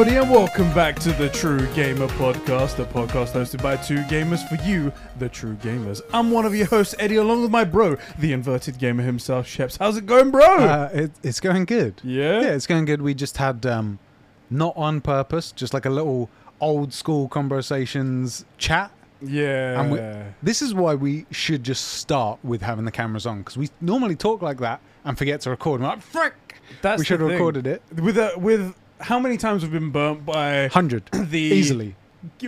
everybody, and welcome back to the True Gamer Podcast, the podcast hosted by two gamers for you, the true gamers. I'm one of your hosts, Eddie, along with my bro, the inverted gamer himself, Sheps. How's it going, bro? Uh, it, it's going good. yeah? Yeah, it's going good. We just had, um, not on purpose, just like a little old school conversations chat. Yeah. And we- This is why we should just start with having the cameras on because we normally talk like that and forget to record. We're like, frick! That's we should have recorded it. With, a, with how many times we've been burnt by 100. the Easily.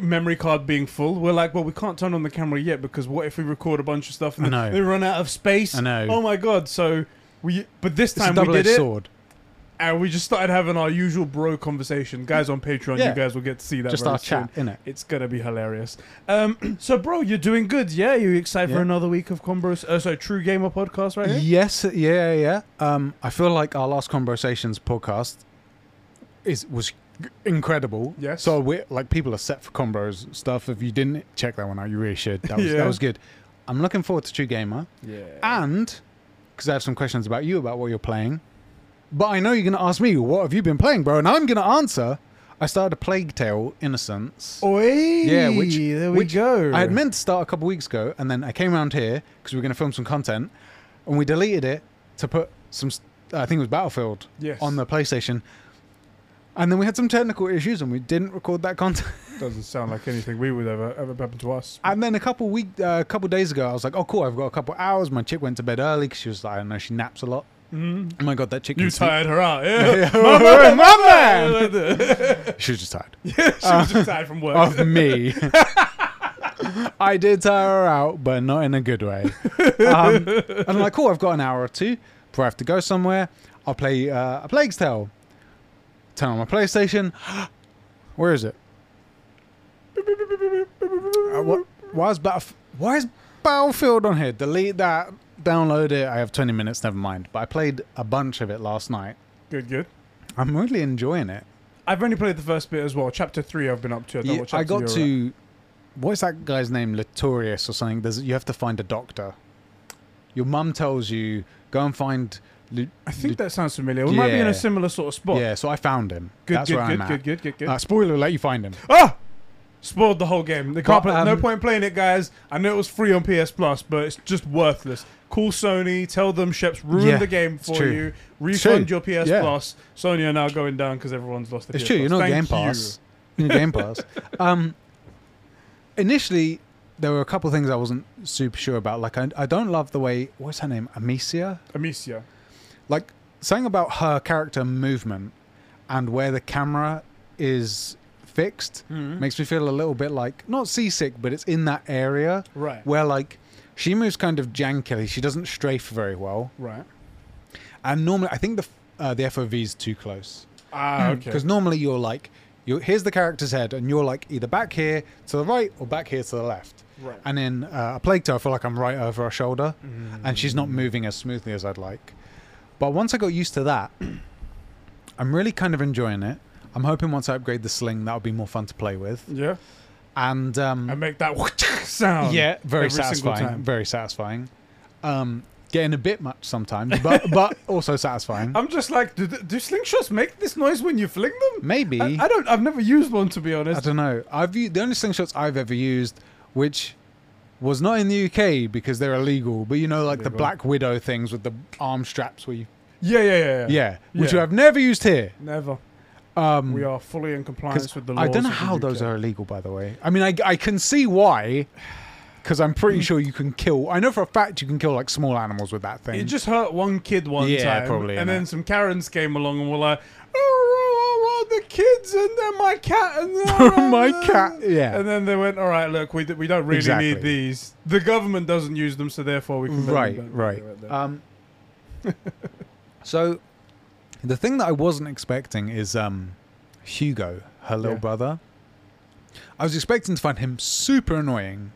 memory card being full, we're like, well, we can't turn on the camera yet because what if we record a bunch of stuff and then we run out of space? I know. Oh my god! So we, but this time we did it, sword. and we just started having our usual bro conversation. Guys on Patreon, Yeah. you guys will get to see that. Just our soon. chat, innit? It's gonna be hilarious. Um, so bro, you're doing good. Yeah, you excited for another week of Combros? Uh, so True Gamer podcast right here. Yes, yeah, yeah. Um, I feel like our last conversations podcast is was incredible. Yes. So we like people are set for combos stuff. If you didn't check that one out, you really should. That was Yeah. that was good. I'm looking forward to True Gamer Yeah. and because I have some questions about you about what you're playing. But I know you're going to ask me what have you been playing, bro, and I'm going to answer. I started a Plague Tale Innocence. Oi, Yeah, which- there we which go. I had meant to start a couple weeks ago, and then I came around here because we were going to film some content, and we deleted it to put some. I think it was Battlefield yes. on the PlayStation, and then we had some technical issues, and we didn't record that content. doesn't sound like anything we would ever ever happen to us. And then a couple week, uh, a couple days ago, I was like, "Oh, cool! I've got a couple hours." My chick went to bed early because she was like, "I don't know, she naps a lot." Mm. Oh my god, that chick! You tired her out, yeah. My man, My my man! man. She was just tired yeah, she was just tired from work. of me. I did tire her out, but not in a good way. Um, and I'm like, cool, I've got an hour or two before I have to go somewhere. I'll play uh, a Plague's Tale. Turn on my PlayStation. Where is it? Uh, what, why is Battlef- Why is Battlefield on here? Delete that. Download it. I have 20 minutes. Never mind. But I played a bunch of it last night. Good, good. I'm really enjoying it. I've only played the first bit as well. Chapter three, I've been up to. I, Yeah, what I got you're at. to. What's that guy's name? Latorius or something. There's, you have to find a doctor. Your mum tells you go and find. Lu- I think that sounds familiar. We might be in Yeah. a similar sort of spot. Yeah, so I found him. Good, That's good, where good, I'm at. good, good, good, good, Uh, spoiler: let you find him. Ah! Spoiled the whole game. They can't But, play, no um, point playing it, guys. I know it was free on PS Plus, but it's just worthless. Call Sony, tell them Sheps ruined Yeah, the game for true. you. Refund true. your PS Yeah. Plus. Sony are now going down because everyone's lost their It's PS true. Plus. You're not Thank Game. Pass. You're not Game Pass. Um, initially, there were a couple of things I wasn't super sure about. Like, I, I don't love the way. What's her name? Amicia. Amicia. Like something about her character movement and where the camera is fixed Mm-hmm. makes me feel a little bit like not seasick but it's in that area Right. where like she moves kind of jankily she doesn't strafe very well Right. and normally i think the uh, the fov is too close Ah, okay. because normally you're like you here's the character's head and you're like either back here to the right or back here to the left Right. and in uh, a plague tale i feel like i'm right over her shoulder Mm. and she's not moving as smoothly as I'd like. But once I got used to that, I'm really kind of enjoying it. I'm hoping once I upgrade the sling, that'll be more fun to play with. Yeah. And um, And make that sound. yeah, very satisfying. Very satisfying. Um, getting a bit much sometimes, but but also satisfying. I'm just like, do, do slingshots make this noise when you fling them? Maybe I, I, don't. I've never used one to be honest. I don't know. I've the only slingshots I've ever used, which was not in the UK because they're illegal, but you know, like the Illegal. Black Widow things with the arm straps where you Yeah, yeah, yeah, yeah. yeah, which Yeah. I've never used here. Never. Um, We are fully in compliance with the laws. I don't know of the how those UK. are illegal, by the way. I mean, I, I can see why, because I'm pretty sure you can kill. I know for a fact you can kill like small animals with that thing. It just hurt one kid one Yeah, time. probably, And innit? then some Karens came along and were like, oh, the kids and then my cat and then My cat, yeah. And then they went, all right, look, we, we don't really Exactly. need these. The government doesn't use them, so therefore we can. right, right. Right. Um, so, the thing that I wasn't expecting is um, Hugo, her little Yeah. brother. I was expecting to find him super annoying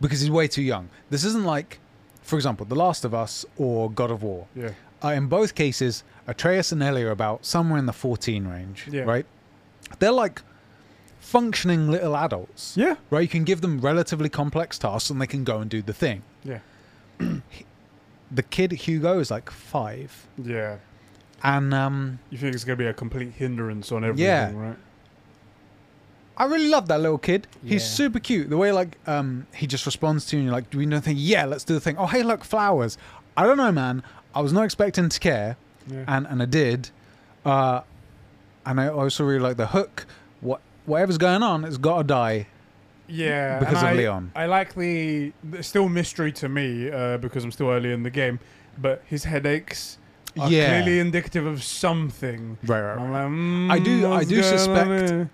because he's way too young. This isn't like, for example, The Last of Us or God of War. yeah. Uh, in both cases, Atreus and Ellie are about somewhere in the 14 range, Yeah. right? They're like functioning little adults, Yeah. right? You can give them relatively complex tasks and they can go and do the thing. Yeah. The kid Hugo is like five, Yeah. and um, You think it's gonna be a complete hindrance on everything, Yeah. right? I really love that little kid. He's Yeah. super cute. The way like um he just responds to you and you're like, do we know thing? Yeah, let's do the thing. Oh hey look, flowers. I don't know, man. I was not expecting to care, Yeah. and and I did. Uh and I also really like the hook. What whatever's going on, it's gotta die. Yeah, Because of I, Leon. I like the it's still mystery to me uh, because I'm still early in the game, but his headaches are Yeah. clearly indicative of something. Right, right, I'm like, mm, I do- I do suspect-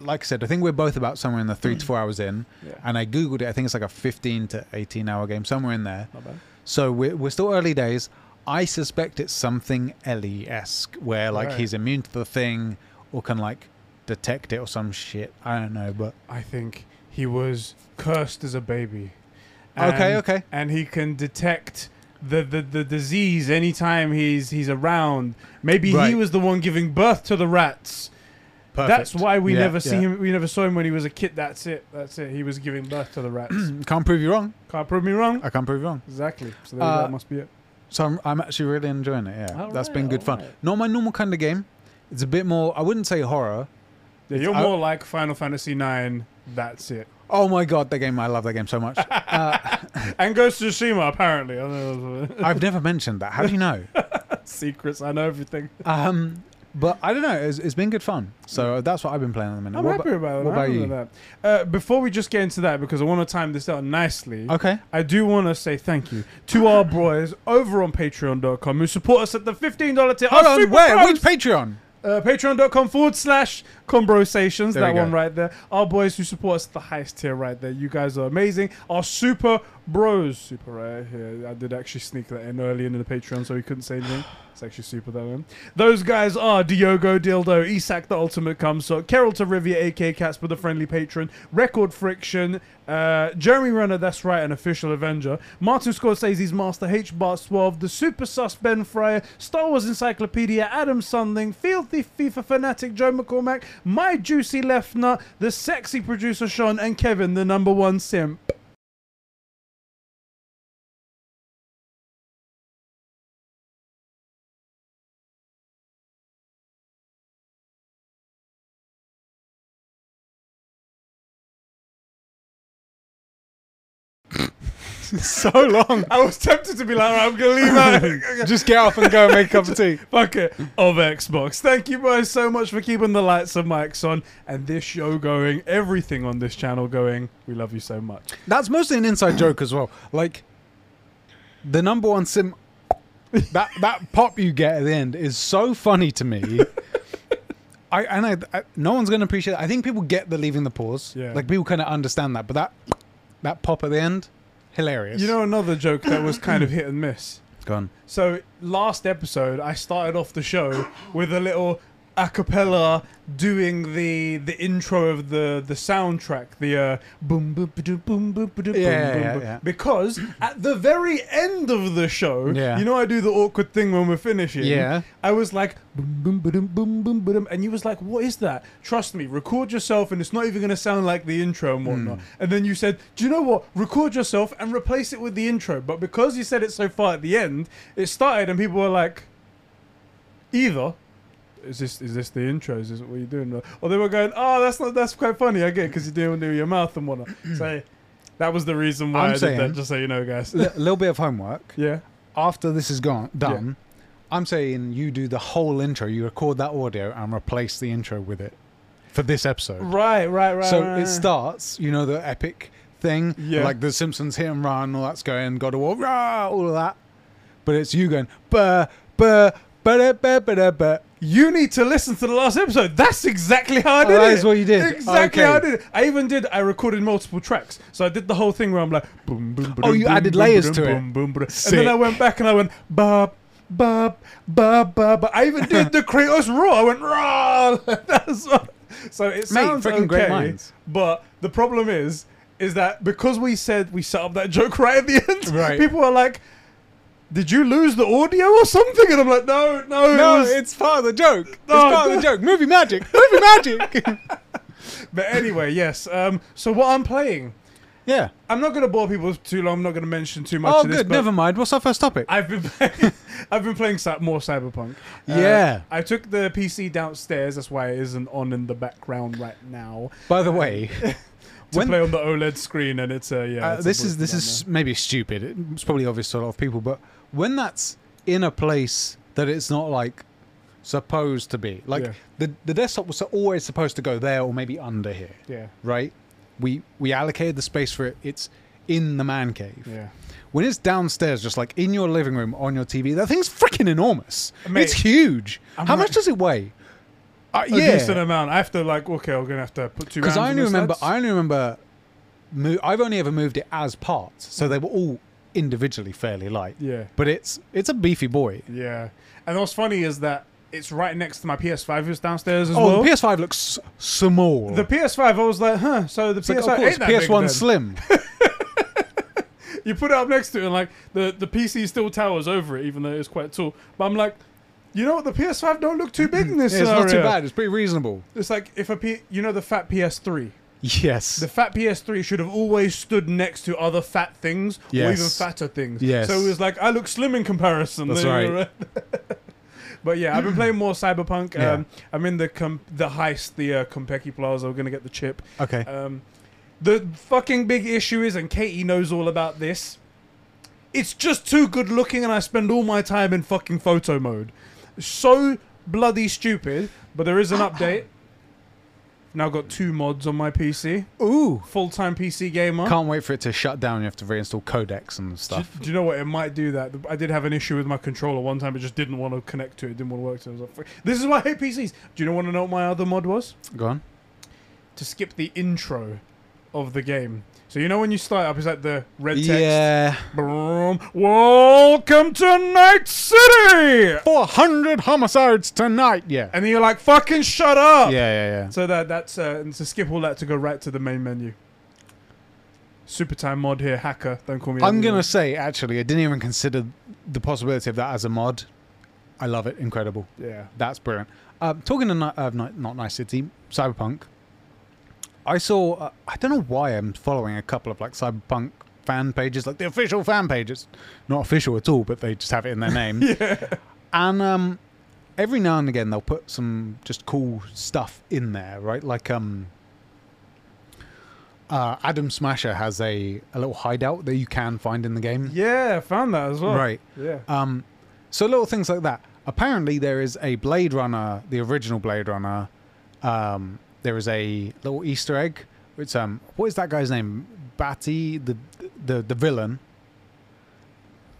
Like I said, I think we're both about somewhere in the three to four hours in. Yeah, And I googled it. I think it's like a 15 to 18 hour game, somewhere in there. not bad. So we're, we're still early days. I suspect it's something Ellie esque, where like Right. he's immune to the thing, or can like detect it or some shit. I don't know, but I think he was cursed as a baby. Okay, And- okay. And he can detect the, the, the disease anytime he's he's around. Maybe he was the one giving birth to the rats. That's why we Yeah, never see yeah. him. We never saw him when he was a kid. That's it. That's it. He was giving birth to the rats. Can't prove you wrong. Can't prove me wrong. I can't prove you wrong. Exactly. So there Uh, that must be it. So I'm, I'm actually really enjoying it. Yeah, All that's right, been good all fun. right. Not my normal kind of game. It's a bit more. I wouldn't say horror. Yeah, you're I- more like Final Fantasy IX. That's it. Oh my god, that game! I love that game so much. Uh, And Ghost of Tsushima, apparently. I know I've never mentioned that. How do you know? secrets. I know everything. Um, but I don't know. It's, it's been good fun. So that's what I've been playing at the minute. I'm What happy about it. what about you? with that. Uh, before we just get into that, because I want to time this out nicely, Okay. I do want to say thank you to our boys over on patreon.com who support us at the $15 tier. Hold on. Where? Which Patreon? uh, patreon.com forward slash conversations There that one right there. Our boys who support us at the highest tier right there. You guys are amazing. Our super bros. Super right here. I did actually sneak that in early in the patreon so he couldn't say anything. It's actually super that one. Those guys are diogo dildo isak the ultimate cumsock carol to rivia ak cats with a friendly patron record friction uh, Jeremy Renner, that's right, an official Avenger. Martin Scorsese's Master H. Bart Suave, the Super Sus Ben Fryer, Star Wars Encyclopedia, Adam Sundling, Filthy FIFA Fanatic Joe McCormack, My Juicy Left Nut, the sexy producer Sean, and Kevin, the number one simp. so long. I was tempted to be like, "Alright, I'm gonna leave out. Just get off and go and make a cup of tea. Fuck it. Of Xbox. Thank you guys so much for keeping the lights and mics on and this show going, everything on this channel going. We love you so much. That's mostly an inside joke as well. Like the number one sim that that pop you get at the end is so funny to me. I and I, I no one's gonna appreciate. It. I think people get the leaving the pause. Yeah. Like people kind of understand that, but that that pop at the end, hilarious. You know another joke that was kind of hit and miss. gone. So last episode, I started off the show with a little a cappella doing the the intro of the the soundtrack, the uh, boom boom ba-doo, boom boom boom Yeah, boom yeah, boom. yeah. Because at the very end of the show, Yeah. you know I do the awkward thing when we're finishing. Yeah. I was like boom boom ba-dum, boom boom ba-dum, and you was like, "What is that?" Trust me, record yourself, and it's not even gonna sound like the intro and whatnot. Hmm. And then you said, "Do you know what? Record yourself and replace it with the intro." But because you said it so far at the end, it started, and people were like, "Either." Is this is this the intro? Is this what you're doing? Or they were going, oh, that's not that's quite funny. I get because you're doing it with your mouth and whatnot. so that was the reason why I'm I did that. saying- Just so you know, guys. A little bit of homework. yeah. After this is gone done, I'm saying you do the whole intro. You record that audio and replace the intro with it for this episode. Right, right, right. so right, it starts, you know, the epic thing, Yeah. like the Simpsons hit and run, all that's going, God of War, rah, all of that. But it's you going, ba ba ba da ba ba da ba. You need to listen to the last episode. That's exactly how I Oh, did that it. is what you did. Exactly how I did it. I even did. I recorded multiple tracks, so I did the whole thing where I'm like, boom, boom, boom. Oh, you added layers to it. boom, boom, boom, and then I went back and I went, ba, ba, ba, ba, ba. I even did the Kratos raw. I went raw. That's what, so it Mate, sounds freaking okay, great minds. but the problem is, is that because we said we set up that joke right at the end, Right. people are like. Did you lose the audio or something? And I'm like, no, no, it No, was- it's part of the joke. It's No, part of the joke. Movie magic. Movie magic. But anyway, yes. Um, so what I'm playing, Yeah. I'm not going to bore people too long. I'm not going to mention too much. Oh, of this, good. Never mind. What's our first topic? I've been playing, I've been playing more Cyberpunk. Uh, Yeah. I took the PC downstairs. That's why it isn't on in the background right now. By the way, To When- play on the OLED screen, and it's a yeah. uh, it's a this is this is maybe stupid. It's probably obvious to a lot of people, but when that's in a place that it's not like supposed to be, like Yeah. the the desktop was always supposed to go there or maybe under here, yeah, right? We we allocated the space for it. It's in the man cave. yeah. When it's downstairs, just like in your living room on your TV, that thing's freaking enormous. Mate, it's huge. I'm How right- much does it weigh? Uh, A decent amount. I have to like okay. I'm gonna have to put two. because I only remember. I only remember I've only ever moved it as parts, so they were all individually fairly light. yeah, But it's it's a beefy boy. yeah. And what's funny is that it's right next to my PS5 who's downstairs as Oh, well. the PS5 looks s- small. The PS5, I was like, huh. So the It's PS5 of course, ain't that PS1 then. Slim. You put it up next to it, and like the the PC still towers over it, even though it's quite tall. But I'm like, you know what? The PS5 don't look too big in this Yeah, it's not too bad. It's pretty reasonable. It's like if a P, you know the fat PS3. Yes. The fat PS3 should have always stood next to other fat things or Yes. even fatter things. Yes. So it was like I look slim in comparison. That's right. but yeah, I've been playing more Cyberpunk. Yeah. Um, I'm in the com- the heist, the uh, Konpeki Plaza. We're gonna get the chip. okay. Um, the fucking big issue is, and Katie knows all about this. It's just too good looking, and I spend all my time in fucking photo mode. So bloody stupid. But there is an update. Now got two mods on my PC. Ooh. Full time PC gamer. Can't wait for it to shut down. You have to reinstall codecs and stuff. do you know what? It might do that. I did have an issue with my controller one time. It just didn't want to connect to it. It didn't want to work. So I was like, this is why I hate PCs. Do you know want to know what my other mod was? Go on. To skip the intro of the game. So you know when you start up, it's like the red text. Yeah. Boom. Welcome to Night City. 400 homicides tonight. Yeah. And then you're like, fucking shut up. Yeah, yeah, yeah. So that that's uh, and to skip all that to go right to the main menu. Super time mod here, hacker. Don't call me. I'm gonna say actually, I didn't even consider the possibility of that as a mod. I love it, incredible. Yeah. That's brilliant. Um, talking Ni- uh, not, not Nice City, Cyberpunk. I saw. Uh, I don't know why I'm following a couple of like Cyberpunk fan pages, like the official fan pages. Not official at all, but they just have it in their name. Yeah. And um, every now and again they'll put some just cool stuff in there, right? Like um, uh, Adam Smasher has a, a little hideout that you can find in the game. Yeah, I found that as well. Right. Yeah. Um, so little things like that. Apparently, there is a Blade Runner, the original Blade Runner. Um, there is a little Easter egg. It's um, what is that guy's name? Batty, the the the villain.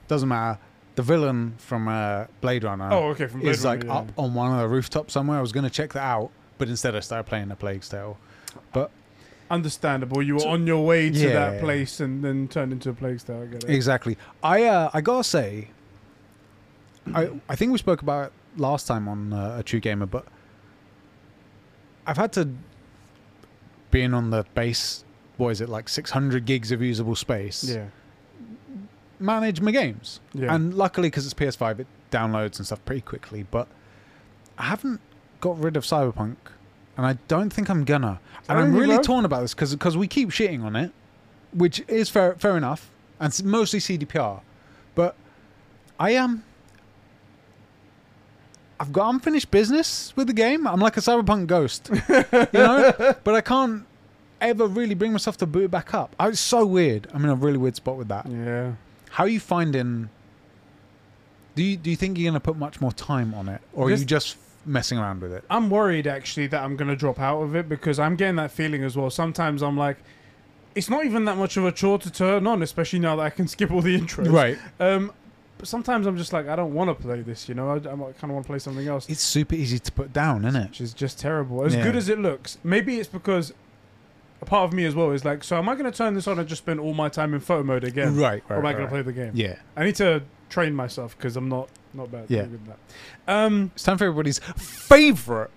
Doesn't matter. The villain from uh, Blade Runner Oh, okay. From Blade is like yeah. up on one of the rooftops somewhere. I was going to check that out, but instead I started playing A Plague Tale. But Understandable. You were on your way to Yeah. that place and then turned into a plague star. I get it. Exactly. I uh, I gotta say, I I think we spoke about it last time on uh, a True Gamer, but I've had to being on the base. What is it like? Six hundred gigs of usable space. Yeah. Manage my games, Yeah. and luckily because it's PS5, it downloads and stuff pretty quickly. But I haven't got rid of Cyberpunk, and I don't think I'm gonna. And I'm Really, bro? torn about this because we keep shitting on it, which is fair fair enough, and it's mostly CDPR. But I am. I've got unfinished business with the game. I'm like a cyberpunk ghost, you know. But I can't ever really bring myself to boot it back up. I, it's so weird. I'm in a really weird spot with that. yeah. How are you finding? Do you do you think you're going to put much more time on it, or are you just messing around with it? I'm worried actually that I'm gonna drop out of it because I'm getting that feeling as well. Sometimes I'm like, it's not even that much of a chore to turn on, especially now that I can skip all the intros. Right. Um, but sometimes I'm just like, I don't want to play this. You know, I, I kind of want to play something else, It's super easy to put down, isn't it? which is just terrible. As Yeah. good as it looks, maybe it's because a part of me as well is like, so am I going to turn this on and just spend all my time in photo mode again, Right. or am I going to play the game? Yeah. I need to train myself because I'm not not bad. Yeah. good at that. Um, It's time for everybody's favorite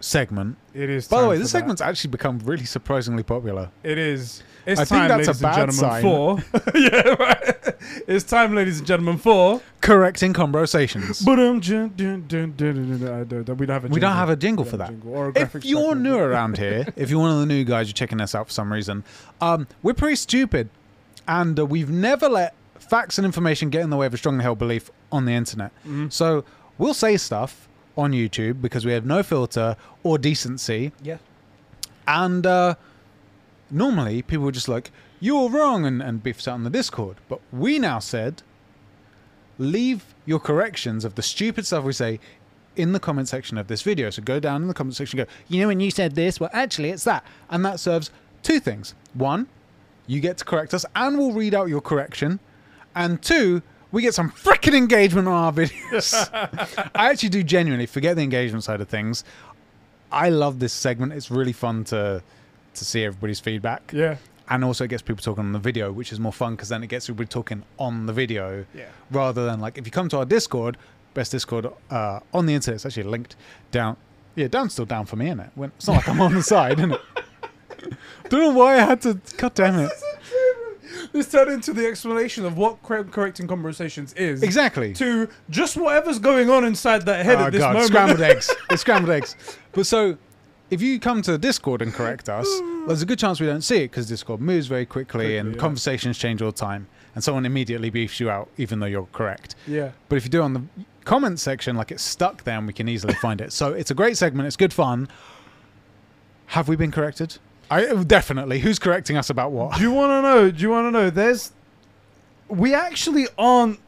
segment. It is. By the time way, for this that. segment's actually become really surprisingly popular. It is. It's I time, think that's a bad gentlemen, sign. for yeah, right. It's time, ladies and gentlemen, for Correcting conversations. We don't have a We don't have a jingle for that. If you're new around here, if you're one of the new guys, you're checking us out for some reason. Um, we're pretty stupid, and uh, we've never let facts and information get in the way of a strongly held belief on the internet. Mm-hmm. So we'll say stuff on YouTube because we have no filter or decency, Yeah. and uh, normally people were just like, you're wrong, and, and beef us out on the Discord. But we now said, leave your corrections of the stupid stuff we say in the comment section of this video. So go down in the comment section and go, you know, when you said this, well, actually, it's that. And that serves two things. One, you get to correct us and we'll read out your correction. And two, we get some freaking engagement on our videos. I actually do genuinely forget the engagement side of things. I love this segment. It's really fun to to see everybody's feedback. Yeah. And also it gets people talking on the video, which is more fun because then it gets everybody talking on the video Yeah. rather than like if you come to our Discord, best Discord uh, on the internet, it's actually linked down. Yeah, down's still down for me, isn't it? When, it's not like I'm on the side, isn't it? Don't know why I had to. God damn it! This turned into the explanation of what correcting conversations is. Exactly. To just whatever's going on inside that head oh at this god, moment. scrambled eggs. It's scrambled eggs. But so, if you come to the Discord and correct us, there's a good chance we don't see it because Discord moves very quickly, Quickly, and yeah. conversations change all the time, and someone immediately beefs you out even though you're correct. Yeah. But if you do on the comment section, like it's stuck there, and we can easily find it. So it's a great segment. It's good fun. Have we been corrected? I definitely. Who's correcting us about what? Do you want to know? Do you want to know? There's, we actually aren't.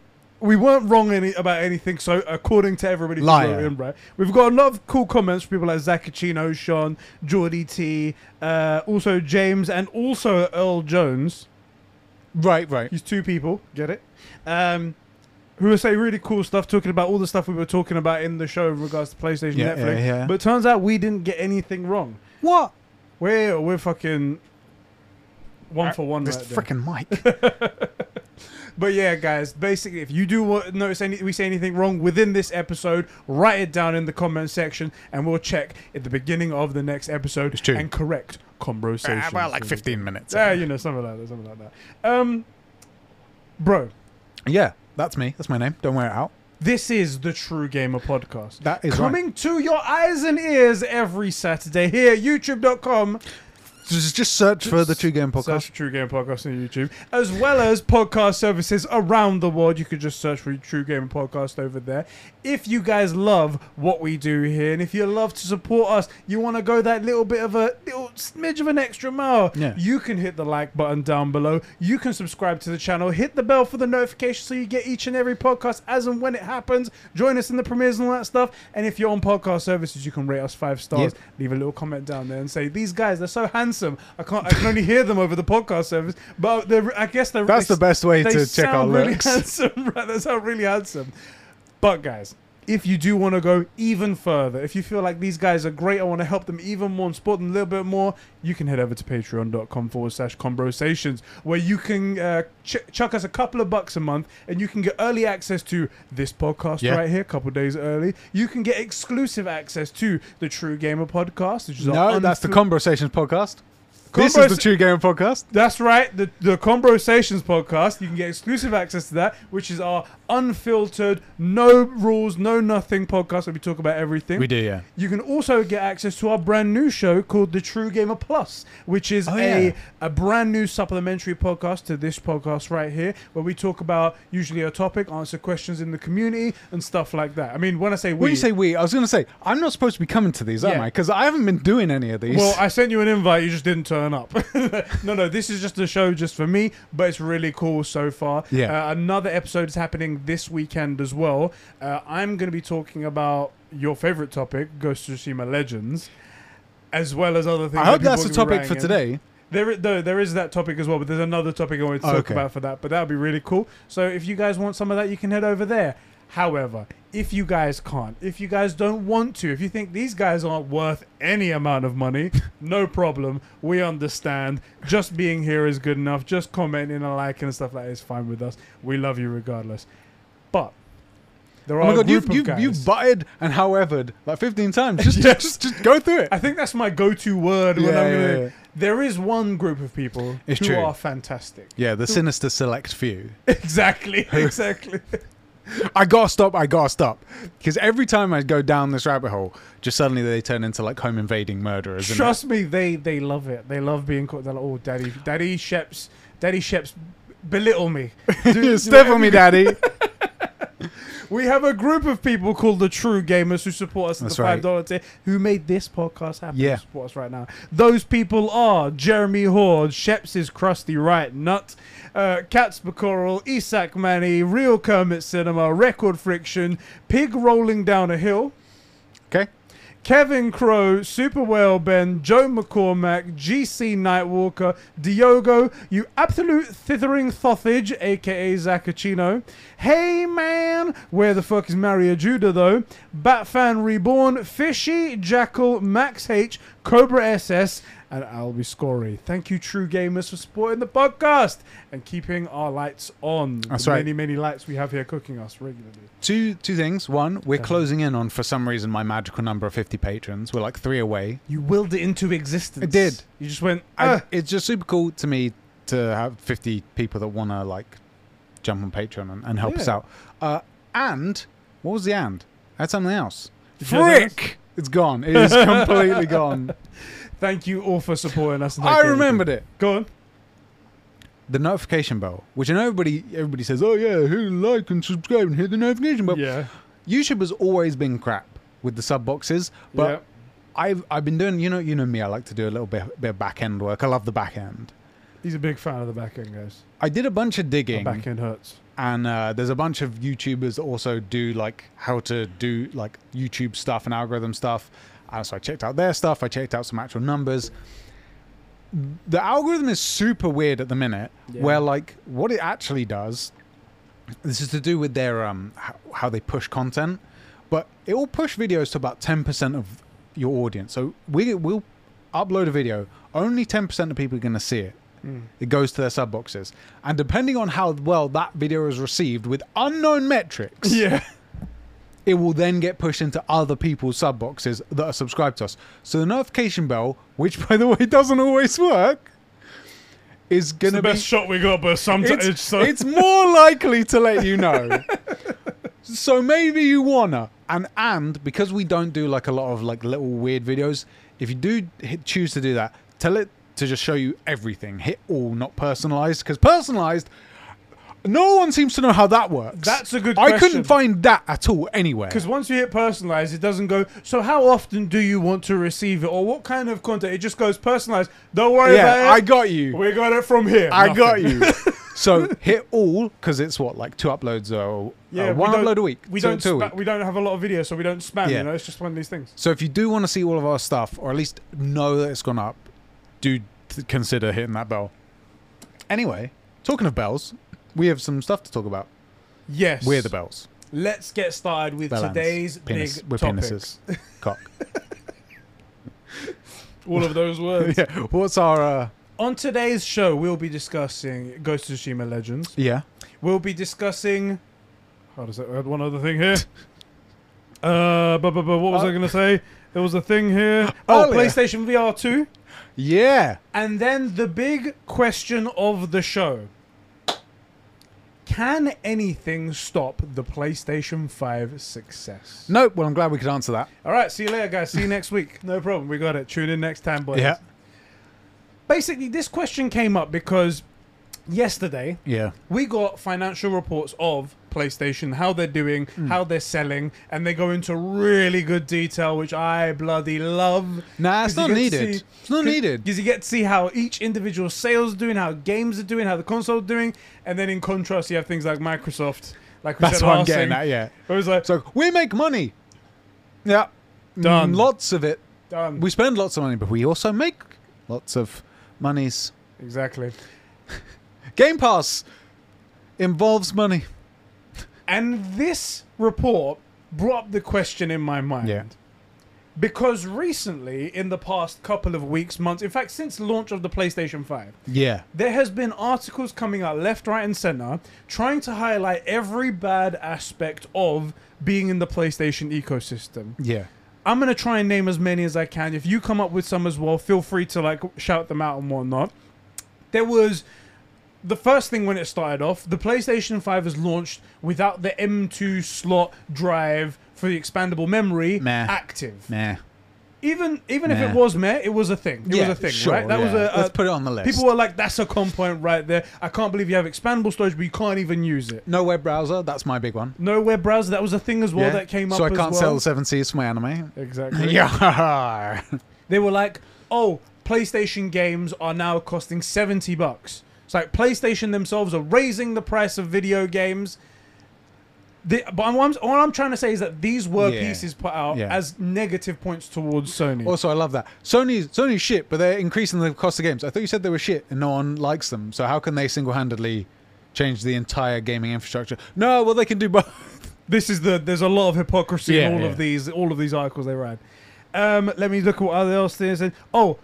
We weren't wrong any about anything. So according to everybody who Liar. wrote in, right? We've got a lot of cool comments from people like Zacchino, Sean, Geordie T, uh, also James, and also Earl Jones. Right, right. He's two people. Get it? Um, who are saying really cool stuff, talking about all the stuff we were talking about in the show in regards to PlayStation Yeah, Netflix. yeah, yeah. But turns out we didn't get anything wrong. What? We're we're fucking one for one. This right freaking mic. But yeah, guys, basically, if you do notice any, we say anything wrong within this episode, write it down in the comment section, and we'll check at the beginning of the next episode and correct conversation. Uh, well, like 15 minutes. Yeah, you know, something like that, something like that. Um, bro, Yeah, that's me. That's my name. Don't wear it out. this is the True Gamer Podcast. That is right. Coming to your eyes and ears every Saturday here, youtube.com Just, just search for the True Game Podcast. Search True Game Podcast on YouTube, as well as podcast services around the world. You could just search for True Game Podcast over there. If you guys love what we do here, and if you love to support us, you want to go that little bit of a little smidge of an extra mile, Yeah. you can hit the like button down below. You can subscribe to the channel, hit the bell for the notification so you get each and every podcast as and when it happens. Join us in the premieres and all that stuff. And if you're on podcast services, you can rate us five stars. Yep. Leave a little comment down there and say these guys they're so handsome. I can't. I can only hear them over the podcast service, but they're, I guess they're. That's they, the best way to check our really looks. handsome. Right, they sound really handsome. But guys, if you do want to go even further, if you feel like these guys are great, I want to help them even more and support them a little bit more, you can head over to patreon.com forward slash conversations where you can uh, ch- chuck us a couple of bucks a month and you can get early access to this podcast Yeah. right here, a couple of days early. You can get exclusive access to the True Gamer podcast, which is our No, that's the Conversations Podcast. This is the True Gamer Podcast. That's right, the the Conversations podcast. You can get exclusive access to that, which is our unfiltered, no rules, no nothing podcast where we talk about everything. We do, yeah. You can also get access to our brand new show called The True Gamer Plus, which is Oh, a, yeah. a brand new supplementary podcast to this podcast right here, where we talk about usually a topic, answer questions in the community, and stuff like that. I mean, when I say we, When you say we, I was going to say, I'm not supposed to be coming to these, am I? Because I haven't been doing any of these. Well, I sent you an invite, you just didn't turn up. no, no, this is just a show just for me, but it's really cool so far. Yeah. Uh, another episode is happening this weekend as well. Uh, I'm going to be talking about your favorite topic, Ghost of Tsushima Legends, as well as other things. I that hope that's the topic for in. today. There, though, there is that topic as well, but there's another topic I want to talk okay. about for that. But that would be really cool. So if you guys want some of that, you can head over there. However, if you guys can't, if you guys don't want to, if you think these guys aren't worth any amount of money, no problem. We understand. Just being here is good enough. Just commenting and liking and stuff like that is fine with us. We love you regardless. But There Oh my are god, you've you've, you've butted and howevered like 15 times. Just, Yes. just, just go through it. I think that's my go-to word when Yeah, I'm yeah, gonna. yeah. There is one group of people It's who true. are fantastic. Yeah, the sinister select few. Exactly, exactly. I gotta stop. I gotta stop. Because every time I go down this rabbit hole, just suddenly they turn into like home invading murderers. Trust me, they they love it. They love being called. They're like, oh, daddy, daddy Sheps, daddy Sheps, belittle me. Do- do Step on me, daddy. We have a group of people called the True Gamers who support us at That's the right. five dollar tier, who made this podcast happen. Yeah. to support us right now. Those people are Jeremy Horde, Sheps' is crusty right nut, uh, Cats Bacoral, Isak Manny, Real Kermit Cinema, Record Friction, Pig Rolling Down a Hill. Kevin Crow, Super Whale Ben, Joe McCormack, GC Nightwalker, Diogo, you absolute thithering thothage, aka Zacchino. Hey man, where the fuck is Mario Judah though? Batfan Reborn, Fishy, Jackal, Max H, Cobra SS, and Albie Scory. Thank you, True Gamers, for supporting the podcast and keeping our lights on. That's the right. Many, many lights we have here cooking us regularly. Two two things. One, we're closing in on for some reason my magical number of 50 patrons. We're like three away. You willed it into existence. I did. You just went, I, "Ah." it's just super cool to me to have 50 people that want to like jump on Patreon and, and help us out. Uh, and what was the and? I had something else. Did something else? Frick! It's gone. It is completely gone. Thank you all for supporting us. I remembered it. Go on. The notification bell, which I know everybody everybody says, oh yeah, hit like and subscribe and hit the notification bell. yeah. YouTube has always been crap with the sub boxes, but yeah. I've I've been doing you know you know me I like to do a little bit bit of back end work. I love the back end. He's a big fan of the back end, guys. I did a bunch of The digging, back end hurts. and uh, there's a bunch of YouTubers that also do like how to do like YouTube stuff and algorithm stuff. Uh, so I checked out their stuff. I checked out some actual numbers. The algorithm is super weird at the minute, Yeah. where like what it actually does. This is to do with their um how, how they push content, but it will push videos to about ten percent of your audience. So we will upload a video. Only ten percent of people are going to see it. Mm. It goes to their sub boxes, and depending on how well that video is received with unknown metrics, Yeah. It will then get pushed into other people's sub boxes that are subscribed to us. So the notification bell, which by the way doesn't always work, is gonna be the best shot we got, but sometimes it's, it's, so. it's more likely to let you know. so maybe you wanna, and and because we don't do like a lot of like little weird videos, if you do hit, choose to do that, tell it to just show you everything. Hit all, not personalized, because personalized. No one seems to know how that works. That's a good I question. couldn't find that at all anywhere. Because once you hit personalized, it doesn't go. So how often do you want to receive it, or what kind of content? It just goes personalized. Don't worry yeah, about it. I got you. we got it from here. I got you. so hit all because it's what like two uploads or Yeah, uh, one upload a week. We don't. two a Spa- week. we don't have a lot of videos, so we don't spam. Yeah. You know, it's just one of these things. So if you do want to see all of our stuff, or at least know that it's gone up, do consider hitting that bell. Anyway, talking of bells, we have some stuff to talk about. Yes. We're the bells. Let's get started with today's Penis, big with topic. penises. Cock. All of those words. yeah. What's our? Uh, On today's show, we'll be discussing Ghost of Tsushima Legends. yeah. We'll be discussing. How does that? I had one other thing here. Uh, but, but, but what was I going to say? There was a thing here. Oh, Earlier. PlayStation VR 2. Yeah. And then the big question of the show Can anything stop the PlayStation 5 success? Nope. Well, I'm glad we could answer that. All right, see you later, guys. See you next week. No problem. We got it. Tune in next time, boys. Yeah. Basically, this question came up because yesterday Yeah. we got financial reports of PlayStation, how they're doing, Hmm. how they're selling, and they go into really good detail, which I bloody love. Nah, it's not needed. see- it's not needed. Because you get to see how each individual sales are doing, how games are doing, how the console's doing, and then in contrast, you have things like Microsoft. Like we That's said what I'm getting at. Yeah. It was like, So we make money. Yeah. Done. Mm, lots of it. done. We spend lots of money, but we also make lots of monies. exactly. Game Pass involves money. And this report brought up the question in my mind. Yeah. because recently, in the past couple of weeks, months, in fact, since launch of the PlayStation 5, Yeah. there has been articles coming out left, right, and center trying to highlight every bad aspect of being in the PlayStation ecosystem. Yeah. I'm gonna try and name as many as I can. If you come up with some as well, feel free to like shout them out and whatnot. There was the first thing when it started off. The PlayStation 5 was launched without the M2 slot drive for the expandable memory Meh. active. Nah. Even even if it was meh, it was a thing. It yeah, was a thing, sure, right? That was a, a Let's put it on the list. People were like, "That's a con point right there." I can't believe you have expandable storage, but you can't even use it. no web browser. That's my big one. No web browser. That was a thing as well Yeah. that came up. So I can't well. sell the seven Cs for my anime. exactly. Yeah. They were like, "Oh, PlayStation games are now costing seventy bucks." It's like PlayStation themselves are raising the price of video games. The, but I'm, what I'm- all I'm trying to say is that these were Yeah. pieces put out Yeah. as negative points towards Sony. Also, I love that Sony's Sony's shit, but they're increasing the cost of games. I thought you said they were shit and no one likes them. So how can they single-handedly change the entire gaming infrastructure? No, well they can do both. this is the there's a lot of hypocrisy in all yeah. of these all of these articles they read. Um, let me look at what other else there is. Oh,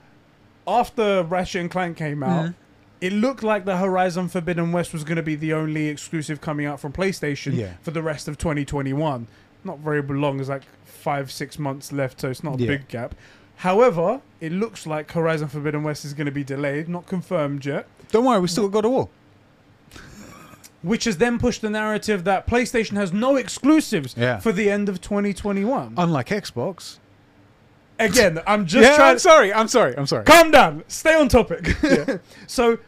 after Ratchet and Clank came out, Mhm. It looked like the Horizon Forbidden West was going to be the only exclusive coming out from PlayStation Yeah. for the rest of 2021. Not very long, there's like five six months left, so it's not a Yeah. big gap. However, it looks like Horizon Forbidden West is going to be delayed, not confirmed yet Don't worry, we still got God of War. which has then pushed the narrative that PlayStation has no exclusives Yeah. for the end of 2021. Unlike Xbox. Again, I'm just yeah, trying I'm sorry. I'm sorry. I'm sorry. calm down, stay on topic. so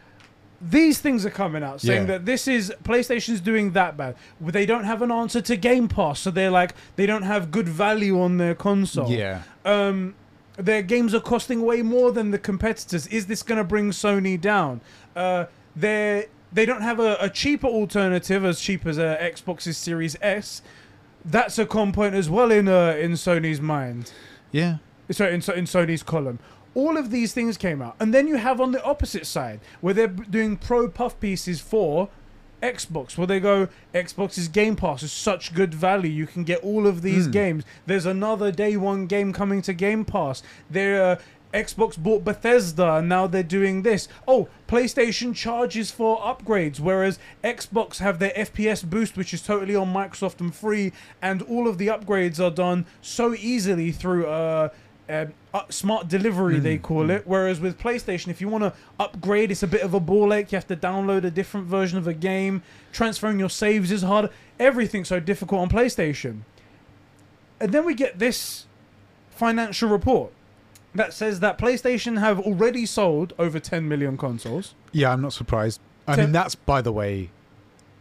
these things are coming out saying Yeah. that this is PlayStation's doing that bad. They don't have an answer to Game Pass, so they're like they don't have good value on their console. Yeah. um, their games are costing way more than the competitors. Is this going to bring Sony down? Uh, they they don't have a, a cheaper alternative as cheap as uh, Xbox's Series S. That's a con point as well in uh, in Sony's mind. Yeah. Sorry, in, So- in Sony's column. All of these things came out, and then you have on the opposite side where they're doing pro puff pieces for Xbox, where they go, Xbox's Game Pass is such good value. You can get all of these Mm. games. There's another day one game coming to Game Pass. They're uh, Xbox bought Bethesda, and now they're doing this. Oh, PlayStation charges for upgrades, whereas Xbox have their FPS boost, which is totally on Microsoft and free, and all of the upgrades are done so easily through uh, um, uh, smart delivery, they Mm, call it. Whereas with PlayStation, if you want to upgrade, it's a bit of a ball ache. You have to download a different version of a game. Transferring your saves is hard. Everything's so difficult on PlayStation. And then we get this financial report that says that PlayStation have already sold over 10 million consoles. Yeah, I'm not surprised. I Ten- mean, that's by the way,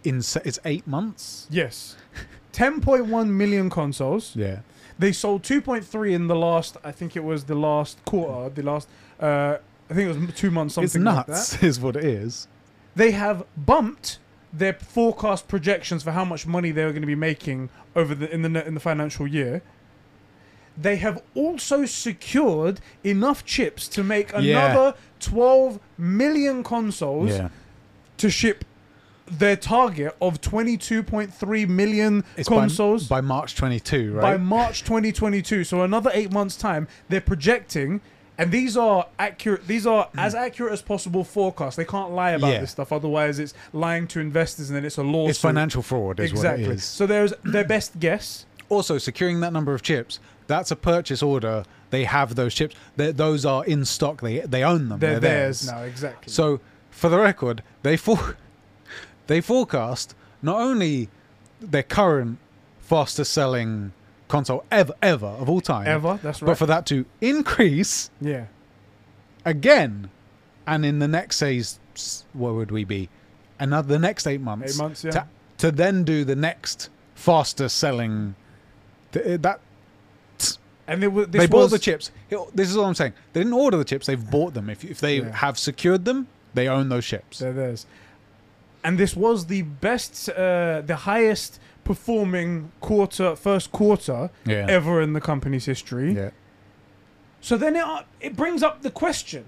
in se- it's eight months. Yes. 10.1 million consoles. Yeah. They sold 2.3 in the last, I think it was the last quarter, the last, uh, I think it was two months, something it's like that. nuts, is what it is. they have bumped their forecast projections for how much money they were going to be making over the in the in the financial year. They have also secured enough chips to make Yeah. another 12 million consoles Yeah. to ship their target of 22.3 million It's consoles by, by March 22, right? by? March 2022. So another eight months time, they're projecting, and these are accurate. These are mm. as accurate as possible forecasts. They can't lie about. Yeah. this stuff, otherwise it's lying to investors, and then it's a lawsuit. it's financial fraud, exactly. what it is. So there's their best guess. Also, securing that number of chips, that's a purchase order. They have those chips. they those are in stock. They they own them. They're, They're, theirs theirs. now, exactly. So, for the record, they for- they forecast not only their current fastest selling console ever ever of all time, ever, that's right. but for that to increase yeah, again, and in the next say, what would we be? Another the next eight months. eight months. Yeah, to, to then do the next faster selling. th- eh, That and they, were- they bought the chips. This is all I'm saying. They didn't order the chips. They've bought them. If if they Yeah. have secured them, they own those chips. They're theirs. And this was the best, uh, the highest performing quarter, first quarter Yeah. ever in the company's history. Yeah. So then it, it brings up the question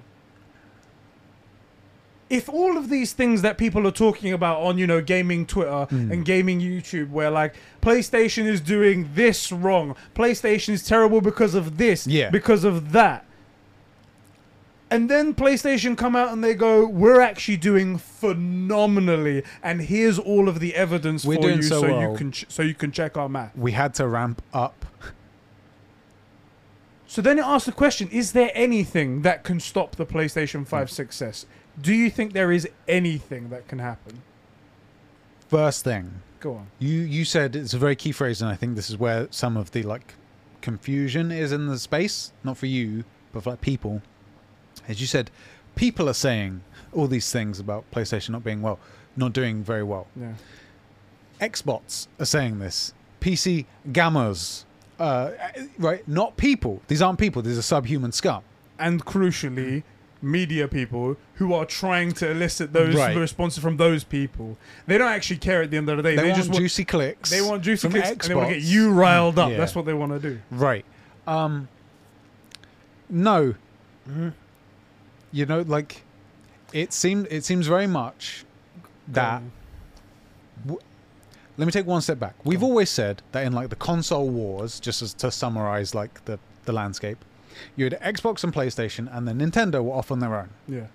if all of these things that people are talking about on you know gaming Twitter Mm. and gaming YouTube, where like PlayStation is doing this wrong, PlayStation is terrible because of this, Yeah. because of that. And then PlayStation come out and they go, "We're actually doing phenomenally, and here's all of the evidence We're for doing you, so so, well." you can ch- so you can check our math." We had to ramp up. So then it asks the question: Is there anything that can stop the PlayStation 5 mm. success? Do you think there is anything that can happen? First thing, Go on. you you said it's a very key phrase, and I think this is where some of the like confusion is in the space. Not for you, but for like people. As you said, people are saying all these things about PlayStation not being well, not doing very well. Yeah. Xbots are saying this. PC gamers, uh, right? Not people. These aren't people. These are subhuman scum. And crucially, media people who are trying to elicit those Right. responses from those people. They don't actually care at the end of the day. They, They, want just want juicy clicks. they want juicy from clicks and they want to get you riled up. Yeah. That's what they want to do. Right. Um. No. You know, like it seemed. It seems very much that. Um, Let me take one step back. We've always said that in like the console wars, just as to summarize like the the landscape, you had Xbox and PlayStation, and then Nintendo were off on their own. yeah.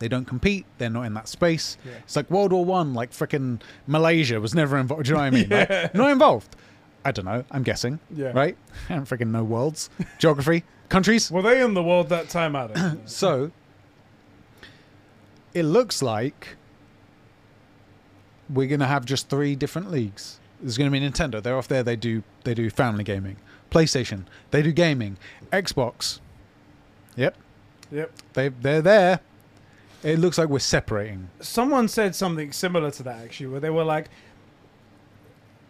They don't compete. They're not in that space. Yeah. It's like World War One. Like freaking Malaysia was never involved. Do you know what I mean? Like, Yeah. not involved. I don't know. I'm guessing. Yeah. Right? I don't freaking know worlds, geography, countries. Were they in the world that time, Adam? So it looks like we're gonna have just three different leagues. There's gonna be Nintendo. They're off there. They do they do family gaming. PlayStation. They do gaming. Xbox. Yep. yep. They they're there. It looks like we're separating. someone said something similar to that actually, where they were like,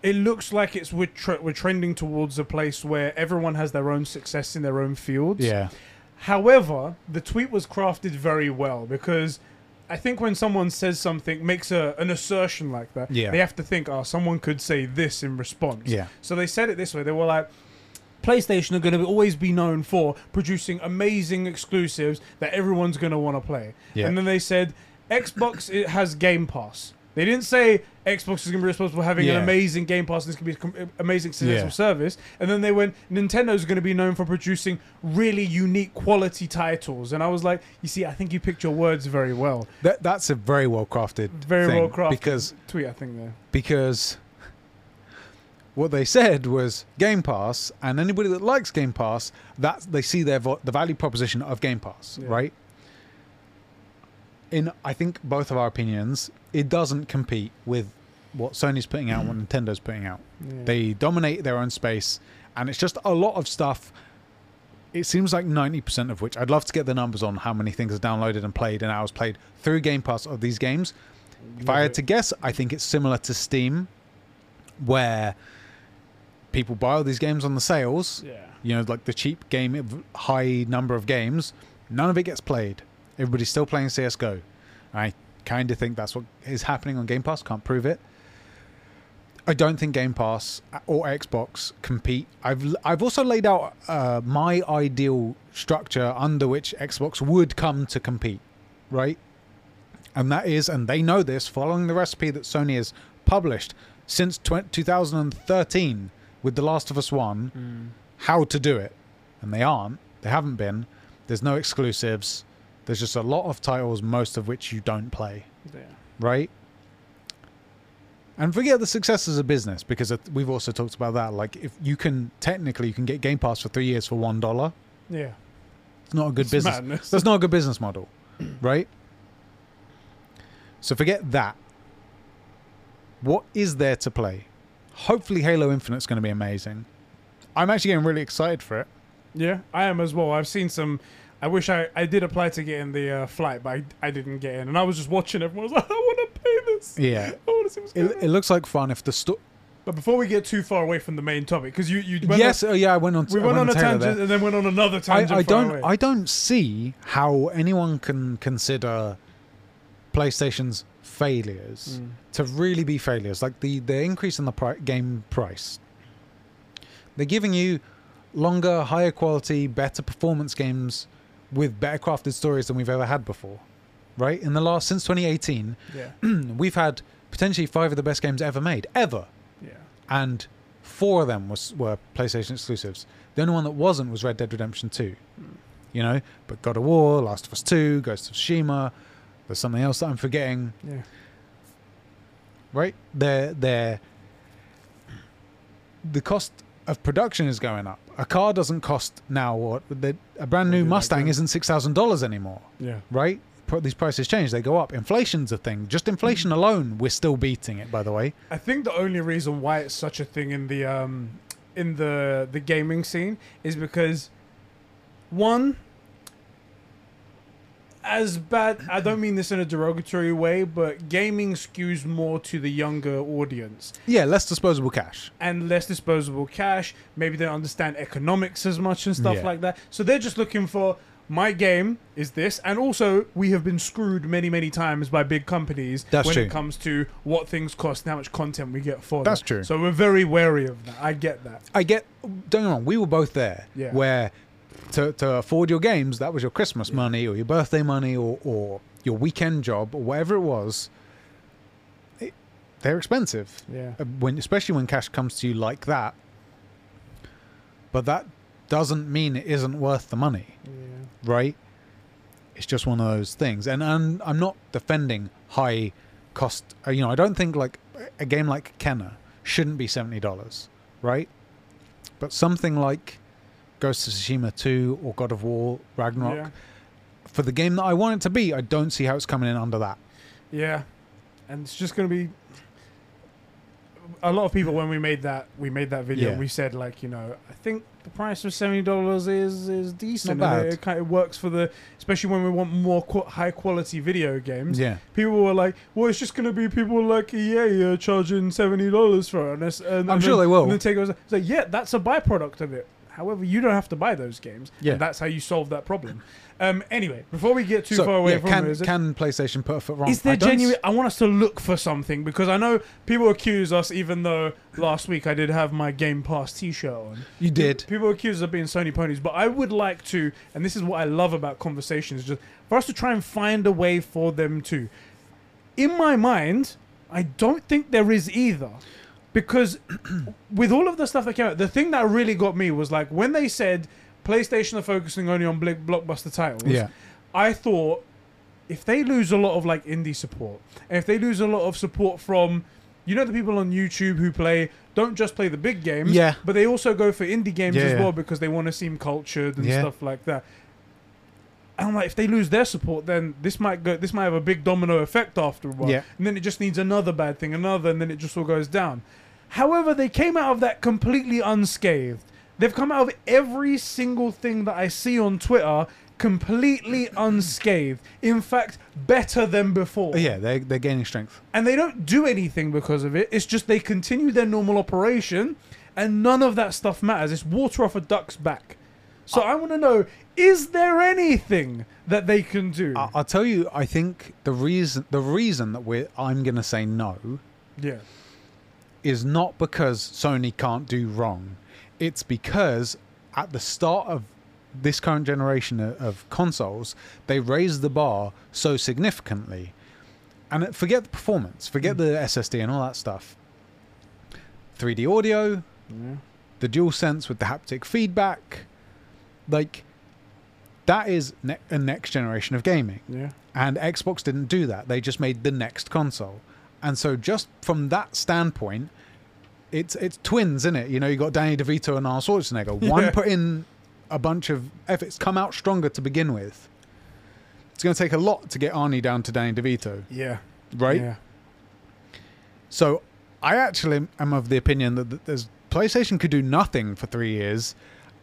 "It looks like it's we're, tre- we're trending towards a place where everyone has their own success in their own fields." Yeah. However, the tweet was crafted very well because I think when someone says something, makes a, an assertion like that, Yeah. they have to think, "Oh, someone could say this in response." Yeah. So they said it this way. They were like, PlayStation are going to always be known for producing amazing exclusives that everyone's going to want to play. Yeah. And then they said Xbox it has Game Pass. They didn't say Xbox is going to be responsible for having Yeah. an amazing Game Pass and this can be a com- uh, amazing successful Yeah. service. And then they went Nintendo's going to be known for producing really unique quality titles. And I was like, you see, I think you picked your words very well. That that's a very well crafted Very well crafted because tweet, I think there. because what they said was Game Pass, and anybody that likes Game Pass, that they see their vo- the value proposition of Game Pass, Yeah. right? In I think both of our opinions, it doesn't compete with what Sony's putting out, what mm. Nintendo's putting out. Yeah. They dominate their own space, and it's just a lot of stuff. It seems like ninety percent of which I'd love to get the numbers on how many things are downloaded and played and hours played through Game Pass of these games. If I had to guess, I think it's similar to Steam, where people buy all these games on the sales. yeah. You know, like the cheap game, high number of games. None of it gets played. Everybody's still playing CS:GO. I kind of think that's what is happening on Game Pass. Can't prove it. I don't think Game Pass or Xbox compete. I've I've also laid out uh, my ideal structure under which Xbox would come to compete, right? And that is, and they know this, following the recipe that Sony has published since tw- 2013 with The Last of Us One, how to do it, and they aren't. They haven't been. There's no exclusives. There's just a lot of titles, most of which you don't play Yeah. right? And forget the success as a business because we've also talked about that. Like, if you can technically, you can get Game Pass for three years for one dollar. Yeah. It's not a good It's business. madness. That's not a good business model, right? So forget that. What is there to play? Hopefully, Halo Infinite's going to be amazing. I'm actually getting really excited for it. Yeah, I am as well. I've seen some. I wish I, I did apply to get in the uh, flight, but I, I didn't get in. And I was just watching everyone. I was like, I want to pay this. Yeah, I want to see what's going it, on. it looks like fun. If the sto- But before we get too far away from the main topic, because you you went yes, oh, yeah, I went on. on, we I went on a Taylor tangent there. and then went on another tangent. I far don't away. I don't see how anyone can consider PlayStation's failures Mm. to really be failures. Like the the increase in the pri- game price, they're giving you longer, higher quality, better performance games with better crafted stories than we've ever had before. right? In the last since 2018, Yeah. we've had potentially five of the best games ever made, ever, Yeah. and four of them was were PlayStation exclusives. The only one that wasn't was Red Dead Redemption 2. Hmm. You know, but God of War, Last of Us 2, Ghost of Tsushima. There's something else that I'm forgetting. Yeah. right? They're they're the cost of production is going up. A car doesn't cost now what the, a brand new What did I Mustang isn't six thousand dollars anymore, Yeah. right? These prices change; they go up. Inflation's a thing. Just inflation Mm. alone, we're still beating it. By the way, I think the only reason why it's such a thing in the um in the the gaming scene is because one as bad I don't mean this in a derogatory way, but gaming skews more to the younger audience yeah, less disposable cash. and less disposable cash. Maybe they don't understand economics as much and stuff Yeah. like that. So they're just looking for my game is this, and also we have been screwed many, many times by big companies That's when true. it comes to what things cost and how much content we get for That's them. true. So we're very wary of that. I get that. I get. Don't get me wrong. We were both there. Yeah. Where to to afford your games, that was your Christmas Yeah. money or your birthday money or or your weekend job or whatever it was. It, they're expensive. Yeah. Uh, when especially when cash comes to you like that but that doesn't mean it isn't worth the money Yeah. right it's just one of those things and, and i'm not defending high cost uh, you know i don't think like a game like Kena shouldn't be $70 right but something like ghost of tsushima 2 or god of war ragnarok Yeah. for the game that i want it to be i don't see how it's coming in under that Yeah. And it's just gonna be a lot of people when we made that we made that video Yeah. we said like you know I think the price of seventy dollars is is decent Not bad. it, kind of works for the especially when we want more qu- high quality video games yeah people were like well it's just gonna be people like EA uh, charging seventy dollars for it and, and I'm and sure then- they will. and then take it was like yeah that's a byproduct of it however you don't have to buy those games Yeah. that's how you solve that problem um anyway before we get too so, far away yeah, from can, it- can PlayStation put a foot wrong? is there I genuine? I want us to look for something because I know people accuse us. Even though last week I did have my Game Pass T-shirt on, You did. People accuse us of being Sony ponies, but I would like to, and this is what I love about conversations, just for us to try and find a way for them to. In my mind, I don't think there is either, because with all of the stuff that came out, the thing that really got me was like when they said PlayStation are focusing only on blockbuster titles. Yeah. I thought if they lose a lot of like indie support, and if they lose a lot of support from, you know, the people on YouTube who play don't just play the big games, Yeah. but they also go for indie games Yeah, as yeah. well because they want to seem cultured and Yeah. stuff like that. And I'm like, if they lose their support, then this might go. This might have a big domino effect after a while, Yeah. and then it just needs another bad thing, another, and then it just all goes down. However, they came out of that completely unscathed. They've come out of every single thing that I see on Twitter completely unscathed. In fact, better than before. Yeah, they're, they're gaining strength. And they don't do anything because of it. It's just they continue their normal operation, and none of that stuff matters. It's water off a duck's back. So I want to know: is there anything that they can do? I- I'll tell you, I think the reason the reason that we're I'm going to say no yeah, is not because Sony can't do wrong. It's because at the start of this current generation of, consoles, they raised the bar so significantly. And forget the performance, forget Mm. the SSD and all that stuff. 3D audio, yeah, the dual sense with the haptic feedback, like that is ne- a next generation of gaming. yeah. And Xbox didn't do that. They just made the next console. And so just from that standpoint, it's it's twins, isn't it? You know, you got Danny DeVito and Arnold Schwarzenegger. One Yeah. put in a bunch of efforts, come out stronger to begin with. It's going to take a lot to get Arnie down to Danny DeVito, Yeah. right? Yeah. So I actually am of the opinion that there's PlayStation could do nothing for three years,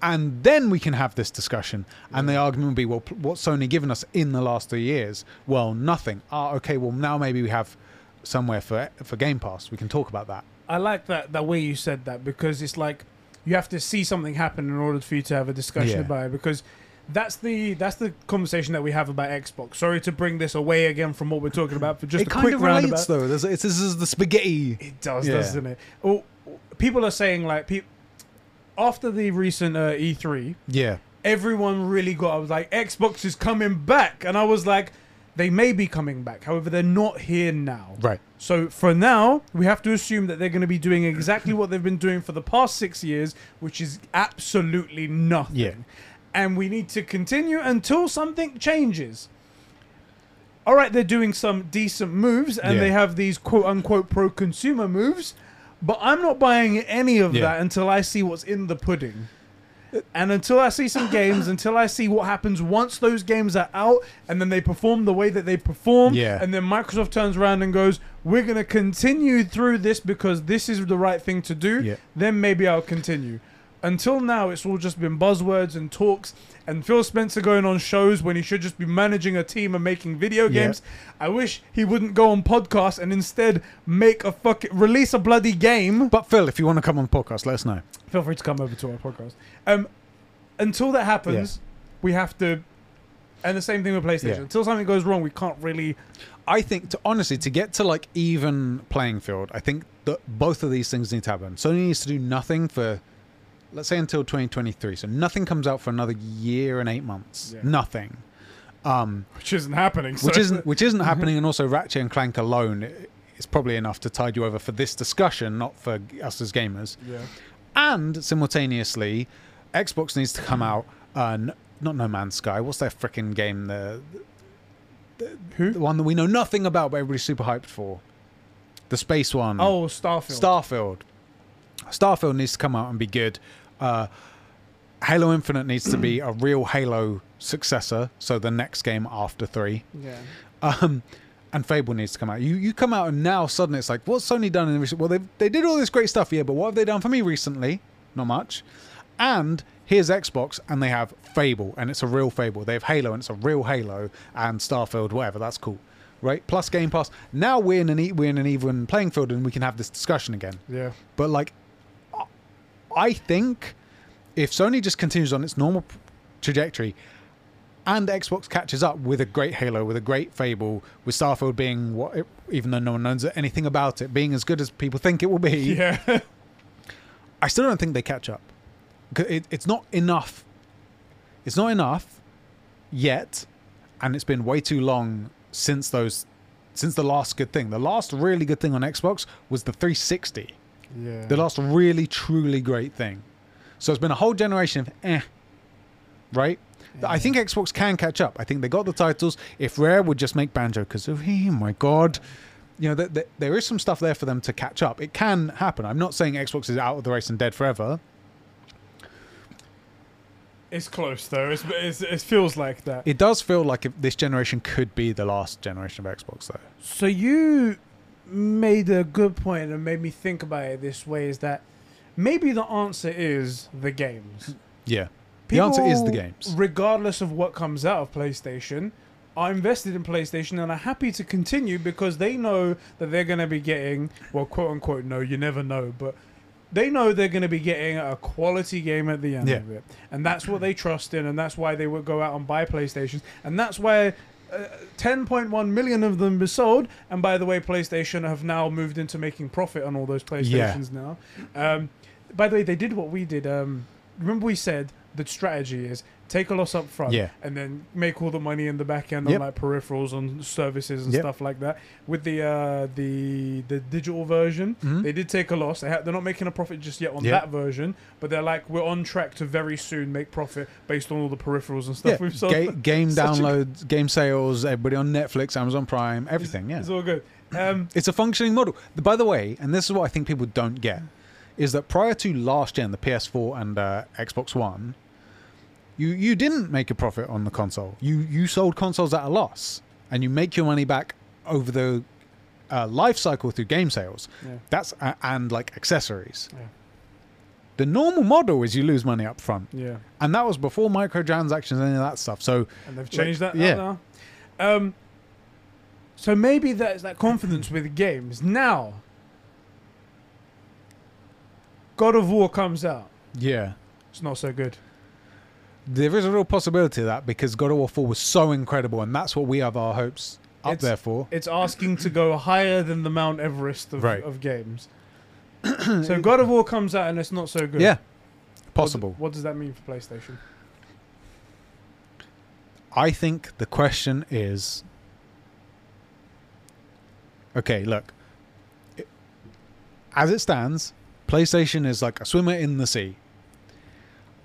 and then we can have this discussion. And the argument would be, well, what's Sony given us in the last three years? Well, nothing. Ah, okay. Well, now maybe we have somewhere for for Game Pass. We can talk about that. I like that that way you said that because it's like you have to see something happen in order for you to have a discussion Yeah. about it because that's the that's the conversation that we have about Xbox. Sorry to bring this away again from what we're talking about for just it a kind quick of roundabout. relates though. There's, it's, this is the spaghetti. It does, Yeah. doesn't it? Well, people are saying like pe- after the recent uh, E3, Yeah. everyone really got. I was like, Xbox is coming back, and I was like, they may be coming back. However, they're not here now. Right. So for now, we have to assume that they're going to be doing exactly what they've been doing for the past six years, which is absolutely nothing. Yeah. And we need to continue until something changes. All right, they're doing some decent moves, and Yeah. they have these quote unquote pro consumer moves, but I'm not buying any of Yeah. that until I see what's in the pudding. And until I see some games, until I see what happens once those games are out and then they perform the way that they perform, Yeah. and then Microsoft turns around and goes, We're going to continue through this because this is the right thing to do, Yeah. then maybe I'll continue. Until now, it's all just been buzzwords and talks, and Phil Spencer going on shows when he should just be managing a team and making video Yeah. games. I wish he wouldn't go on podcasts and instead make a fucking release a bloody game. But Phil, if you want to come on podcast, let us know. Feel free to come over to our podcast. Um, until that happens, we have to. And the same thing with PlayStation. Yeah. Until something goes wrong, we can't really. I think, to, honestly, to get to like even playing field, I think that both of these things need to happen. Sony needs to do nothing for, let's say, until 2023. So nothing comes out for another year and eight months. Yeah. Nothing. Um, Which isn't happening. So which isn't which isn't happening, and also Ratchet and Clank alone is probably enough to tide you over for this discussion, not for us as gamers. Yeah. And simultaneously, Xbox needs to come out. Uh, n- not No Man's Sky. What's their freaking game? The, Who? the one that we know nothing about, but everybody's super hyped for. The space one. Oh, Starfield. Starfield. Starfield needs to come out and be good. Uh, Halo Infinite needs to be a real Halo successor, so the next game after three. Yeah. Um, and Fable needs to come out. You you come out and now suddenly it's like, what's Sony done in recent? Well, they they did all this great stuff, yeah, but what have they done for me recently? Not much. And here's Xbox, and they have Fable, and it's a real Fable. They have Halo, and it's a real Halo, and Starfield, whatever. That's cool, right? Plus Game Pass. Now we're in an e- we're in an even playing field, and we can have this discussion again. Yeah. But like, I think if Sony just continues on its normal trajectory, and Xbox catches up with a great Halo, with a great Fable, with Starfield being what, it, even though no one knows anything about it, being as good as people think it will be, Yeah. I still don't think they catch up. It, it's not enough. It's not enough yet, and it's been way too long since those, since the last good thing. The last really good thing on Xbox was the 360 yeah. the last really truly great thing. So it's been a whole generation of eh, right? I think Xbox can catch up. I think they got the titles. If Rare would just make Banjo Kazooie, oh my god, you know, th- th- there is some stuff there for them to catch up. It can happen. I'm not saying Xbox is out of the race and dead forever. It's close though. It's, it's, it feels like that. It does feel like if this generation could be the last generation of Xbox, though. So you made a good point and made me think about it this way: is that maybe the answer is the games. Yeah, the answer is the games. regardless of what comes out of PlayStation. Are invested in PlayStation and are happy to continue because they know that they're going to be getting, well, quote unquote, no, you never know, but they know they're going to be getting a quality game at the end Yeah. of it. And that's what they trust in, and that's why they would go out and buy PlayStations. And that's why uh, 10.1 million of them were sold. And by the way, PlayStation have now moved into making profit on all those PlayStations now. Um, by the way, they did what we did. Um, remember, we said the strategy is take a loss up front Yeah. and then make all the money in the back end Yep. on like peripherals and services and Yep. stuff like that. With the uh, the the digital version, Mhm. they did take a loss. They ha- they're not making a profit just yet on Yeah. that version, but they're like we're on track to very soon make profit based on all the peripherals and stuff Yeah, we've sold. ga- game Such a- downloads, game sales, everybody on Netflix, Amazon Prime, everything. Yeah, It's all good. Um, It's a functioning model. By the way, and this is what I think people don't get, is that prior to last gen, the PS4 and uh, Xbox One, you you didn't make a profit on the console. You you sold consoles at a loss, and you make your money back over the uh, life cycle through game sales. yeah. That's uh, and like accessories. Yeah. The normal model is you lose money up front, Yeah. and that was before microtransactions and any of that stuff. So and they've changed Like, that yeah. now. Um, so maybe that's that confidence with games. Now, God of War comes out. yeah, It's not so good. There is a real possibility of that because God of War 4 was so incredible, and that's what we have our hopes up It's- there for. It's asking to go higher than the Mount Everest of, Right. of games. so God of War comes out and it's not so good. Yeah, What- possible. What, does that mean for PlayStation? I think the question is Okay, look. As it stands, PlayStation is like a swimmer in the sea.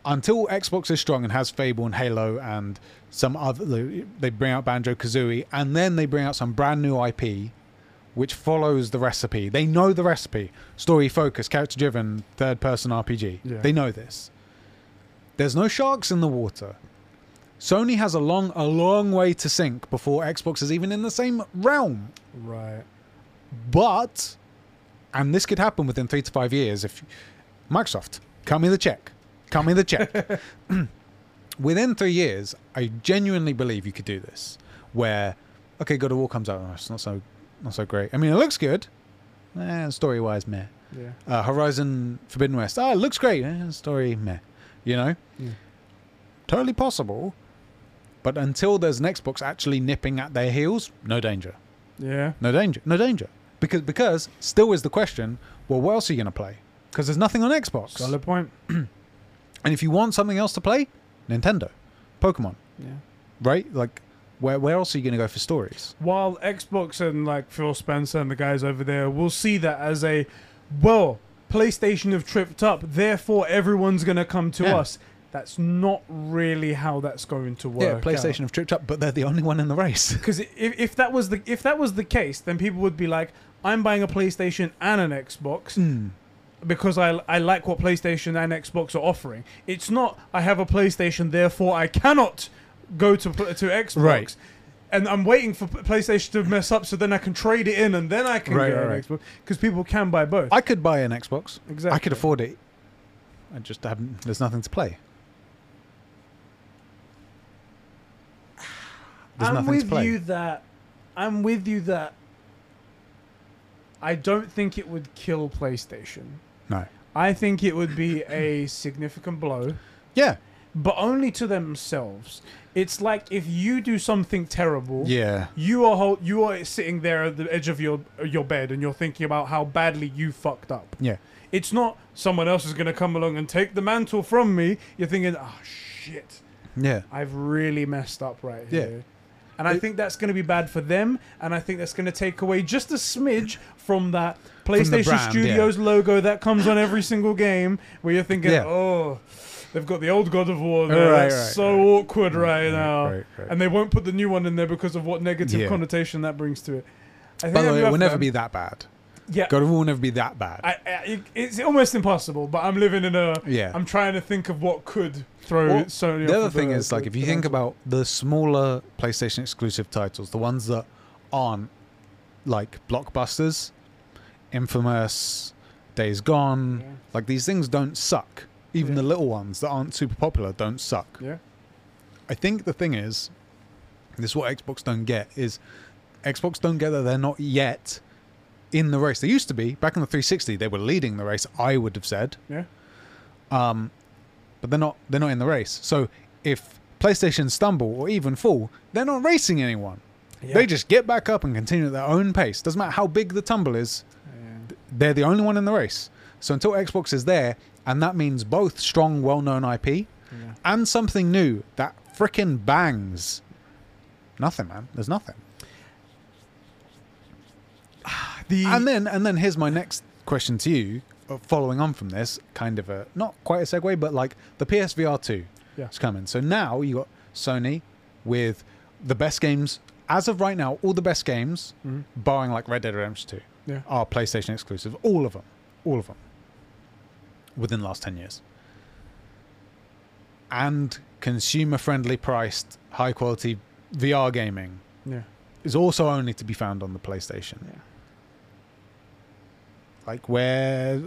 Until Xbox is strong and has Fable and Halo and some other, they bring out Banjo Kazooie, and then they bring out some brand new IP, which follows the recipe. They know the recipe: story focused, character driven, third person RPG. Yeah. They know this. There's no sharks in the water. Sony has a long, a long way to sink before Xbox is even in the same realm. Right. But, and this could happen within three to five years if Microsoft, cut me the check. Cut me the check. within three years, I genuinely believe you could do this. Where, okay, God of War comes out, oh, it's not so, not so great. I mean, it looks good. Eh, story wise, meh. Yeah. Uh, Horizon Forbidden West, ah, it looks great. Eh, story, meh. You know, Yeah. totally possible. But until there's an Xbox actually nipping at their heels, no danger. Yeah. No danger. No danger. Because because still is the question. Well, what else are you going to play? Because there's nothing on Xbox. Solid point. And if you want something else to play, Nintendo, Pokemon, Yeah. right? Like, where where else are you going to go for stories? While Xbox and like Phil Spencer and the guys over there will see that as a, well, PlayStation have tripped up, therefore everyone's gonna come to Yeah. us. That's not really how that's going to work. yeah, PlayStation have tripped up, but they're the only one in the race. Because if, if that was the if that was the case, then people would be like, I'm buying a PlayStation and an Xbox Hmm. Because I I like what PlayStation and Xbox are offering. It's not I have a PlayStation, therefore I cannot go to to Xbox. Right. And I'm waiting for PlayStation to mess up so then I can trade it in and then I can Right, get right, an right. Xbox because people can buy both. I could buy an Xbox. exactly. I could afford it. I just haven't. There's nothing to play. There's I'm with to play. you that I'm with you that I don't think it would kill PlayStation. No. I think it would be a significant blow, Yeah. but only to themselves. It's like if you do something terrible, Yeah. you are hol- you are sitting there at the edge of your your bed and you're thinking about how badly you fucked up. Yeah. It's not someone else is going to come along and take the mantle from me. You're thinking, "Oh shit, Yeah. I've really messed up right Yeah. here." And I It- think that's going to be bad for them, and I think that's going to take away just a smidge from that PlayStation brand, Studios logo that comes on every single game, where you're thinking, Yeah. "Oh, they've got the old God of War there. Right, that's right, so right. awkward mm, right mm, now." Right, right. and they won't put the new one in there because of what negative Yeah. connotation that brings to it. I think By the way, it will never um, be that bad. Yeah, God of War will never be that bad. I, I, it's almost impossible. But I'm living in a. yeah. I'm trying to think of what could throw Well, Sony. the other thing is, like, the- if you think about the smaller PlayStation exclusive titles, the ones that aren't like blockbusters, Infamous, Days Gone, Yeah. like these things don't suck. Even Yeah. the little ones that aren't super popular don't suck. Yeah. I think the thing is, this is what Xbox don't get is Xbox don't get that they're not yet in the race. They used to be back in the 360. They were leading the race. I would have said, Yeah. um, but they're not. They're not in the race. So if PlayStation stumble or even fall, they're not racing anyone. Yeah. They just get back up and continue at their own pace. Doesn't matter how big the tumble is. They're the only one in the race. So until Xbox is there, and that means both strong, well-known IP Yeah. and something new that frickin' bangs. Nothing, man. There's nothing. The And then, and then here's my next question to you, uh, following on from this, kind of a not quite a segue, but like the PSVR two Yeah. is coming. So now you got Sony with the best games as of right now. All the best games, Mhm. barring like Red Dead Redemption two, Yeah. are PlayStation exclusive. All of them, all of them, within the last ten years. And consumer-friendly priced, high-quality VR gaming yeah. is also only to be found on the PlayStation. Yeah. Like where,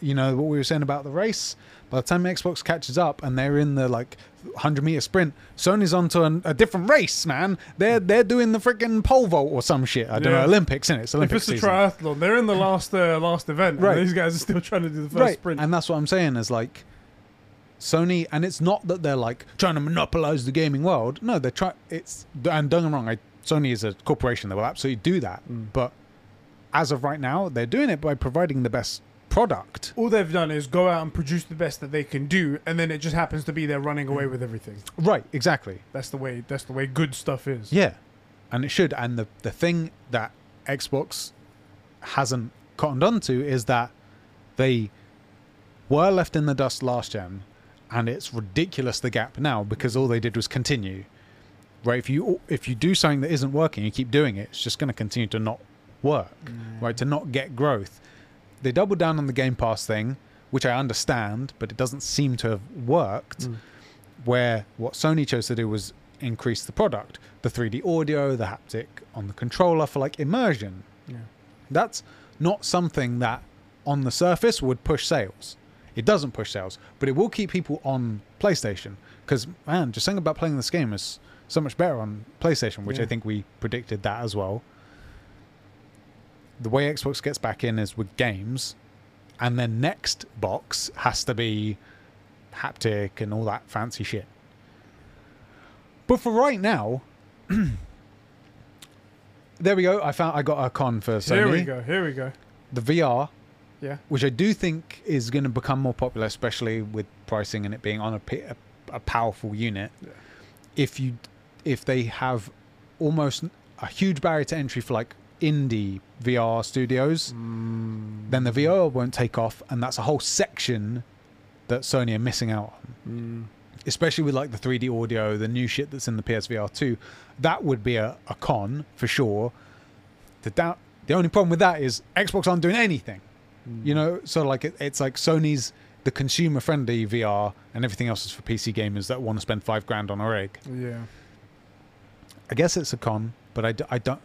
you know, what we were saying about the race. By the time Xbox catches up and they're in the like hundred meter sprint, Sony's onto an, a different race, man. They're they're doing the freaking pole vault or some shit. I don't Yeah. know Olympics in it. It's If Olympics it's a triathlon, they're in the last uh, last event. and Right. these guys are still trying to do the first right, sprint. and that's what I'm saying is like Sony, and it's not that they're like trying to monopolize the gaming world. No, they're trying. It's and don't get me wrong. I, Sony is a corporation. They will absolutely do that. Mm. But as of right now, they're doing it by providing the best product. All they've done is go out and produce the best that they can do, and then it just happens to be they're running away with everything. Right, exactly. That's the way. That's the way good stuff is. Yeah, and it should. And the the thing that Xbox hasn't cottoned onto is that they were left in the dust last gen, and it's ridiculous the gap now because all they did was continue. Right? If you if you do something that isn't working, you keep doing it, it's just going to continue to not work. Mm. Right? To not get growth. They doubled down on the Game Pass thing, which I understand, but it doesn't seem to have worked. Mm. Where what Sony chose to do was increase the product, the 3D audio, the haptic on the controller for like immersion. Yeah. That's not something that on the surface would push sales. It doesn't push sales, but it will keep people on PlayStation. Because, man, just something about playing this game is so much better on PlayStation, which I think we predicted that as well. The way Xbox gets back in is with games, and then next box has to be haptic and all that fancy shit. But for right now, there we go. I found I got a con for Sony Here we go. Here we go. the VR, Yeah. which I do think is going to become more popular, especially with pricing and it being on a a powerful unit. Yeah. If you, if they have almost a huge barrier to entry for like indie VR studios, Mm. then the VR won't take off, and that's a whole section that Sony are missing out on. Mm. Especially with like the 3D audio, the new shit that's in the PSVR 2, that would be a, a con for sure. The doubt, the only problem with that is Xbox aren't doing anything. Mm. You know, so like it, it's like Sony's the consumer friendly VR and everything else is for PC gamers that want to spend five grand on a rig. Yeah. I guess it's a con, but I, d- I don't.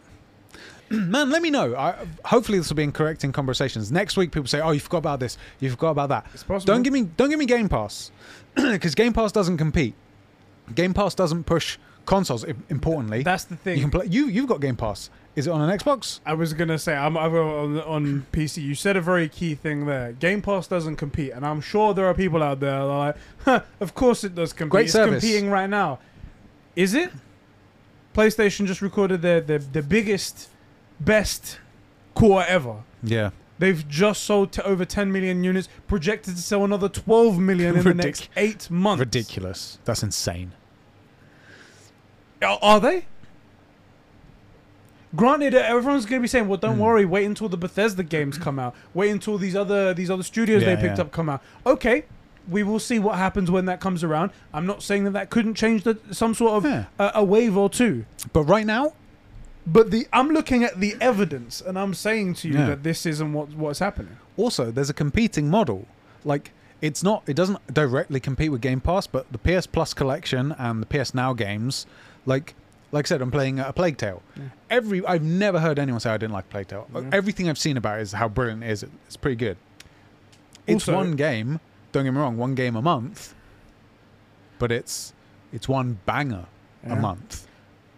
Man, let me know. I, hopefully, this will be incorrect in conversations. Next week, people say, "Oh, you forgot about this. You forgot about that." It's possible. Don't give me, don't give me Game Pass, because Game Pass doesn't compete. Game Pass doesn't push consoles. i- Importantly, That's the thing. you can play. You, you've got Game Pass. Is it on an Xbox? I was gonna say I'm, I'm on, on PC. You said a very key thing there. Game Pass doesn't compete, and I'm sure there are people out there that are like, huh, "Of course it does compete. Great it's service. competing right now." Is it? PlayStation just recorded their their, their biggest, best quarter ever. Yeah. They've just sold to over 10 million units, projected to sell another 12 million in the Ridic- next eight months. Ridiculous. That's insane. Are, are they? Granted, everyone's going to be saying, "Well, don't Hmm. worry. Wait until the Bethesda games come out. Wait until these other these other studios Yeah, they picked yeah. up come out." Okay, we will see what happens when that comes around. I'm not saying that that couldn't change the, some sort of Yeah. uh, a wave or two, But right now, but the I'm looking at the evidence and I'm saying to you Yeah. that this isn't what what's happening. also there's a competing model like it's not it doesn't directly compete with game pass but the ps plus collection and the ps now games like like i said i'm playing a plague tale Yeah. every i've never heard anyone say i didn't like plague tale Yeah. everything i've seen about it is how brilliant it is it's pretty good it's Also- one game don't get me wrong one game a month but it's it's one banger Yeah. a month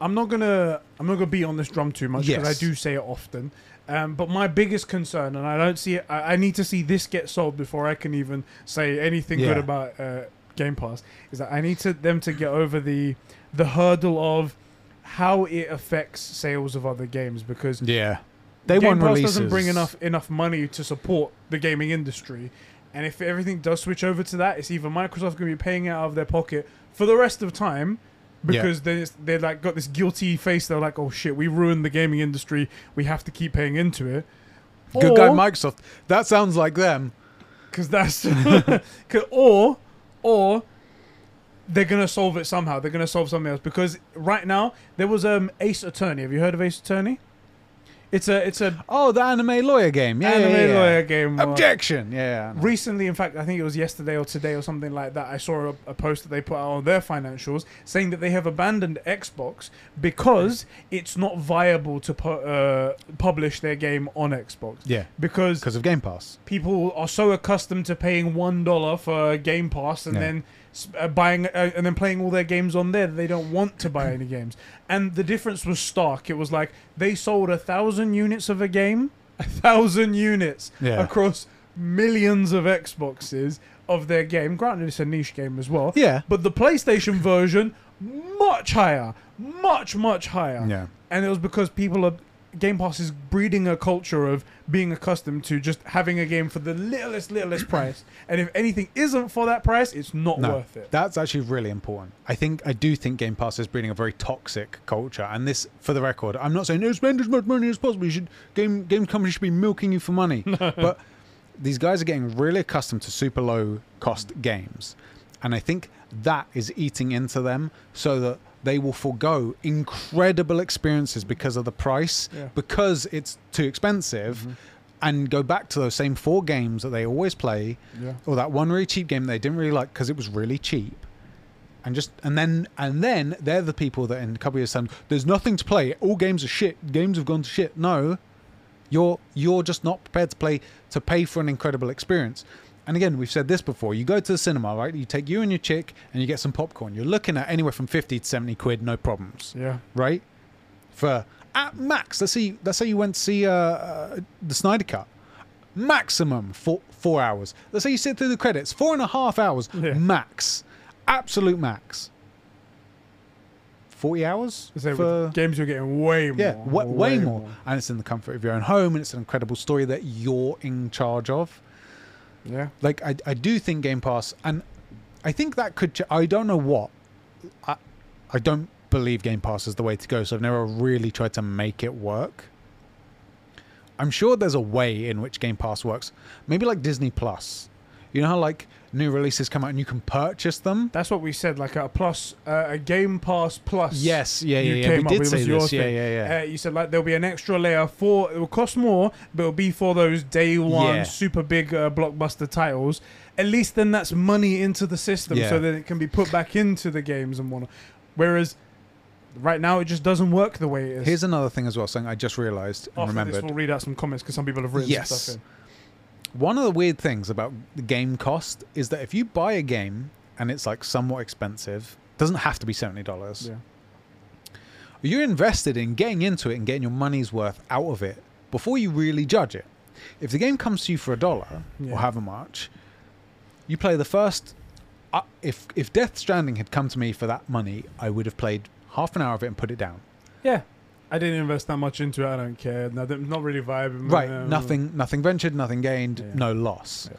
I'm not gonna I'm not gonna beat on this drum too much because Yes. I do say it often. Um, but my biggest concern, and I don't see it, I, I need to see this get sold before I can even say anything good about uh, Game Pass. Is that I need to them to get over the the hurdle of how it affects sales of other games because yeah they Game Pass releases. doesn't bring enough enough money to support the gaming industry. And if everything does switch over to that, it's either Microsoft going to be paying it out of their pocket for the rest of time Yeah. because they they're like got this guilty face. They're like, "Oh shit, we ruined the gaming industry. We have to keep paying into it." good guy microsoft that sounds like them because that's 'cause- or or they're gonna solve it somehow. They're gonna solve something else because right now there was um Ace Attorney. Have you heard of Ace Attorney? It's a it's a oh the anime lawyer game yeah, anime yeah, yeah. lawyer game. uh, objection yeah Recently, in fact, I think it was yesterday or today or something like that, I saw a, a post that they put out on their financials saying that they have abandoned Xbox because it's not viable to pu- uh, publish their game on Xbox. yeah Because because of game pass people are so accustomed to paying one dollar for Game Pass and Yeah. then uh, buying uh, and then playing all their games on there. They don't want to buy any games, and the difference was stark. It was like they sold a thousand units of a game, a thousand units Yeah. across millions of Xboxes of their game. Granted, it's a niche game as well, yeah but the PlayStation version much higher, much much higher yeah and it was because people are Game Pass is breeding a culture of being accustomed to just having a game for the littlest, littlest price. And if anything isn't for that price, it's not No, worth it. That's actually really important. I think I do think Game Pass is breeding a very toxic culture. And this, for the record, I'm not saying no, spend as much money as possible. You should game game companies should be milking you for money. but these guys are getting really accustomed to super low cost games, and I think that is eating into them so that they will forego incredible experiences because of the price, Yeah. because it's too expensive. Mm-hmm. And go back to those same four games that they always play, Yeah. or that one really cheap game they didn't really like because it was really cheap and just and then and then they're the people that in a couple of years time there's nothing to play all games are shit games have gone to shit no you're you're just not prepared to play to pay for an incredible experience and again we've said this before you go to the cinema right you take you and your chick and you get some popcorn. You're looking at anywhere from 50 to 70 quid no problems. Yeah. right? For at max let's see let's say you went to see uh, uh the snyder cut. Maximum four four hours. Let's say you sit through the credits four and a half hours Yeah. max. Absolute max. 40 hours So for games you're getting way more. yeah way, way more. And it's in the comfort of your own home and it's an incredible story that you're in charge of Yeah. like I, I do think Game Pass, and I think that could. Ch- I don't know what. I I don't believe Game Pass is the way to go, so I've never really tried to make it work. I'm sure there's a way in which Game Pass works. Maybe like Disney Plus. You know how like new releases come out and you can purchase them. That's what we said, like a plus, uh, a Game Pass Plus. Yes, yeah, you yeah, yeah. came We up did with, say this. Yeah, yeah, yeah. Uh, you said like there'll be an extra layer for it will cost more, but it'll be for those day one Yeah. super big uh, blockbuster titles. At least then that's money into the system, Yeah. so that it can be put back into the games and whatnot. Whereas right now it just doesn't work the way it is. Here's another thing as well, something I just realized and After remembered. this, we'll read out some comments because some people have written Yes. stuff in. One of the weird things about the game cost is that if you buy a game and it's like somewhat expensive, doesn't have to be seventy dollars. Yeah. You're invested in getting into it and getting your money's worth out of it before you really judge it. If the game comes to you for a dollar Yeah. or however much, you play the first. Uh, if if Death Stranding had come to me for that money, I would have played half an hour of it and put it down. Yeah. I didn't invest that much into it. I don't care. No, not really vibing. Right, Uh, nothing nothing ventured, nothing gained, Yeah. no loss. Yeah.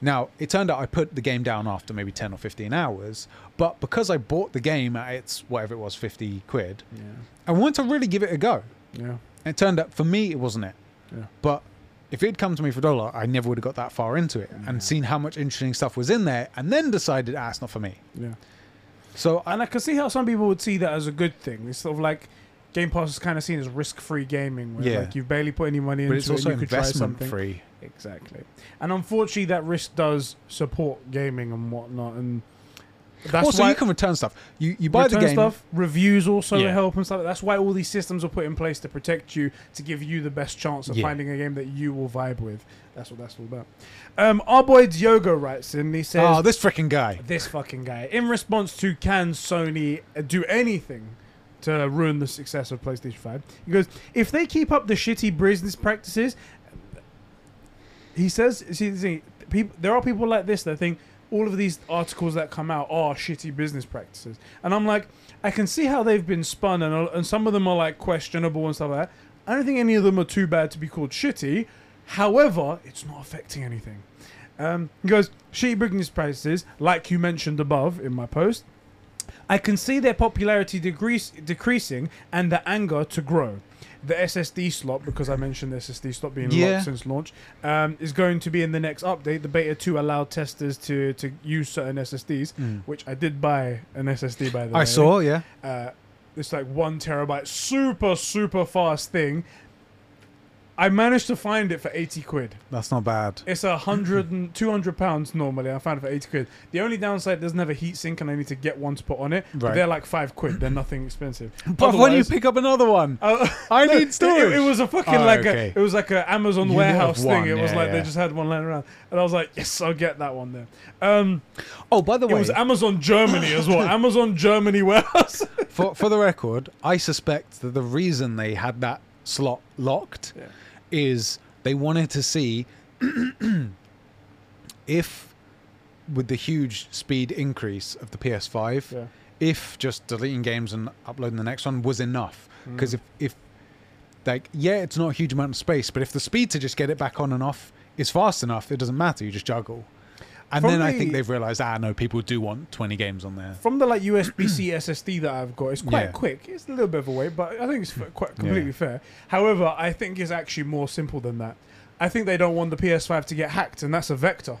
Now, it turned out I put the game down after maybe 10 or 15 hours, but because I bought the game at its whatever it was 50 quid, Yeah. I wanted to really give it a go. Yeah. It turned out for me it wasn't it. Yeah. But if it had come to me for a dollar, I never would have got that far into it Yeah. and seen how much interesting stuff was in there and then decided, ah, it's not for me. Yeah. So And I can see how some people would see that as a good thing. It's sort of like Game Pass is kind of seen as risk-free gaming, where Yeah. like you've barely put any money but into it, you could try something. free. Exactly. And unfortunately, that risk does support gaming and whatnot, and that's also, why you can return stuff. You you buy the game. stuff. Reviews also Yeah. help and stuff. That's why all these systems are put in place to protect you, to give you the best chance of Yeah. finding a game that you will vibe with. That's what that's all about. Um, our boy Diogo writes in. He says, Oh, this freaking guy. this fucking guy. In response to can Sony do anything to ruin the success of PlayStation 5? He goes, if they keep up the shitty business practices, he says, see, people, there are people like this that think all of these articles that come out are shitty business practices. And I'm like, I can see how they've been spun, and, and some of them are like questionable and stuff like that. I don't think any of them are too bad to be called shitty. However, it's not affecting anything. Um, he goes, shitty business practices, like you mentioned above in my post. I can see their popularity decrease, decreasing and the anger to grow. The SSD slot, because I mentioned the SSD slot being Yeah. locked since launch, um, is going to be in the next update. The beta 2 allowed testers to, to use certain SSDs, Mm. which I did buy an SSD by the way. I saw, yeah. Uh, it's like one terabyte, super, super fast thing. I managed to find it for 80 quid. That's not bad. It's a hundred and two hundred pounds normally. I found it for eighty quid. The only downside doesn't have a heat sink, and I need to get one to put on it. But Right. they're like five quid. They're nothing expensive. But when you Otherwise- pick up another one, Uh, I no, need storage. It, it was a fucking Oh, like okay. a. It was like a Amazon You warehouse have one, thing. It was yeah, like they yeah. just had one lying around, and I was like, yes, I'll get that one there. Um, oh, by the way it way, was Amazon Germany as well. Amazon Germany warehouse. for for the record, I suspect that the reason they had that slot locked Yeah. is they wanted to see if, with the huge speed increase of the PS5, yeah. if just deleting games and uploading the next one was enough. Because Mm. if if like yeah, it's not a huge amount of space, but if the speed to just get it back on and off is fast enough, it doesn't matter. You just juggle. And From then I think they've realized, ah, no, people do want 20 games on there. From the like USB-C SSD that I've got, it's quite Yeah. quick. It's a little bit of a wait, but I think it's quite completely Yeah. fair. However, I think it's actually more simple than that. I think they don't want the PS5 to get hacked, and that's a vector.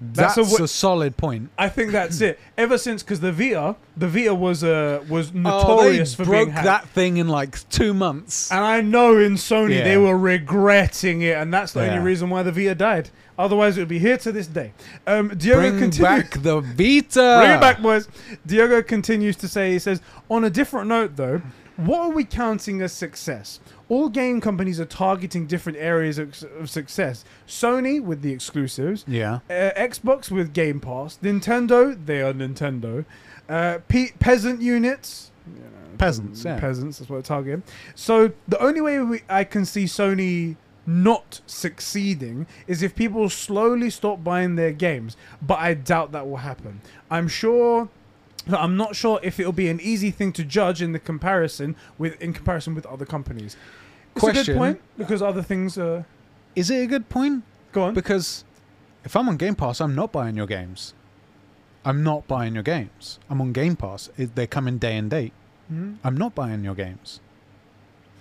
That's, That's a a, solid point. I think that's it. Ever since, because the Vita, the Vita was uh, was Oh, notorious they for broke being hacked. that thing in like two months. And I know in Sony Yeah. they were regretting it, and that's the Yeah. only reason why the Vita died. Otherwise, it would be here to this day. Um, Diogo Bring continues. back the Vita. Bring it back, boys. Diogo continues to say, he says, on a different note, though, what are we counting as success? All game companies are targeting different areas of, of success. Sony with the exclusives, Yeah. uh, Xbox with Game Pass, Nintendo, they are Nintendo, uh, pe- peasant units. you know, Peasants, yeah. Peasants, that's what they're targeting. So the only way we, I can see Sony not succeeding is if people slowly stop buying their games. But I doubt that will happen. I'm sure. I'm not sure if it'll be an easy thing to judge in the comparison with in comparison with other companies. It's a good Question. point because other things. are Is it a good point? go on. Because if I'm on Game Pass, I'm not buying your games. I'm not buying your games. I'm on Game Pass. They come in day and date. Mhm. I'm not buying your games.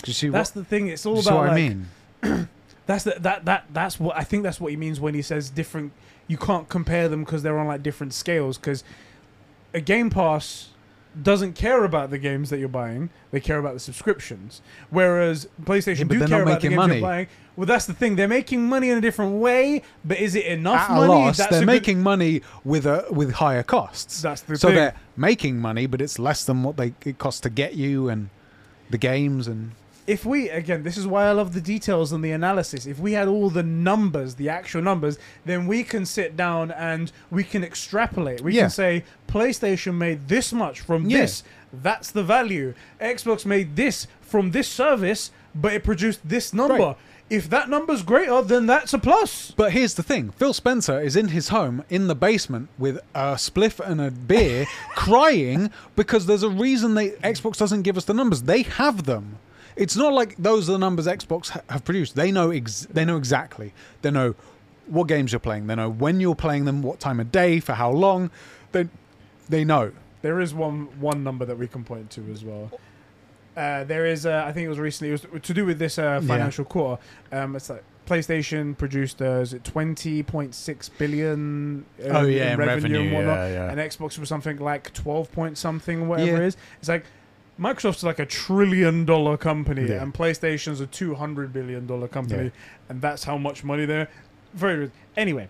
Do you see That's what, the thing. It's all about what like, I mean? That's the, that that that's what I think. That's what he means when he says different. You can't compare them because they're on like different scales. Because a Game Pass doesn't care about the games that you're buying; they care about the subscriptions. Whereas PlayStation Yeah, do care about the games money. you're buying. Well, that's the thing. They're making money in a different way, but is it enough At money? loss, that's they're a good- making money with a, with higher costs. That's the so thing. they're making money, but it's less than what they it costs to get you and the games and if we again this is why i love the details and the analysis if we had all the numbers the actual numbers then we can sit down and we can extrapolate we Yeah. can say playstation made this much from Yeah. this that's the value xbox made this from this service but it produced this number Right. if that number's greater then that's a plus But here's the thing: Phil Spencer is in his home in the basement with a spliff and a beer, crying because there's a reason they Xbox doesn't give us the numbers. They have them. It's not like those are the numbers Xbox ha- have produced. They know ex- they know exactly. They know what games you're playing. They know when you're playing them, what time of day, for how long. They they know. there is one one number that we can point to as well uh, there is uh, i think it was recently it was to do with this uh, Yeah. financial quarter um, it's like PlayStation produced uh, is it 20.6 billion uh, Oh, yeah, in in revenue, and whatnot, yeah, yeah. and Xbox was something like 12 point something, whatever Yeah. it is. It's like Microsoft's like a trillion dollar company, Yeah. and PlayStation's a 200 billion dollar company, Yeah. and that's how much money they're. Very anyway,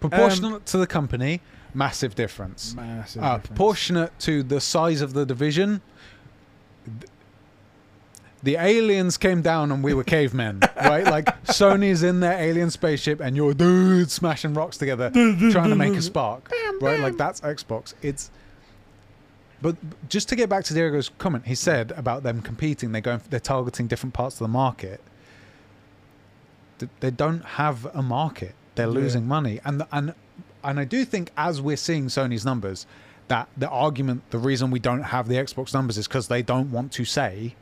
Proportionate to the company, massive difference. massive. Uh, difference. proportionate to the size of the division. th- The aliens came down and we were cavemen, right? Like Sony's in their alien spaceship and you're dude smashing rocks together, trying to make a spark, right? Like that's Xbox. It's. But just to get back to Diego's comment, he said about them competing, they're going, they're targeting different parts of the market. They don't have a market. They're Yeah. losing money, and and and I do think as we're seeing Sony's numbers, that the argument, the reason we don't have the Xbox numbers is because they don't want to say,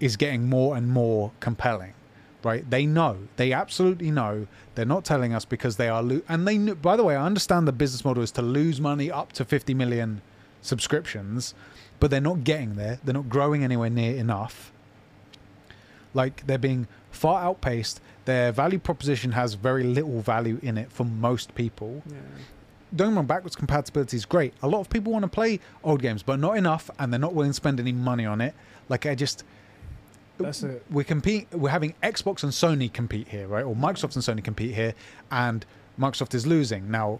is getting more and more compelling, right? They know, they absolutely know. They're not telling us because they are, lo- and they. By the way, I understand the business model is to lose money up to 50 million subscriptions, but they're not getting there. They're not growing anywhere near enough. Like they're being far outpaced. Their value proposition has very little value in it for most people Yeah. don't get wrong, backwards compatibility is great. A lot of people want to play old games, but not enough, and they're not willing to spend any money on it. Like I just, That's it. we compete. We're having Xbox and Sony compete here, right? Or Microsoft and Sony compete here, and Microsoft is losing now.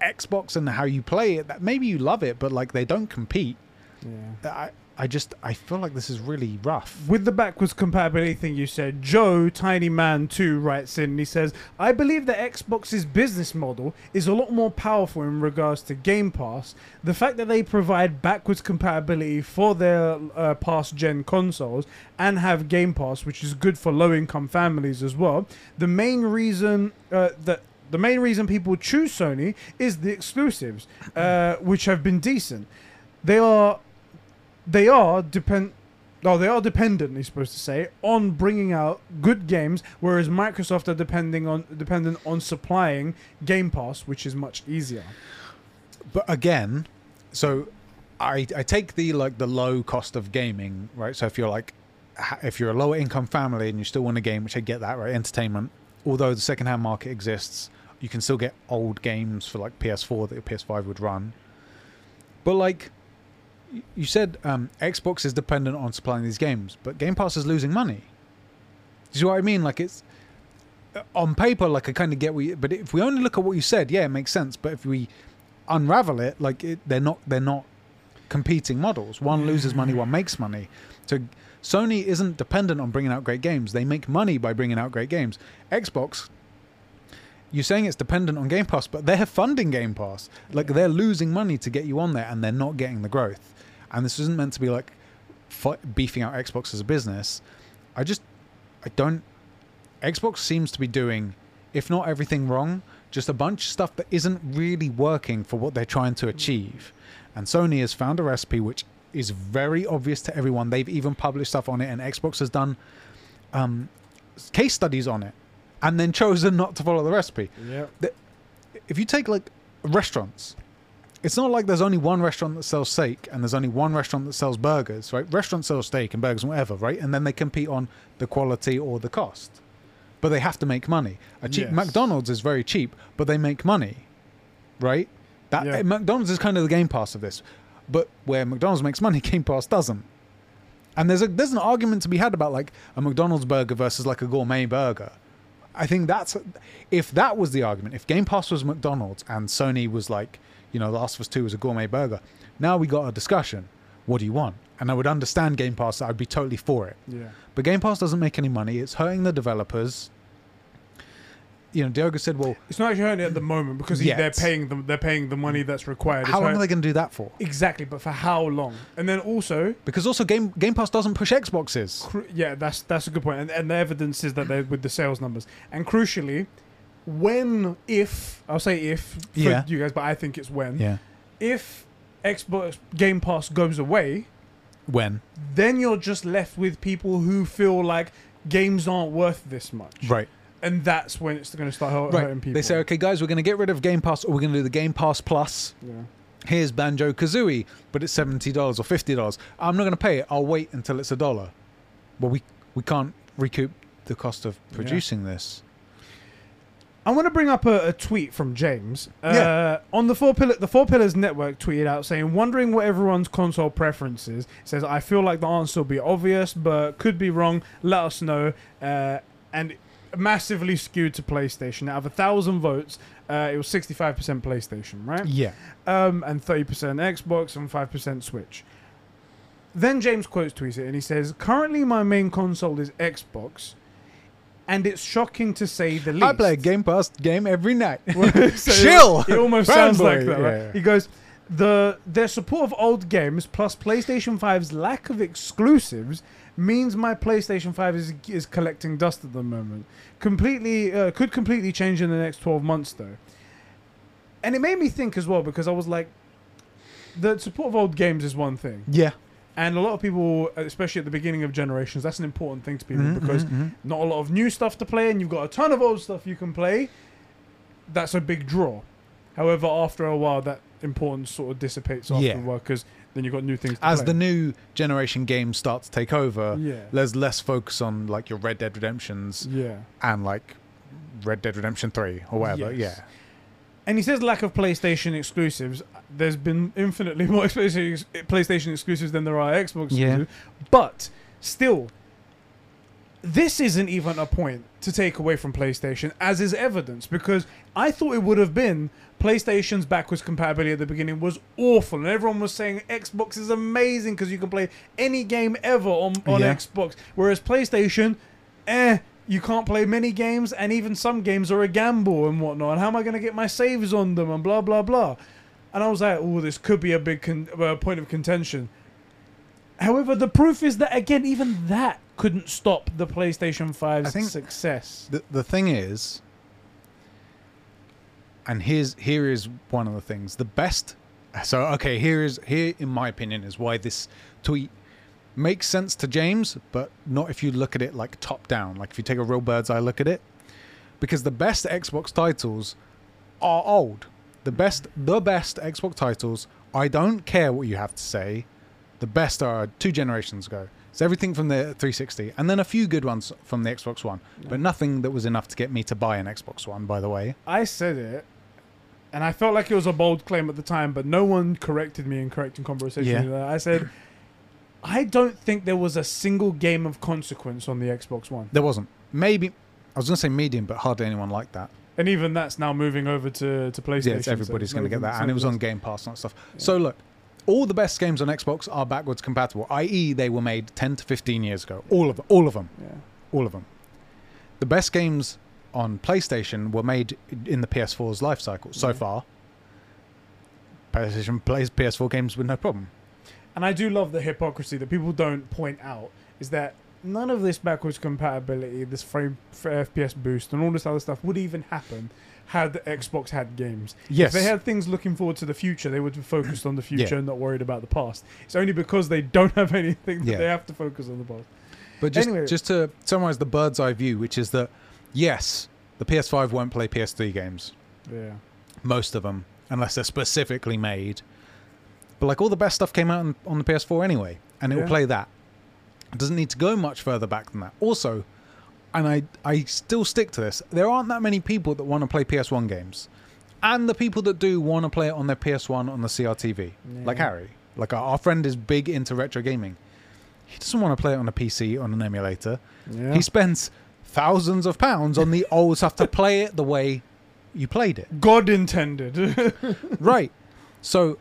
Xbox and how you play it, that maybe you love it, but like they don't compete. Yeah. I, I just, I feel like this is really rough. With the backwards compatibility thing you said, Joe Tiny Man 2 writes in and he says, I believe that Xbox's business model is a lot more powerful in regards to Game Pass. The fact that they provide backwards compatibility for their uh, past gen consoles and have Game Pass, which is good for low income families as well. The main reason uh, that the main reason people choose Sony is the exclusives, uh, which have been decent. They are they are depend Oh, they are dependent. He's supposed to say on bringing out good games, whereas Microsoft are depending on dependent on supplying Game Pass, which is much easier. But again, so I I take the like the low cost of gaming, right? So if you're like if you're a lower income family and you still want a game, which I get that, right? Entertainment. Although the secondhand market exists, you can still get old games for like PS4 that your PS5 would run. But like you said, um, Xbox is dependent on supplying these games, but Game Pass is losing money. Do you see what I mean? Like it's uh, on paper, like I kind of get you, but if we only look at what you said, yeah, it makes sense. But if we unravel it, like it, they're not they're not competing models. One loses money, one makes money. So Sony isn't dependent on bringing out great games. They make money by bringing out great games. Xbox, you're saying it's dependent on Game Pass, but they're funding Game Pass. Like they're losing money to get you on there, and they're not getting the growth. And this isn't meant to be like fi- beefing out Xbox as a business. I just I don't. Xbox seems to be doing, if not everything wrong, just a bunch of stuff that isn't really working for what they're trying to achieve. And Sony has found a recipe which is very obvious to everyone. They've even published stuff on it, and Xbox has done um, case studies on it, and then chosen not to follow the recipe. Yeah. If you take like restaurants, it's not like there's only one restaurant that sells steak and there's only one restaurant that sells burgers, right? Restaurants sell steak and burgers and whatever, right? And then they compete on the quality or the cost. But they have to make money. A cheap Yes. McDonald's is very cheap, but they make money, right? That Yeah. McDonald's is kind of the Game Pass of this. But where McDonald's makes money, Game Pass doesn't. And there's a there's an argument to be had about like a McDonald's burger versus like a gourmet burger. I think that's if that was the argument. If Game Pass was McDonald's and Sony was like, you know, The Last of Us Two was a gourmet burger. Now we got a discussion. What do you want? And I would understand Game Pass. I'd be totally for it. Yeah. But Game Pass doesn't make any money. It's hurting the developers. You know, Diogo said, "Well, It's not actually hurting it at the moment because he- they're paying them. They're paying the money that's required. It's how long hurt- are they going to do that for?" Exactly, but for how long? And then also, Because also Game Game Pass doesn't push Xboxes. cru- yeah, that's that's a good point. And, and the evidence is that they're with the sales numbers. And crucially, when if I'll say if for Yeah. you guys, but I think it's when Yeah. if Xbox Game Pass goes away, When? then you're just left with people who feel like games aren't worth this much. Right. And that's when it's going to start hurt- hurting Right. people. They say, "Okay, guys, we're going to get rid of Game Pass, or we're going to do the Game Pass Plus." Yeah. here's Banjo Kazooie, but it's seventy dollars or fifty dollars. I'm not going to pay it. I'll wait until it's a dollar. Well, we we can't recoup the cost of Yeah. producing this. I want to bring up a, a tweet from James. Uh, Yeah. On the four pillar, the Four Pillars Network tweeted out saying, "Wondering what everyone's console preference is." Says, "I feel like the answer will be obvious, but could be wrong. Let us know." Uh, and massively skewed to PlayStation. Out of a thousand votes, uh, it was sixty-five percent PlayStation, right? Yeah, um, and 30% Xbox and 5% Switch. Then James quotes tweets it and he says, Currently, my main console is Xbox, and it's shocking to say the least. I play a Game Pass game every night. So Chill. It, it almost sounds like Fanboy, that, right? He goes, the their support of old games plus PlayStation 5's lack of exclusives means my PlayStation 5 is is collecting dust at the moment. Completely uh, could completely change in the next 12 months though. And it made me think as well because I was like the support of old games is one thing. yeah, And a lot of people, especially at the beginning of generations, that's an important thing to people Mhm, because mhm, mhm. not a lot of new stuff to play, and you've got a ton of old stuff you can play. That's a big draw. However, after a while, that importance sort of dissipates after Yeah. a while because then you've got new things to as play. the new generation games start to take over, yeah, there's less focus on like your Red Dead Redemptions yeah. and like Red Dead Redemption Three or whatever. Yes. Yeah, And he says lack of PlayStation exclusives. There's been infinitely more PlayStation PlayStation exclusives than there are Xbox Yeah. exclusives. But still, this isn't even a point to take away from PlayStation, as is evidence, because I thought it would have been PlayStation's backwards compatibility at the beginning was awful, and everyone was saying Xbox is amazing because you can play any game ever on, on Yeah. Xbox, whereas PlayStation, eh, you can't play many games, and even some games are a gamble and whatnot. And how am I going to get my saves on them and blah blah blah? And I was like, oh, this could be a big con- uh, point of contention. However, the proof is that again, even that couldn't stop the PlayStation 5's I think- success. the the thing is, and here's here is one of the things. The best. So okay, here is here in my opinion is why this tweet makes sense to James, but not if you look at it like top down. Like if you take a real bird's eye look at it, because the best Xbox titles are old. The best, the best Xbox titles. I don't care what you have to say. The best are two generations ago. It's everything from the 360, and then a few good ones from the Xbox One, but nothing that was enough to get me to buy an Xbox One. By the way, I said it, and I felt like it was a bold claim at the time, but no one corrected me in correcting conversation. Yeah. I said, I don't think there was a single game of consequence on the Xbox One, there wasn't. Maybe I was going to say medium, but hardly anyone liked that. and even that's now moving over to to PlayStation. Yeah, it's so everybody's going to get that, and it was on Game Pass and that stuff. So look, all the best games on Xbox are backwards compatible, i.e., they were made 10 to 15 years ago. All of them, all of them, Yeah. all of them. The best games on PlayStation were made in the PS4's life cycle so Yeah. far. PlayStation plays PS4 games with no problem. And I do love the hypocrisy that people don't point out is that none of this backwards compatibility, this frame for FPS boost, and all this other stuff would even happen had the Xbox had games. Yes, If they had things looking forward to the future, they would be focused on the future Yeah. and not worried about the past. It's only because they don't have anything that Yeah. they have to focus on the past. But just Anyway. just to summarize the bird's eye view, which is that yes, the PS5 won't play PS3 games, Yeah. most of them, unless they're specifically made. But like all the best stuff came out on, on the PS4 anyway, and it will play that. It doesn't need to go much further back than that. Also, and I I still stick to this. There aren't that many people that want to play PS1 games, and the people that do want to play it on their PS1 on the CRTV, like Harry. Like our, our friend is big into retro gaming. He doesn't want to play it on a PC on an emulator. Yeah. He spends thousands of pounds on the old stuff to play it the way you played it. God intended. right. So,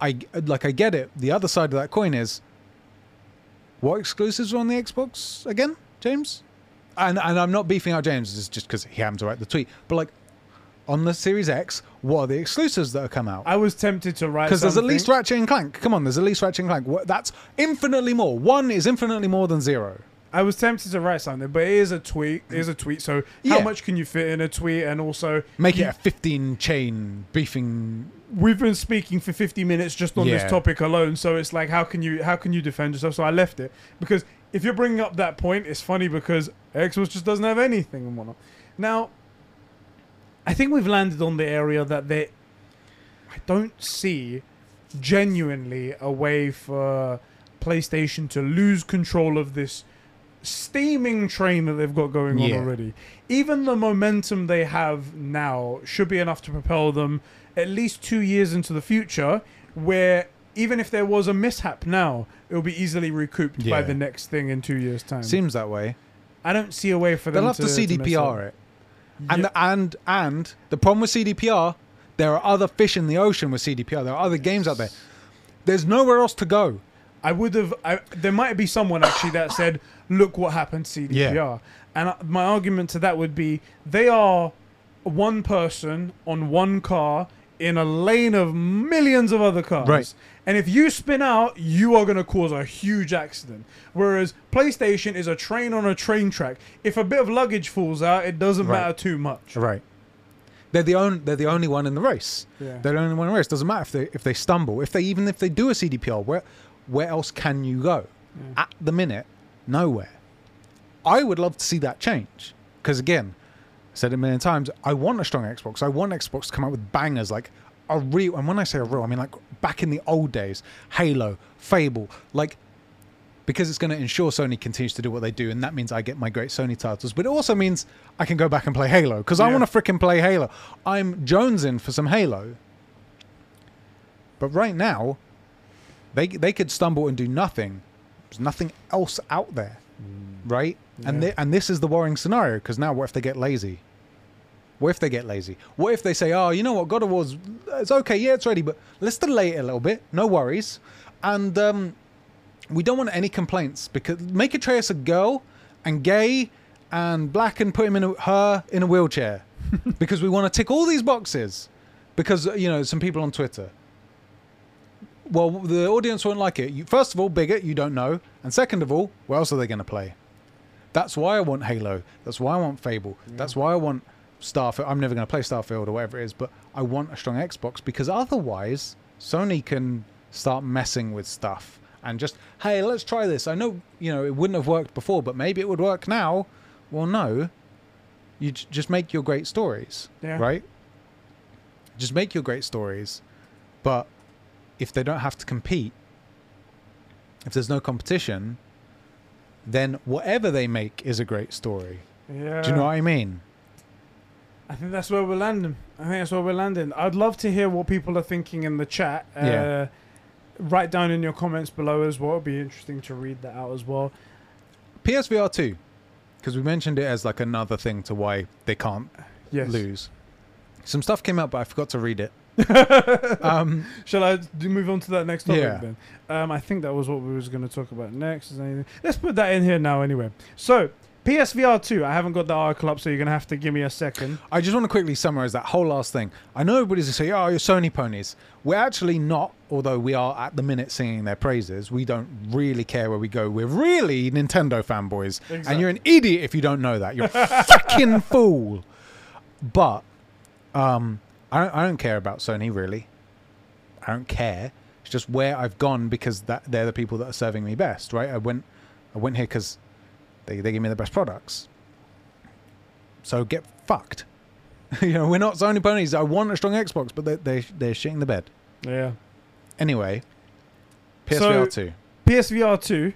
I like I get it. The other side of that coin is what exclusives are on the Xbox again, James? And and I'm not beefing out James. It's just because he happened to write the tweet. But like on the Series X, what are the exclusives that have come out? I was tempted to write Because there's at least Ratchet and Clank. Come on, there's at least Ratchet and Clank. That's infinitely more. One is infinitely more than zero. I was tempted to write something, but it is a tweet. It is a tweet. So Yeah. how much can you fit in a tweet? And also, Make it a 15 chain beefing. we've been speaking for 50 minutes just on this topic alone so it's like how can you how can you defend yourself so i left it because if you're bringing up that point it's funny because xbox just doesn't have anything and whatnot now i think we've landed on the area that they i don't see genuinely a way for playstation to lose control of this steaming train that they've got going on already even the momentum they have now should be enough to propel them at least two years into the future, where even if there was a mishap now, it will be easily recouped by the next thing in two years' time. Seems that way. I don't see a way for them They'll have to, mess CDPR up. it. And Yeah. the, and and the problem with CDPR, there are other fish in the ocean with CDPR. There are other games out there. There's nowhere else to go. I would have. I, there might be someone actually that said, "Look what happened to CDPR," Yeah. and my argument to that would be they are one person on one car in a lane of millions of other cars. Right. And if you spin out, you are going to cause a huge accident. Whereas PlayStation is a train on a train track. If a bit of luggage falls out, it doesn't Right. matter too much. Right. They're the only they're the only one in the race. Yeah. They're the only one in the race. Doesn't matter if they if they stumble. If they even if they do a CDPR, where where else can you go? Yeah. At the minute, nowhere. I would love to see that change. Because again, I said it a million times, I want a strong Xbox. I want Xbox to come out with bangers like a real and when I say a real, I mean like back in the old days, Halo, Fable, like because it's going to ensure Sony continues to do what they do, and that means I get my great Sony titles. But it also means I can go back and play Halo because I want to fricking play Halo. I'm jonesing for some Halo. But right now, they they could stumble and do nothing. There's nothing else out there, right? And Yeah. thi- and this is the worrying scenario because now what if they get lazy? What if they get lazy? What if they say, "Oh, you know what? God of War's it's okay, yeah, it's ready, but let's delay it a little bit. No worries." And um, we don't want any complaints because make Atreus a girl and gay and black and put him in a, her in a wheelchair because we want to tick all these boxes because you know some people on Twitter. Well, the audience won't like it. You, first of all, bigot, you don't know, and second of all, what else are they going to play? That's why I want Halo. That's why I want Fable. Mm. That's why I want Starfield. I'm never going to play Starfield or whatever it is, but I want a strong Xbox because otherwise, Sony can start messing with stuff and just hey, let's try this. I know you know it wouldn't have worked before, but maybe it would work now. Well, no. You j- just make your great stories, Yeah. right? Just make your great stories, but if they don't have to compete, if there's no competition, then whatever they make is a great story. Yeah. Do you know what I mean? I think that's where we're landing. I think that's where we're landing. I'd love to hear what people are thinking in the chat. Uh, Yeah. Write down in your comments below as well. It'd be interesting to read that out as well. PSVR 2, because we mentioned it as like another thing to why they can't Yes. lose. Some stuff came out, but I forgot to read it. um, Shall I do move on to that next topic Yeah. then? Um, I think that was what we was going to talk about next. Is anything? Let's put that in here now anyway. So, PSVR 2. I haven't got the article up, so you're going to have to give me a second. I just want to quickly summarize that whole last thing. I know everybody's going to say, oh, you're Sony ponies. We're actually not, although we are at the minute singing their praises. We don't really care where we go. We're really Nintendo fanboys. Exactly. And you're an idiot if you don't know that. You're a fucking fool. But um, I, don't, I don't care about Sony, really. I don't care. It's just where I've gone because that they're the people that are serving me best, right? I went, I went here because they, they give me the best products. So get fucked. you know, we're not Sony ponies. I want a strong Xbox, but they they they're shitting the bed. Yeah. Anyway, So- PSVR two. PSVR 2.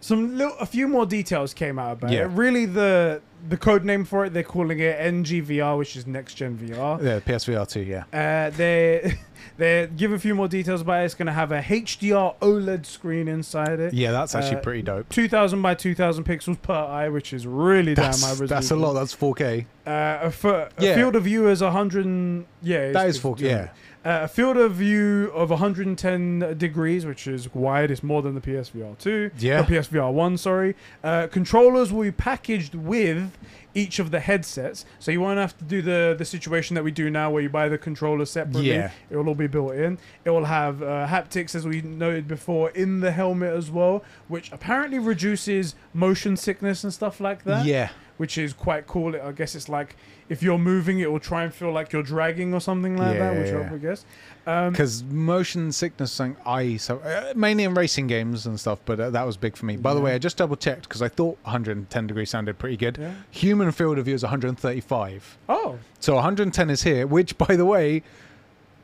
Some little, a few more details came out about Yeah. it. Really, the the code name for it, they're calling it NGVR, which is next gen VR. Yeah, PSVR two. Yeah. Uh, they they give a few more details about it. It's going to have a HDR OLED screen inside it. Yeah, that's actually Uh, pretty dope. 2000 by 2000 pixels per eye, which is really damn high That's, resolution. that's a lot. That's 4K. Uh, a, f- a Yeah. field of view is 100. Yeah, that is 4K. it's- Yeah. Uh, a field of view of 110 degrees, which is wide. It's more than the PSVR 2. Yeah. The PSVR 1, sorry. Uh, controllers will be packaged with each of the headsets, so you won't have to do the the situation that we do now, where you buy the controller separately. Yeah. It will all be built in. It will have uh, haptics, as we noted before, in the helmet as well, which apparently reduces motion sickness and stuff like that Yeah. Which is quite cool. I guess it's like if you're moving, it will try and feel like you're dragging or something like that, which Yeah. I guess. Um, Because motion sickness, I so uh, mainly in racing games and stuff, but uh, that was big for me. By the way, I just double checked because I thought 110 degrees sounded pretty good. yeah. Human field of view is 135. Oh, So 110 is here, which, by the way,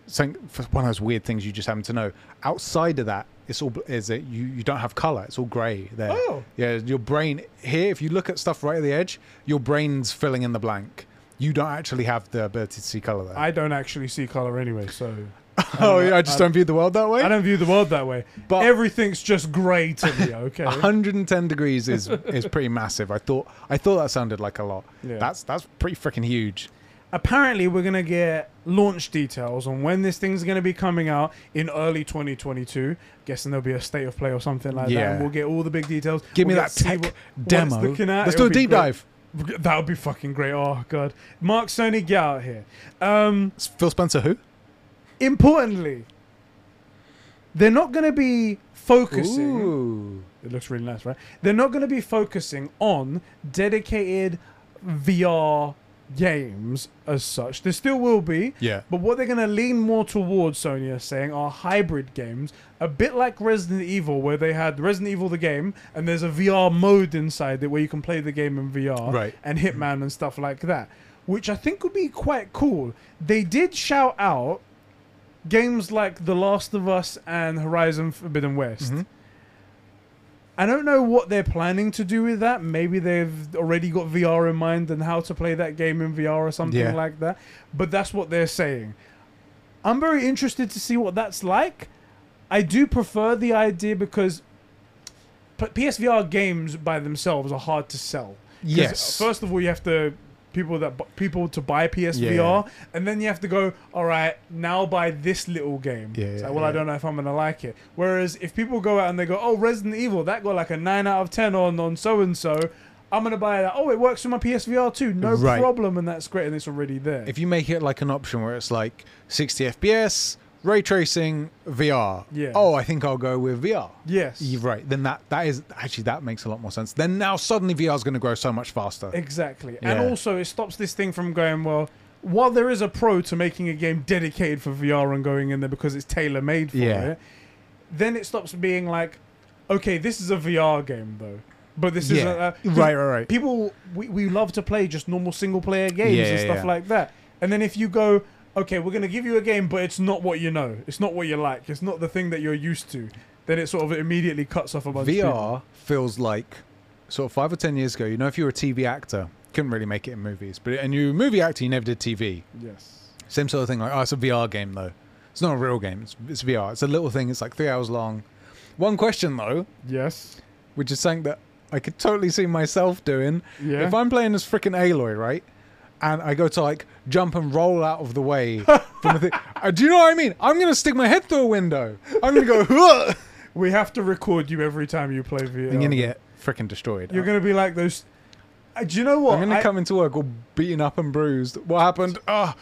something one of those weird things you just happen to know. Outside of that, it's all is it you you don't have color. It's all grey there. Oh. Yeah, your brain here. If you look at stuff right at the edge, your brain's filling in the blank. You don't actually have the ability to see color there. I don't actually see color anyway, so oh, uh, yeah, I just I- don't view the world that way. I don't view the world that way. But Everything's just grey to me. Okay. 110 degrees is is pretty massive. I thought I thought that sounded like a lot. Yeah. That's that's pretty freaking huge. Apparently, we're gonna get launch details on when this thing's gonna be coming out in early 2022. Guessing there'll be a state of play or something like that. Yeah. And we'll get all the big details. Give me We'll that to see tech what- what demo. looking at. Let's It'll do a deep great. dive. That would be fucking great. Oh god, Mark Cerny, get out here. Um, Phil Spencer, who? importantly, they're not going to be focusing. Ooh. It looks really nice, right? They're not going to be focusing on dedicated VR games as such. There still will be, Yeah. but what they're going to lean more towards, Sony are saying, are hybrid games, a bit like Resident Evil, where they had Resident Evil the game, and there's a VR mode inside it where you can play the game in VR, Right. and Hitman and stuff like that, which I think would be quite cool. They did shout out games like The Last of Us and Horizon Forbidden West. Mhm. I don't know what they're planning to do with that. Maybe they've already got VR in mind and how to play that game in VR or something Yeah. like that. But that's what they're saying. I'm very interested to see what that's like. I do prefer the idea because PSVR games by themselves are hard to sell. Yes. First of all, you have to people that bu- people to buy PSVR, and then you have to go. All right, now buy this little game. Yeah, It's yeah, like, well, I yeah. don't know if I'm gonna like it. Whereas if people go out and they go, oh, Resident Evil, that got like a nine out of ten on on so and so. I'm gonna buy that. Oh, it works with my PSVR too. No Right. problem, and that's great, and it's already there. If you make it like an option where it's like 60 FPS, ray tracing, VR. Yeah. Oh, I think I'll go with VR. yes, You're right. Then that that is actually that makes a lot more sense. Then now suddenly VR is going to grow so much faster. Exactly. And also, it stops this thing from going, well, while there is a pro to making a game dedicated for VR and going in there because it's tailor made for Yeah. it, then it stops being like, okay, this is a VR game though, but this is Yeah. a, uh, right, right, right. people we, we love to play just normal single player games Yeah, and yeah, stuff yeah. like that. And then if you go, okay, we're gonna give you a game, but it's not what you know, it's not what you like, it's not the thing that you're used to, then it sort of immediately cuts off a bunch. VR feels like sort of five or ten years ago. You know, if you were a TV actor, couldn't really make it in movies, but and you were a movie actor, you never did TV. Yes. Same sort of thing. Like, oh, it's a VR game though. It's not a real game. It's, it's VR. It's a little thing. It's like three hours long. One question though, Yes. which is something that I could totally see myself doing. Yeah. If I'm playing as freaking Aloy, right, and I go to like jump and roll out of the way from the thing, uh, do you know what I mean? I'm gonna stick my head through a window. I'm gonna go. "Huh." we have to record you every time you play VR. I'm gonna get freaking destroyed. You're gonna be like those. Uh, do you know what? I'm gonna I, come into work all beaten up and bruised. What happened? Ah,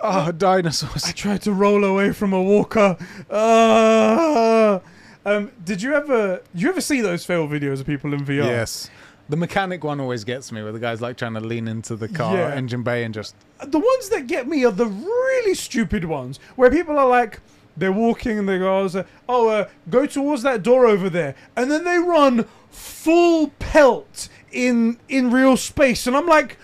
ah, dinosaurs. I tried to roll away from a walker. Ah. Um, did you ever? You ever see those fail videos of people in VR? Yes. The mechanic one always gets me, where the guy's like trying to lean into the car Yeah. engine bay and just the ones that get me are the really stupid ones where people are like they're walking and they go oh, oh uh, go towards that door over there and then they run full pelt in in real space and i'm like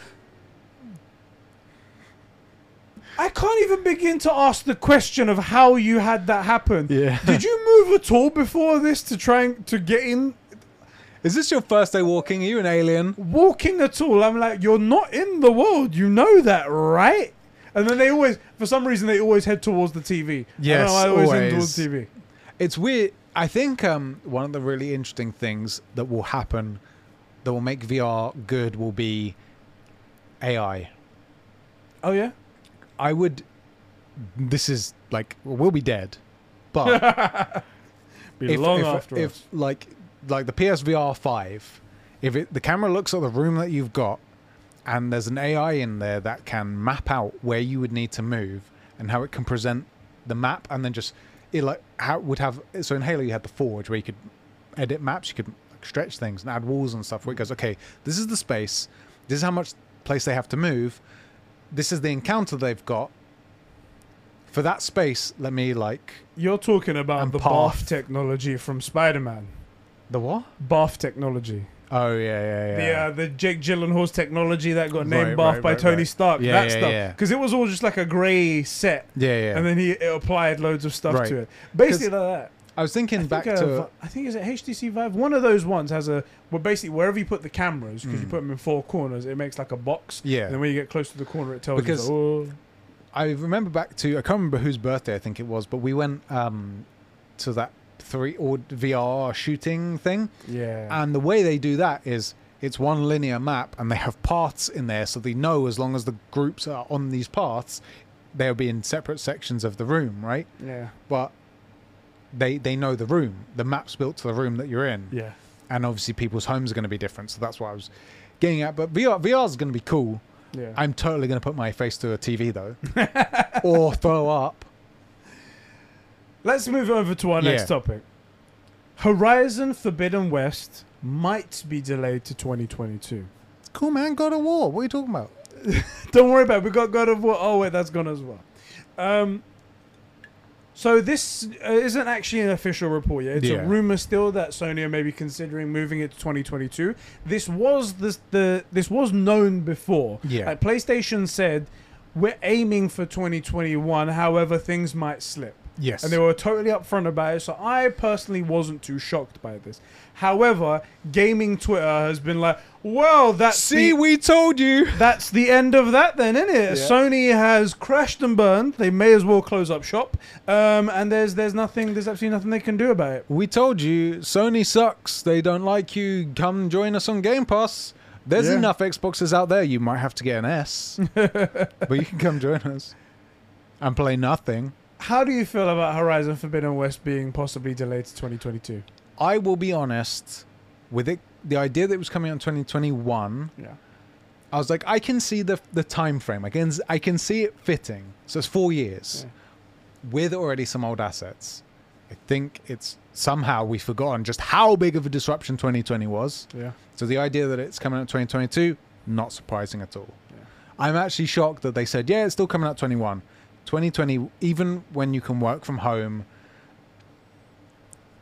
i can't even begin to ask the question of how you had that happen yeah. did you move at all before this to try and to get in Is this your first day walking? Are you an alien? walking at all. I'm like, you're not in the world. You know that, right? And then they always, for some reason, they always head towards the TV. Yes, I, always head always. towards the TV. It's weird. I think um, one of the really interesting things that will happen that will make VR good will be AI. Oh yeah. I would. This is like we'll be dead, but Be if, long if, after if us. like like the PSVR five, if it the camera looks at the room that you've got, and there's an AI in there that can map out where you would need to move and how it can present the map, and then just it like how it would have. So in Halo you had the Forge where you could edit maps, you could stretch things and add walls and stuff. Where it goes, okay, this is the space, this is how much place they have to move, this is the encounter they've got. For that space, let me like You're talking about the path. BARF technology from Spider-Man. The what? BARF technology. Oh yeah, yeah, yeah. The uh, the Jake Gyllenhaal's technology that got named Right, BARF right, by right, Tony. Stark. Yeah, that yeah, stuff. yeah. Because it was all just like a grey set, yeah, yeah. and then he it applied loads of stuff to it. Basically like that. I was thinking I back think, uh, to I think is it HTC Vive. One of those ones has a well, basically wherever you put the cameras, because you Mm. put them in four corners, it makes like a box. yeah. And then when you get close to the corner, it tells Because- you. Oh, I remember back to I can't remember whose birthday I think it was, but we went um to that three or VR shooting thing, yeah. and the way they do that is it's one linear map, and they have paths in there, so they know as long as the groups are on these paths, they'll be in separate sections of the room, right? yeah. But they they know the room, the map's built to the room that you're in, Yeah. and obviously people's homes are going to be different, so that's what I was getting at. But VR VR is going to be cool. Yeah. I'm totally going to put my face to a TV though, or throw up. Let's move over to our Yeah. next topic. Horizon Forbidden West might be delayed to 2022. Cool, man. God of War. What are you talking about? Don't worry about it. We got God of War. Oh, wait, that's gone as well. Um, so this uh, isn't actually an official report yet. It's Yeah. a rumor still that Sony are maybe considering moving it to 2022. This was this the this was known before. Yeah. Like PlayStation said, we're aiming for 2021. However, things might slip. Yes. and they were totally upfront about it. So I personally wasn't too shocked by this. However, gaming Twitter has been like, "Well, that's See, the, we told you. that's the end of that, then, isn't it? Yeah. Sony has crashed and burned. They may as well close up shop. Um, and there's there's nothing, there's absolutely nothing they can do about it. We told you. Sony sucks. They don't like you. Come join us on Game Pass. There's Yeah. enough Xboxes out there. You might have to get an S, but you can come join us and play nothing. How do you feel about Horizon Forbidden West being possibly delayed to 2022? I will be honest with it. The idea that it was coming out in 2021, Yeah. I was like, I can see the the time frame. I can I can see it fitting. So it's four years with already some old assets. I think it's somehow we've forgotten just how big of a disruption 2020 was. Yeah. So the idea that it's coming out 2022, not surprising at all. Yeah. I'm actually shocked that they said, yeah, it's still coming out 21. 2020, even when you can work from home,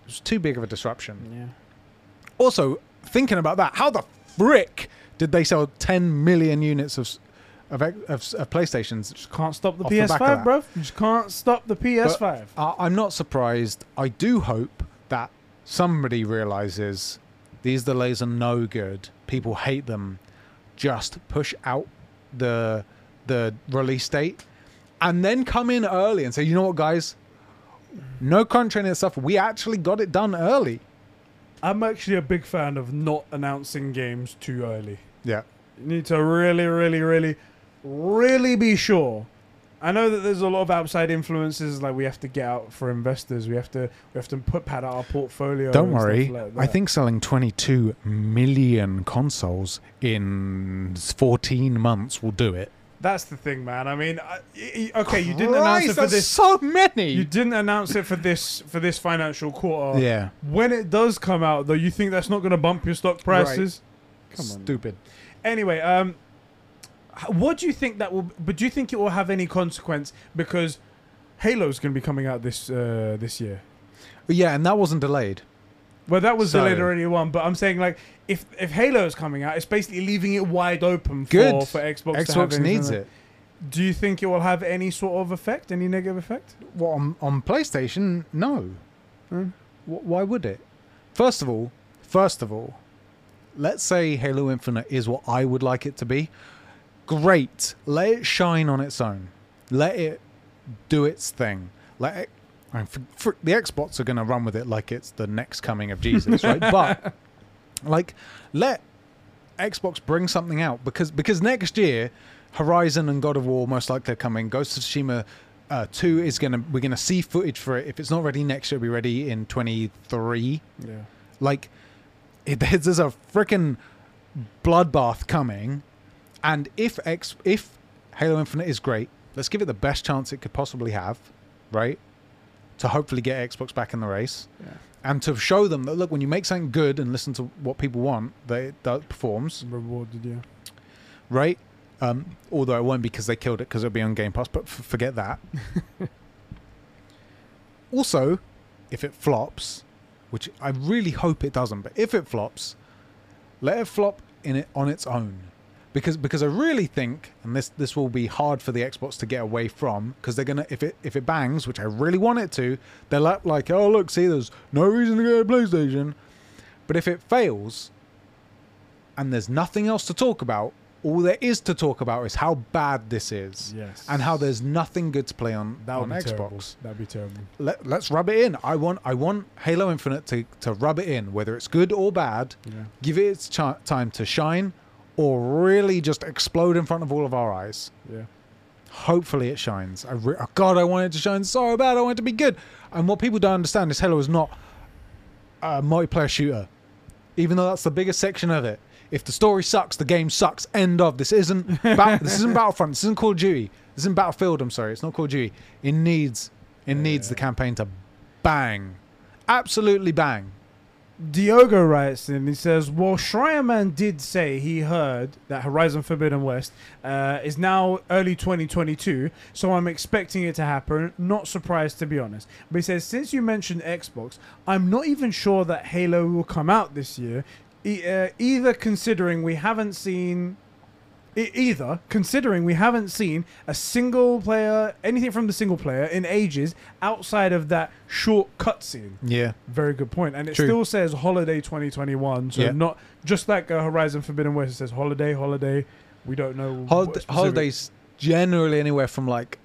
it's too big of a disruption. Yeah. Also, thinking about that, how the frick did they sell 10 million units of of, of, of PlayStations? Just can't stop the Off the back of PS5, that. bro. You just can't stop the PS5. I I'm not surprised. I do hope that somebody realizes these delays are no good. People hate them. Just push out the the release date and then come in early and say, you know what, guys? No crunch and stuff. We actually got it done early. I'm actually a big fan of not announcing games too early. Yeah. You need to really, really, really, really be sure. I know that there's a lot of outside influences, like we have to get out for investors. We have to we have to put pad out our portfolio. Don't worry. like I think selling 22 million consoles in 14 months will do it. That's the thing, man. I mean, I, okay, you didn't announce it for this. so many. You didn't announce it for this for this financial quarter. yeah. When it does come out, though, you think that's not going to bump your stock prices? Come on. Stupid. Anyway, um, what do you think that will? But do you think it will have any consequence because Halo's going to be coming out this uh, this year? Yeah, and that wasn't delayed. Well, that was So- delayed already one, but I'm saying like if if Halo is coming out, it's basically leaving it wide open for Good. for Xbox. to have Xbox needs it. Do you think it will have any sort of effect, any negative effect? Well, on, on PlayStation, no. Hmm. Wh- Why would it? First of all, first of all, let's say Halo Infinite is what I would like it to be. Great. Let it shine on its own. Let it do its thing. Let it. I mean, for, for, the Xbox are going to run with it like it's the next coming of Jesus, right? But like, let Xbox bring something out because because next year, Horizon and God of War most likely are coming. Ghost of Tsushima uh, two is gonna we're gonna see footage for it. If it's not ready next year, it'll be ready in twenty three. Yeah. Like, it, there's, there's a freaking bloodbath coming, and if X if Halo Infinite is great, let's give it the best chance it could possibly have, right? To hopefully get Xbox back in the race Yeah. And to show them that look when you make something good and listen to what people want that it performs. Rewarded, yeah. right? Um, although it won't because they killed it because it'll be on game pass but f- forget that. Also if it flops which i really hope it doesn't but if it flops let it flop in it on its own because because i really think and this this will be hard for the xbox to get away from because they're gonna if it if it bangs which i really want it to they're like, like oh look see there's no reason to get a playstation but if it fails and there's nothing else to talk about all there is to talk about is how bad this is Yes. and how there's nothing good to play on, that on xbox terrible. That'd be terrible. Let, let's rub it in i want i want halo infinite to, to rub it in whether it's good or bad Yeah. give it its ch- time to shine or really just explode in front of all of our eyes. Yeah. Hopefully it shines. I re- oh God, I want it to shine so bad. I want it to be good. And what people don't understand is Halo is not a multiplayer shooter, even though that's the biggest section of it. If the story sucks, the game sucks. End of. This isn't ba- this isn't Battlefront. This isn't Call of Duty. This isn't Battlefield. I'm sorry, it's not Call of Duty. It needs it needs the campaign to bang, absolutely bang. Diogo writes in, he says, Well, Schreierman did say he heard that Horizon Forbidden West uh, is now early 2022, so I'm expecting it to happen. Not surprised, to be honest. But he says, Since you mentioned Xbox, I'm not even sure that Halo will come out this year, e- uh, either considering we haven't seen. Either considering we haven't seen a single player, anything from the single player in ages outside of that short cutscene. Yeah, Very good point. And it True. still says holiday 2021. So Yeah. not just like uh, Horizon Forbidden West. It says holiday, holiday. We don't know. what Hol- specific- holidays generally anywhere from like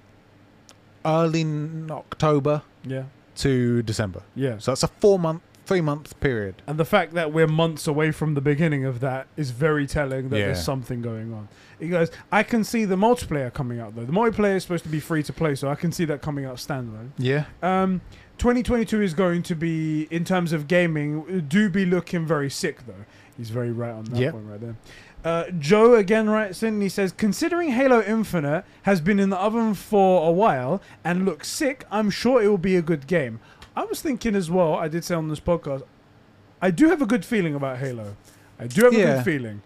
early October Yeah. to December. Yeah. So that's a four month, three month period. And the fact that we're months away from the beginning of that is very telling that Yeah. there's something going on. He goes, I can see the multiplayer coming out though. The multiplayer is supposed to be free to play, so I can see that coming out standalone. Yeah. Um, 2022 is going to be, in terms of gaming, do be looking very sick though. He's very right on that Yep. point right there. Uh, Joe again writes in. and He says, considering Halo Infinite has been in the oven for a while and looks sick, I'm sure it will be a good game. I was thinking as well. I did say on this podcast, I do have a good feeling about Halo. I do have a Yeah. good feeling.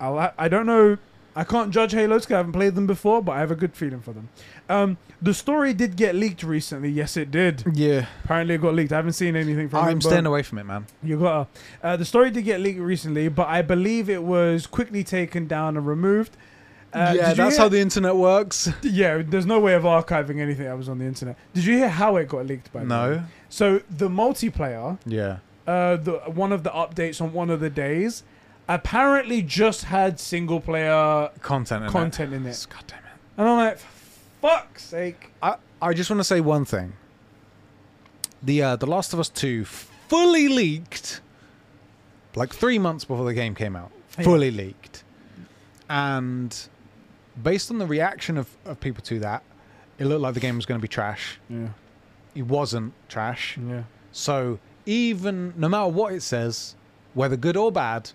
I'll, ha- I don't know I can't judge Halos because I haven't played them before, but I have a good feeling for them. Um, the story did get leaked recently. Yes, it did. Yeah, Apparently, it got leaked. I haven't seen anything from it. I'm but staying away from it, man. You got uh, the story did get leaked recently, but I believe it was quickly taken down and removed. Uh, yeah, that's hear- how the internet works. Yeah, there's no way of archiving anything that was on the internet. Did you hear how it got leaked? By the way? No. So the multiplayer, Yeah. uh, the one of the updates on one of the days, apparently just had single player Content. In content in it. it, God damn it. and I'm like, fuck's sake. I, I just want to say one thing. The uh, The Last of Us 2 fully leaked like three months before the game came out. Yeah. Fully leaked. And based on the reaction of, of people to that, it looked like the game was going to be trash. Yeah, It wasn't trash. yeah. So even no matter what it says, whether good or bad,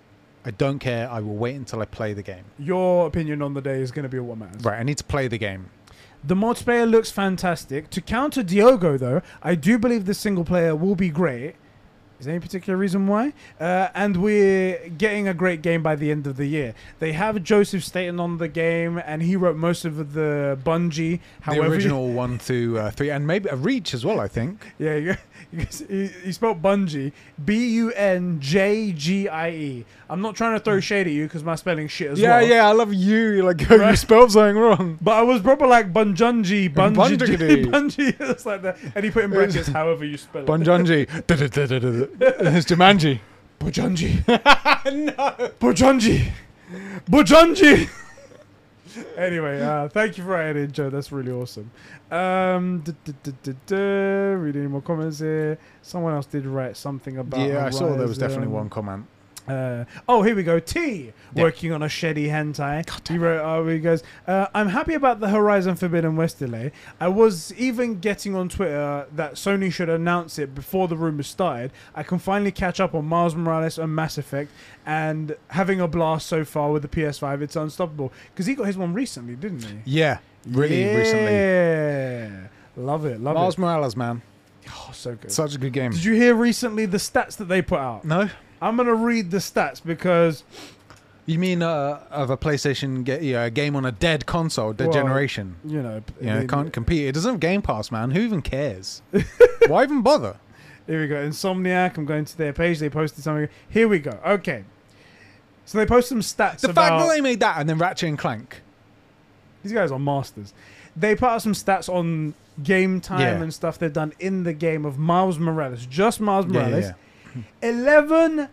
I don't care. I will wait until I play the game. Your opinion on the day is going to be what matters. Right, I need to play the game. The multiplayer looks fantastic. To counter Diogo, though, I do believe the single player will be great. Is there any particular reason why? Uh, and we're getting a great game by the end of the year. They have Joseph Staten on the game, and he wrote most of the Bungie. However, the original one through uh, three, and maybe a reach as well. I think. yeah, he, he spelled Bungie, B U N J G I E. I'm not trying to throw shade at you because my spelling shit as yeah, well. yeah. yeah, I love you. You're like you Right. spelled something wrong. But I was proper like Bunjunji, Bunji, Bunjigity. Bunji. It's like that, and he put in brackets however you spell it. Bunjunji. it's Jumanji. Bujunji. no. Bujunji. Bujunji. Anyway, uh, thank you for writing in, Joe. That's really awesome. Um, duh, duh, duh, duh, duh. Read any more comments here. Someone else did write something about. Yeah, I saw there was definitely one comment. Uh, oh, here we go. T Yeah. working on a sheddy hentai. he wrote, oh, he goes, uh, I'm happy about the Horizon Forbidden West delay. I was even getting on Twitter that Sony should announce it before the rumors started. I can finally catch up on Miles Morales and Mass Effect and having a blast so far with the PS5. It's unstoppable. Because he got his one recently, didn't he? Yeah, really recently. Yeah. Love it. Love Miles it. Morales, man, Oh, so good. such a good game. Did you hear recently the stats that they put out? No, I'm going to read the stats because you mean uh, of a PlayStation ga- yeah, a game on a dead console, dead Well, generation? you know, You know, it can't compete. It doesn't have Game Pass, man. Who even cares? Why even bother? Here we go. Insomniac. I'm going to their page. They posted something. Here we go. Okay. So they post some stats The about fact that they made that and then Ratchet and Clank. these guys are masters. They put out some stats on game time Yeah. and stuff they've done in the game of Miles Morales. Just Miles Yeah, yeah, Morales. yeah. Eleven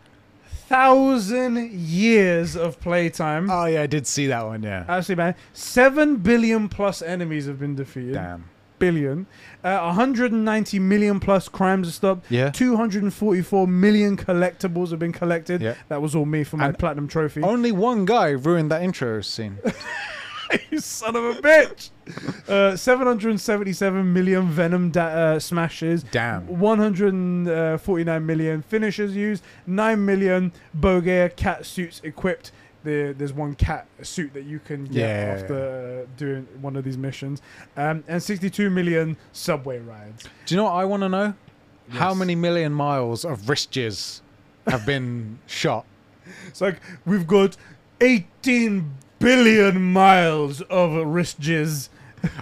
thousand years of playtime. Oh yeah, I did see that one. Yeah. Actually, man, seven billion plus enemies have been defeated. Damn. Billion. Uh, 190 million plus crimes are stopped. Yeah. 244 million collectibles have been collected. Yeah. That was all me for my And- platinum trophy. Only one guy ruined that intro scene. you son of a bitch! Uh, 777 million Venom da- uh, smashes. Damn. 149 million finishers used. 9 million Bodega cat suits equipped. There, there's one cat suit that you can get Yeah. after uh, doing one of these missions. Um, and 62 million subway rides. Do you know what I want to know? How many million miles of wrist jizz have been shot? It's like we've got 18 billion miles of wrist jizz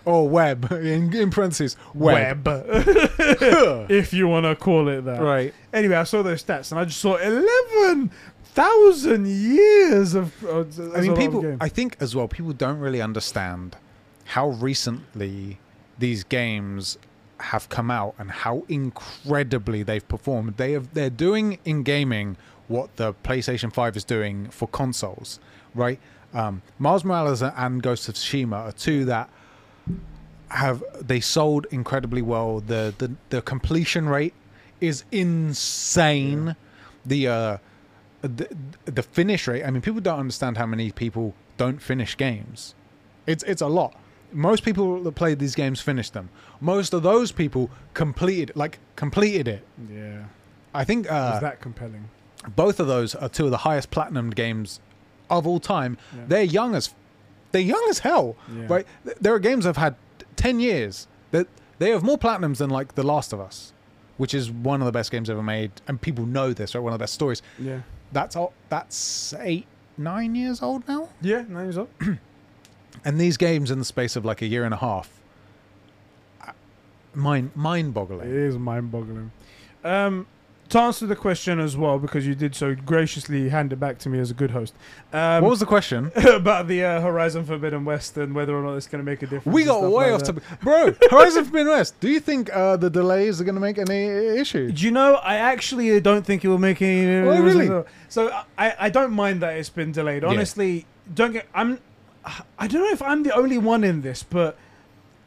Or web in, in parentheses. Web. web, if you want to call it that. right. Anyway, I saw those stats and I just saw 11,000 years of. Uh, I mean, people. I think as well, people don't really understand how recently these games have come out and how incredibly they've performed. They have. They're doing in gaming what the PlayStation Five is doing for consoles, right? Um, Miles Morales and Ghost of Tsushima are two that have they sold incredibly well. The the the completion rate is insane. The uh the, the finish rate. I mean, people don't understand how many people don't finish games. It's it's a lot. Most people that played these games finished them. Most of those people completed like completed it. yeah. I think uh, Is that compelling? both of those are two of the highest platinum games of all time. Yeah. They're young as they're young as hell. Yeah. Right? There are games I've had ten years that they have more platinums than like The Last of Us, which is one of the best games ever made, and people know this. Right, one of the best stories. Yeah. That's all. That's eight nine years old now. Yeah, name's up. And these games in the space of like a year and a half, uh, mind mind boggling. is mind-boggling. Um, to answer the question as well, because you did so graciously hand it back to me as a good host. Um, what was the question? about the uh, Horizon Forbidden West and whether or not it's going to make a difference. We got way like off topic, bro. Horizon Forbidden West. Do you think uh, the delays are going to make any issue? Do you know? I actually don't think it will make any. Oh, really? So I, I don't mind that it's been delayed. Honestly, don't get. I'm. I don't know if I'm the only one in this, but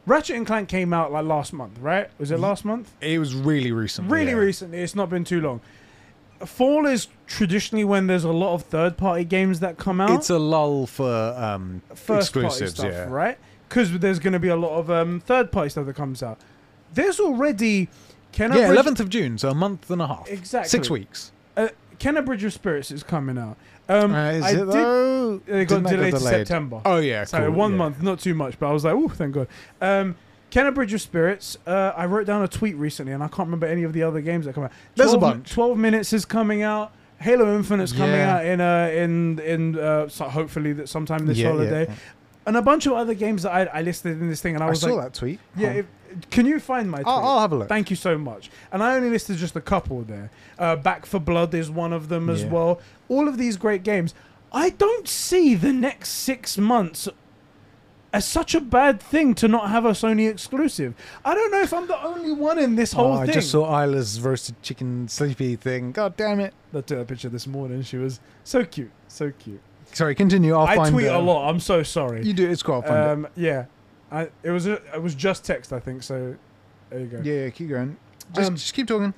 Ratchet and Clank came out like last month, right? Was it last month? It was really recent. Really yeah. recently. It's not been too long. Fall is traditionally when there's a lot of third-party games that come out. It's a lull for um, first party exclusives, stuff, yeah. right? Because there's going to be a lot of um, third party stuff that comes out. There's already Kena yeah, Bridge, 11th of June, so a month and a half. Exactly. Six weeks. uh, Kena Bridge of Spirits is coming out. Um, Uh, is I it did. though? They got Didn't delayed to? September. Oh yeah, so cool, one yeah. month, not too much, but I was like, oh, thank God. Um, Kena Bridge of Spirits. Uh, I wrote down a tweet recently, and I can't remember any of the other games that come out. There's a 12 bunch. Twelve minutes is coming out. Halo Infinite's coming Yeah. out in uh in in uh so hopefully that sometime this Yeah, holiday, yeah. And a bunch of other games that I, I listed in this thing, and I was I, saw like, that tweet. yeah, Oh. if, can you find my? Tweet? I'll, I'll have a look. Thank you so much. And I only listed just a couple there. Uh, Back 4 Blood is one of them as Yeah. well. All of these great games. I don't see the next six months as such a bad thing to not have a Sony exclusive. I don't know if I'm the only one in this whole oh, I just saw Isla's roasted chicken sleepy thing. God damn it! I took a picture this morning. She was so cute, so cute. Sorry, continue. I'll i find tweet uh, a lot. I'm so sorry. You do. It's cool. I'll find Um, yeah, I, it was a, it was just text, I think. So there you go. Yeah, yeah, keep going. Just, Um, just keep talking.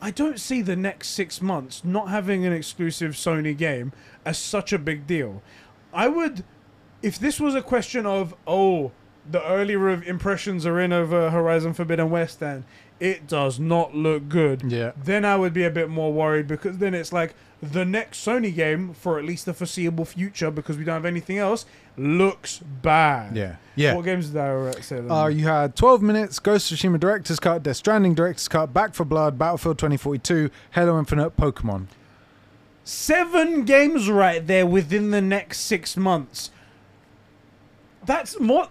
I don't see the next six months not having an exclusive Sony game as such a big deal. I would, if this was a question of, oh, the early rev- impressions are in of uh, Horizon Forbidden West and it does not look good, Yeah. then I would be a bit more worried because then it's like the next Sony game for at least the foreseeable future because we don't have anything else looks bad. Yeah. Yeah. What games did I uh, say? Uh, you had 12 minutes, Ghost of Tsushima Director's Cut, Death Stranding Director's Cut, Back 4 Blood, Battlefield 2042, Halo Infinite, Pokemon. Seven games right there within the next six months. That's more.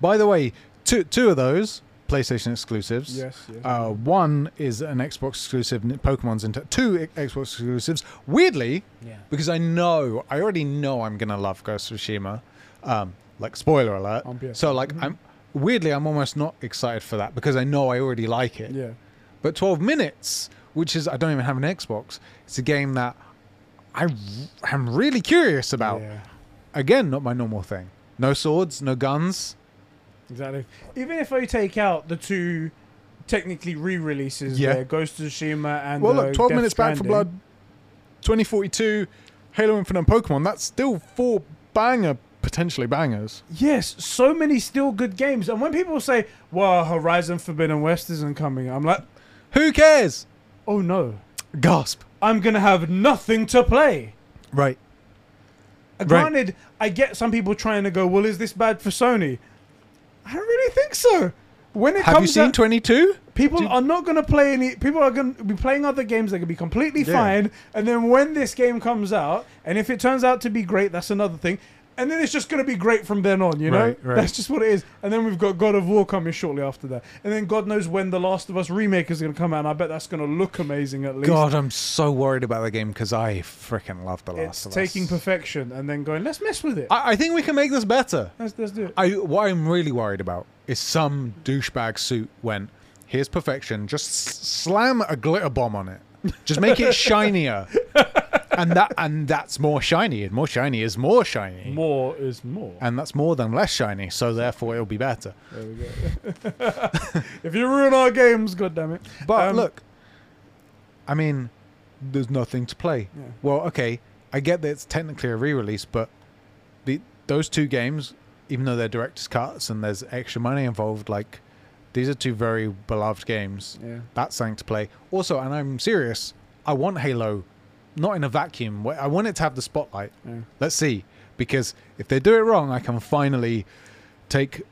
By the way, two two of those PlayStation exclusives. Yes, yes. Uh, one is an Xbox exclusive, Pokemon's into two I- Xbox exclusives. Weirdly, yeah. because I know, I already know I'm gonna love Ghost of Tsushima. Um, like spoiler alert. On PS4. So like Mhm. I'm weirdly I'm almost not excited for that because I know I already like it. Yeah. But 12 minutes, which is I don't even have an Xbox, it's a game that I r- am really curious about. Yeah. Again, not my normal thing. No swords, no guns. Exactly. Even if I take out the two technically re-releases, Yeah. there, Ghost of Tsushima and well, look, 12 Death minutes back for blood, 2042, Halo Infinite, and Pokemon. That's still four banger, potentially bangers. Yes, so many still good games. And when people say, "Well, Horizon Forbidden West isn't coming," I'm like, Who cares? "Oh no, Gasp. I'm gonna have nothing to play." Right. Uh, Right. Granted, I get some people trying to go, "Well, is this bad for Sony?" I don't really think so. When it Have you comes seen 22? people you- are not going to play any. People are going to be playing other games that can be completely Yeah. fine. And then when this game comes out, and if it turns out to be great, that's another thing. And then it's just going to be great from then on. You know, Right, right. that's just what it is. And then we've got God of War coming shortly after that. And then God knows when the Last of Us remake is going to come out. And I bet that's going to look amazing at least. God, I'm so worried about the game because I freaking love The Last it's of taking Us. Taking perfection and then going, let's mess with it. I, I think we can make this better. let's, let's do it. I what I'm really worried about is some douchebag suit went, here's perfection, just s- slam a glitter bomb on it. Just make it shinier. And that and that's more shiny. And more shiny is more shiny. More is more. And that's more than less shiny, so therefore it'll be better. There we go. if you ruin our games, God damn it. But Um, look, I mean, there's nothing to play. Yeah. Well, okay, I get that it's technically a re-release, but the those two games, even though they're director's cuts and there's extra money involved, like these are two very beloved games. Yeah. That's something to play. Also, and I'm serious, I want Halo, not in a vacuum. I want it to have the spotlight. Yeah. Let's see, because if they do it wrong, I can finally take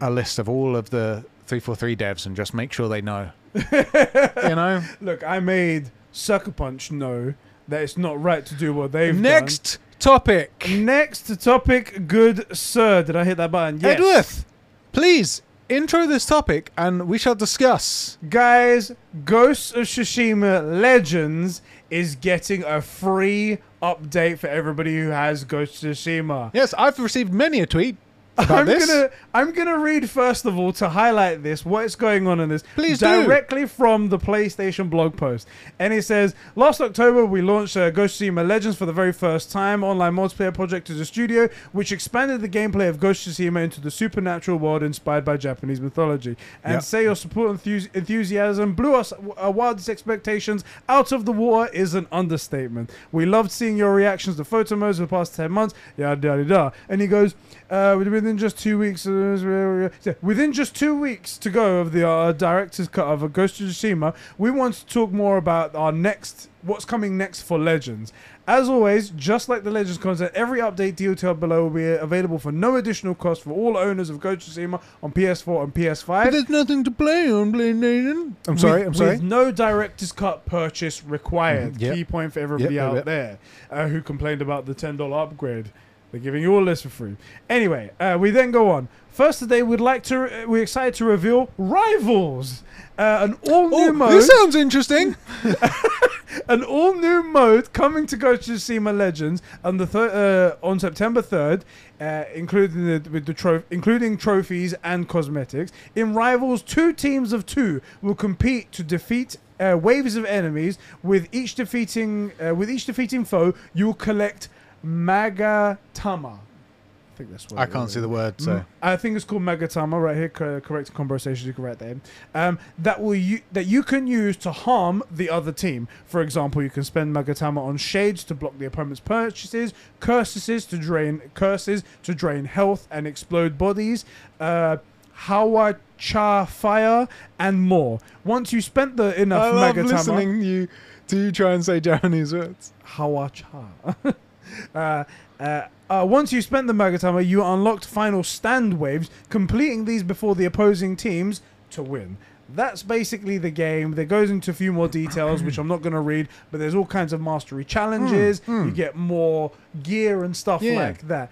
a list of all of the 343 devs and just make sure they know. you know? Look, I made Sucker Punch know. that it's not right to do what they've Next topic. done. Next topic, good sir. Did I hit that button? Yes. Edworth, please intro this topic and we shall discuss. Guys, Ghosts of Tsushima Legends is getting a free update for everybody who has Ghost of Tsushima. Yes, I've received many a tweet I'm this. gonna I'm gonna read first of all to highlight this what is going on in this Please do. directly from the PlayStation blog post, and it says last October we launched uh, Ghost of Tsushima Legends for the very first time online multiplayer project to the studio, which expanded the gameplay of Ghost of Tsushima into the supernatural world inspired by Japanese mythology. And Yep. say your support and enthusi- enthusiasm blew us uh, wildest expectations out of the water is an understatement. We loved seeing your reactions to photo modes for the past ten months. Yada yada yada. And he goes, uh, within just two weeks, within just two weeks to go of the uh, director's cut of a Ghost of Tsushima, we want to talk more about our next, what's coming next for Legends. As always, just like the Legends content, every update detailed below will be available for no additional cost for all owners of Ghost of Tsushima on PS4 and PS5. there's nothing to play on PlayStation. I'm sorry, With- I'm sorry. With no director's cut purchase required. Mhm, yep. Key point for everybody Yep, yep, out yep. there uh, who complained about the ten dollar upgrade. They're giving you all this for free. Anyway, uh, we then go on. First today, we'd like to. Re- we're excited to reveal Rivals, uh, an all new Oh, mode. this sounds interesting. an all new mode coming to Ghost of Tsushima Legends on the thir- uh, on September third, uh, including the, with the tro- including trophies and cosmetics. In Rivals, two teams of two will compete to defeat. Uh, waves of enemies with each defeating uh, with each defeating foe you will collect Magatama. I think that's what I can't see the word, so. Mm, I think it's called Megatama right here. Co- correct conversation, you can write that in. Um, that will you that you can use to harm the other team. For example, you can spend Megatama on shades to block the opponent's purchases, curses to drain curses to drain health and explode bodies. Uh, Hawacha fire and more. Once you spent the enough I love Megatama, listening you to you try and say Japanese words. Hawacha. uh, uh, uh, once you spent the Magatama, you unlocked final stand waves, completing these before the opposing teams to win. That's basically the game. There goes into a few more details, which I'm not going to read, but there's all kinds of mastery challenges. Mm, mm. You get more gear and stuff Yeah. like that.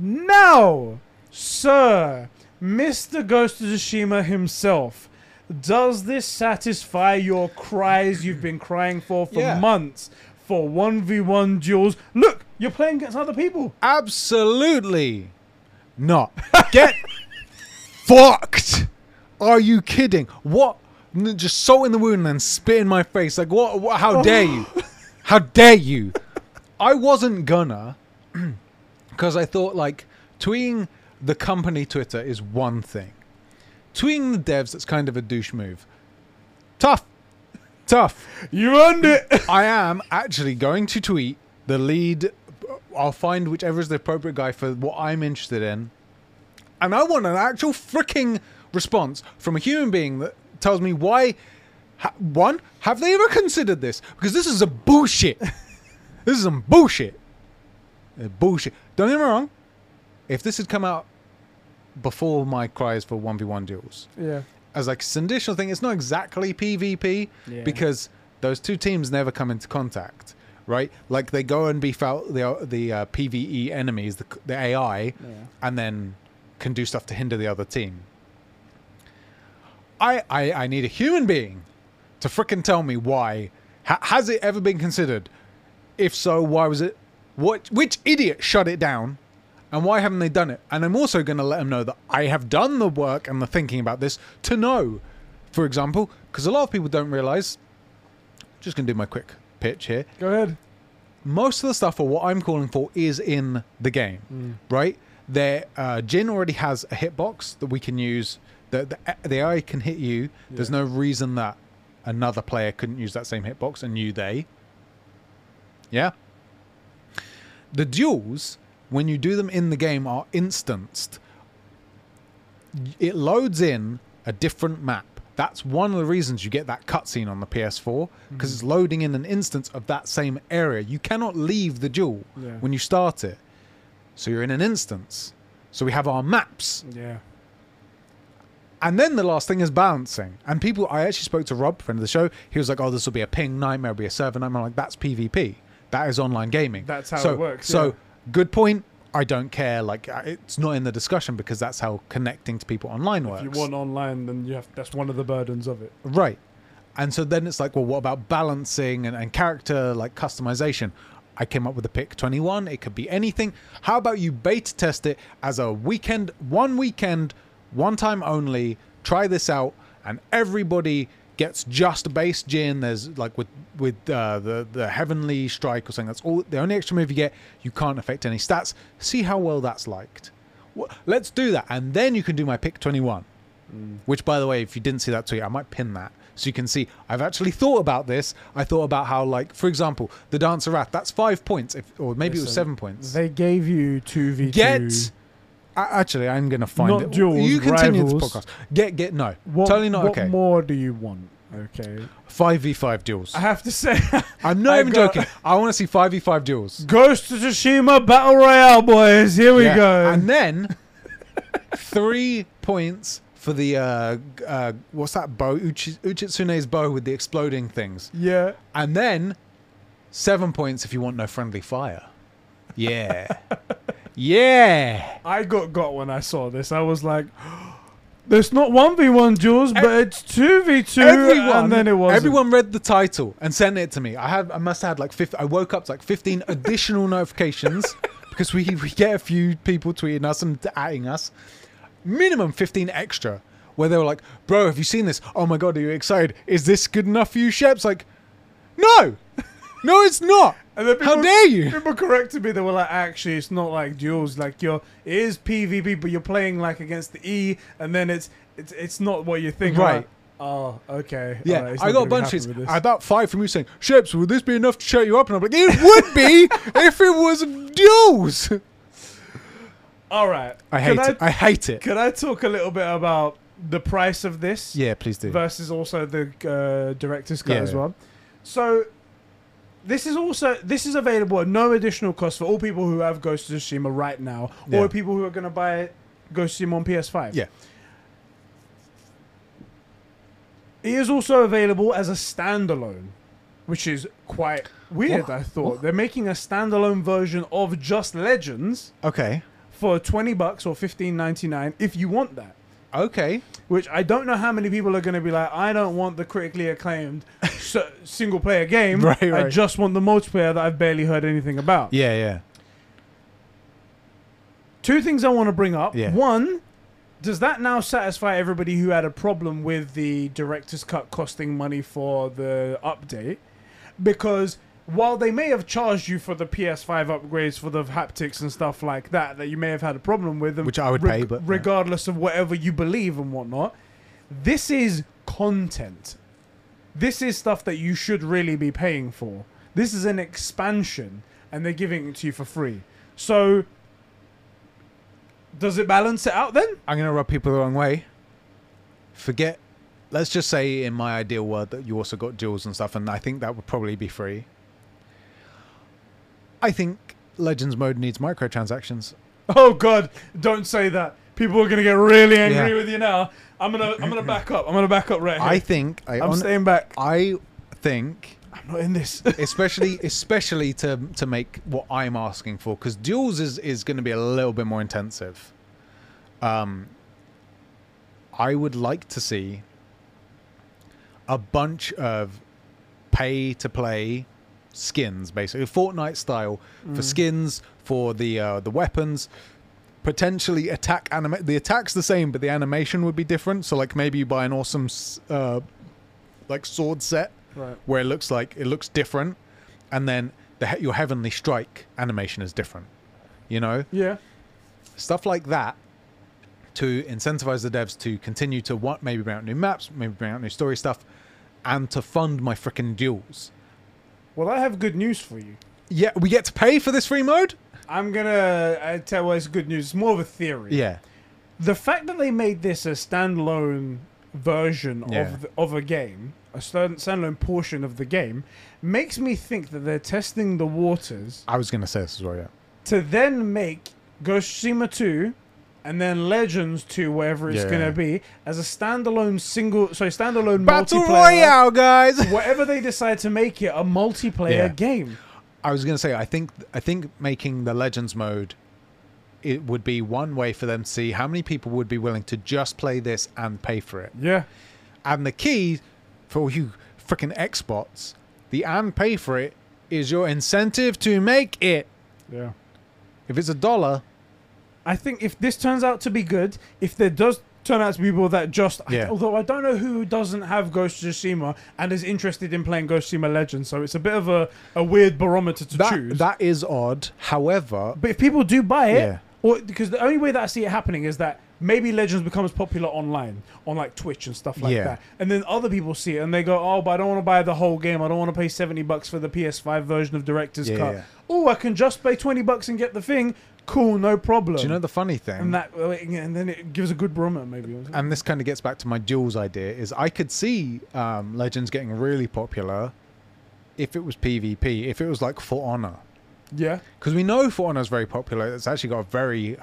Now, sir, Mr. Ghost of Tsushima himself, does this satisfy your cries you've been crying for for Yeah. months for 1v1 duels? Look, you're playing against other people. Absolutely not. Get fucked. Are you kidding? What? Just salt in the wound and spit in my face. Like, what? what how oh. dare you? How dare you? I wasn't gonna, because I thought, like, tweeting the company Twitter is one thing. Tweeting the devs, that's kind of a douche move. Tough. Tough. You earned it. I am actually going to tweet the lead. I'll find whichever is the appropriate guy for what I'm interested in. And I want an actual freaking response from a human being that tells me why. Ha, one, have they ever considered this? Because this is a bullshit. this is some bullshit. Uh, bullshit. Don't get me wrong. If this had come out before my cries for 1v1 duels, yeah. as like an additional thing, it's not exactly PvP Yeah. because those two teams never come into contact, right? Like they go and beef out the the uh, PVE enemies, the, the AI, Yeah. and then can do stuff to hinder the other team. I I, I need a human being to frickin' tell me why. Ha- has it ever been considered? If so, why was it? What? Which idiot shut it down? And why haven't they done it? And I'm also going to let them know that I have done the work and the thinking about this to know. For example, because a lot of people don't realize. Just going to do my quick pitch here. Go ahead. Most of the stuff for what I'm calling for is in the game, right? There, uh, Jin already has a hitbox that we can use. The, the the AI can hit you. There's no reason that another player couldn't use that same hitbox, and you they. Yeah. The duels, when you do them in the game, are instanced. It loads in a different map. That's one of the reasons you get that cutscene on the PS4 because it's loading in an instance of that same area. You cannot leave the duel Yeah. when you start it. So you're in an instance. So we have our maps. Yeah. And then the last thing is balancing. And people, I actually spoke to Rob, friend of the show. He was like, "Oh, this will be a ping nightmare, it'll be a server nightmare." I'm like, that's PvP. That is online gaming. That's how so, it works, So, yeah. good point. I don't care. Like, uh, it's not in the discussion because that's how connecting to people online works. If you want online, then you have. That's one of the burdens of it. Right. And so then it's like, well, what about balancing and, and character like customization? I came up with a pick 21. It could be anything. How about you beta test it as a weekend, one weekend, one time only? Try this out, and everybody gets just a base gin. There's like with with uh, the the heavenly strike or something. That's all. The only extra move you get. You can't affect any stats. See how well that's liked. Wha- Let's do that, and then you can do my pick 21. Which, by the way, if you didn't see that tweet, I might pin that so you can see. I've actually thought about this. I thought about how, like, for example, the Dancer Wrath. That's five points, if, or maybe it was Listen, seven points. They gave you two v two. Get. Actually, I'm gonna find Not it. duels, you continue rivals. this podcast. Get get no. What, totally not what okay. What more do you want? Okay. Five v five duels. I have to say, I'm not I even joking. I want to see five v five duels. Ghost of Tsushima Battle Royale, boys. Here we Yeah. go. And then three points for the uh, uh what's that bow? Uchi, Uchitsune's bow with the exploding things. yeah. And then seven points if you want no friendly fire. Yeah. yeah. I got got when I saw this. I was like, "There's not one v one duels, but it's two v two." Everyone, and then it was everyone read the title and sent it to me. I had, I must have had like 50, I woke up to like 15 additional notifications because we, we get a few people tweeting us and adding us. Minimum 15 extra where they were like, bro, have you seen this? Oh my God, are you excited? Is this good enough for you, Sheps? Like, no, no, it's not. And then How dare you? People corrected me. They were like, "Actually, it's not like duels. Like you're, it is PvP, but you're playing like against the E, and then it's it's it's not what you think." Right. like, oh, okay. Yeah, Alright, he's I got a bunch of. About five from you saying, "Ships, would this be enough to shut you up? And I'm like, it would be if it was duels. All right. I hate it. I hate it. Can I talk a little bit about the price of this Yeah, please do. versus also the uh, director's cut Yeah, as yeah. well? So this is also this is available at no additional cost for all people who have Ghost of Tsushima right now, Yeah. or people who are going to buy Ghost of Tsushima on PS5. Yeah. It is also available as a standalone, which is quite weird. I thought they're making a standalone version of Just Legends Okay. for twenty bucks or fifteen ninety nine if you want that. Okay. Which I don't know how many people are going to be like. I don't want the critically acclaimed s- single player game. Right, I right. just want the multiplayer that I've barely heard anything about. Yeah, yeah. Two things I want to bring up. Yeah. One, does that now satisfy everybody who had a problem with the director's cut costing money for the update? Because while they may have charged you for the PS5 upgrades for the haptics and stuff like that, that you may have had a problem with, Which I would pay, but- regardless of whatever you believe and whatnot, this is content. This is stuff that you should really be paying for. This is an expansion, and they're giving it to you for free. So, does it balance it out then? I'm going to rub people the wrong way. Forget. Let's just say in my ideal world that you also got duels and stuff, and I think that would probably be free. I think Legends mode needs microtransactions. Oh God! Don't say that. People are gonna get really angry Yeah. with you now. I'm gonna, I'm gonna back up. I'm gonna back up right here. I think. I, I'm hon- staying back. I think I'm not in this. especially especially to to make what I'm asking for because duels is is going to be a little bit more intensive. Um, I would like to see a bunch of pay to play skins, basically Fortnite style for skins for the uh, the weapons. Potentially attack anima- The attack's the same, but the animation would be different. So like maybe you buy an awesome uh, like sword set right. where it looks like it looks different, and then the he- your heavenly strike animation is different. You know, Yeah. stuff like that to incentivize the devs to continue to what maybe bring out new maps, maybe bring out new story stuff, and to fund my freaking duels. Well, I have good news for you. Yeah, we get to pay for this free mode. I'm gonna I tell you it's good news. It's more of a theory. Yeah, The fact that they made this a standalone version Yeah. of the, of a game, a standalone portion of the game, makes me think that they're testing the waters I was gonna say this as well. Yeah, to then make Ghost of Tsushima 2 and then Legends 2, wherever it's Yeah. going to be, as a standalone single, sorry, standalone battle multiplayer. royale, guys. Whatever they decide to make it, a multiplayer Yeah. game. I was going to say, I think I think making the Legends mode it would be one way for them to see how many people would be willing to just play this and pay for it. Yeah. And the key for all you freaking Xbots, the and pay for it is your incentive to make it. Yeah. If it's a dollar, I think if this turns out to be good, if there does turn out to be people that just, Yeah. although I don't know who doesn't have Ghost of Tsushima and is interested in playing Ghost of Tsushima Legends, so it's a bit of a, a weird barometer to that choose. that is odd. However, but if people do buy it, Yeah. or because the only way that I see it happening is that maybe Legends becomes popular online on like Twitch and stuff like Yeah. that, and then other people see it and they go, "Oh, but I don't want to buy the whole game. I don't want to pay seventy bucks for the PS5 version of Director's Cut. Oh, I can just pay twenty bucks and get the thing. Cool, no problem." do you know the funny thing? and that, and then it gives a good barometer, maybe. and this kind of gets back to my duels idea is I could see um, Legends getting really popular if it was PvP, if it was like For Honor. yeah, Because we know For Honor is very popular. It's actually got a very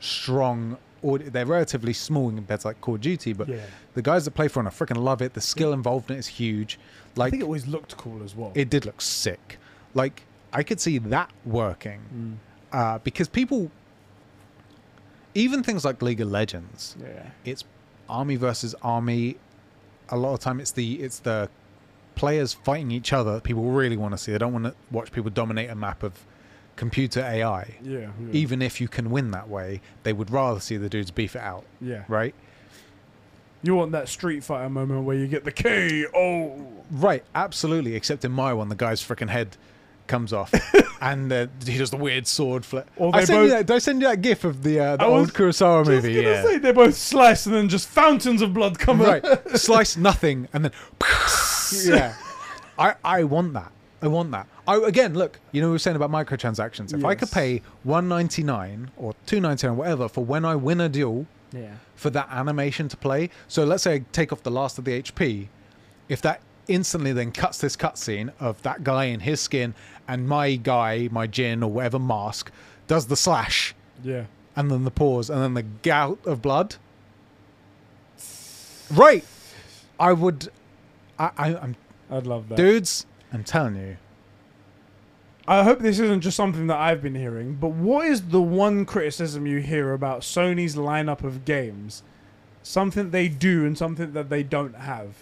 strong. audi- They're relatively small compared to like Call of Duty, but yeah. the guys that play For Honor freaking love it. The skill involved in it is huge. I Like think it always looked cool as well. it did look sick. Like I could see that working Mm, uh, because people, even things like League of Legends, yeah, it's army versus army. A lot of time, it's the it's the players fighting each other. that People really want to see. They don't want to watch people dominate a map of computer AI. yeah, yeah. Even if you can win that way, they would rather see the dudes beef it out, yeah. right? You want that Street Fighter moment where you get the KO. Right, absolutely. Except in my one, the guy's freaking head comes off, and uh, he does the weird sword flip. Or I they sent you both- that, did I send you that gif of the uh, the old Kurosawa movie? Yeah. say they both slice and then just fountains of blood come right out. slice nothing and then yeah i i want that i want that I, again look you know what we were saying about microtransactions if i could pay 199 or 299 whatever for when i win a duel Yeah. for that animation to play so let's say i take off the last of the hp if that instantly then cuts this cutscene of that guy in his skin and my guy my Jin or whatever mask does the slash Yeah. and then the pause and then the gout of blood right i would i, I i'm I'd love that. dudes i'm telling you I hope this isn't just something that I've been hearing, but what is the one criticism you hear about Sony's lineup of games? Something they do and something that they don't have.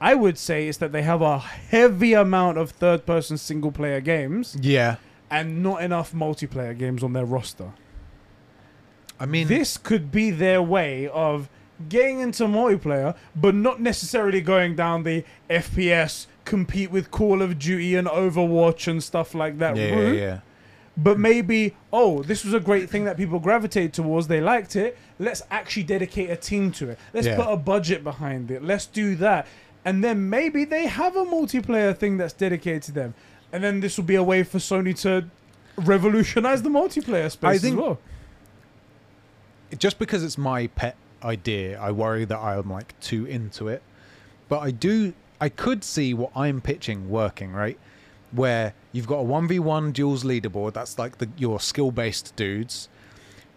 I would say is that they have a heavy amount of third person single player games yeah and not enough multiplayer games on their roster. i mean this could be their way of getting into multiplayer, but not necessarily going down the FPS compete with Call of Duty and Overwatch and stuff like that yeah, yeah route. yeah But maybe, oh, this was a great thing that people gravitated towards. They liked it. Let's actually dedicate a team to it. Let's Yeah. put a budget behind it. Let's do that. And then maybe they have a multiplayer thing that's dedicated to them. And then this will be a way for Sony to revolutionize the multiplayer space I think- as well. just because it's my pet idea i worry that i'm like too into it but i do i could see what i'm pitching working right where you've got a 1v1 duels leaderboard that's like the your skill based dudes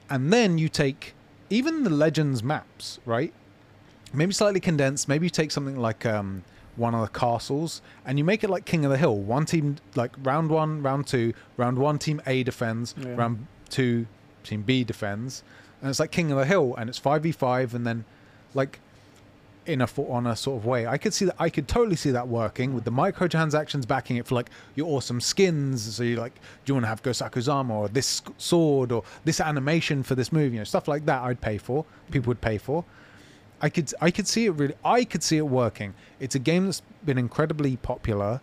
and then you take even the legends maps right maybe slightly condensed maybe you take something like um one of the castles and you make it like king of the hill. One team like round one round two round one team a defends Yeah. round two team b defends. And it's like king of the hill and it's 5v5 and then like in a for honor sort of way. I could see that i could totally see that working with the microtransactions backing it for like your awesome skins. So you like do you want to have gosakuzama or this sword or this animation for this movie you know stuff like that i'd pay for people would pay for i could i could see it really i could see it working. It's a game that's been incredibly popular.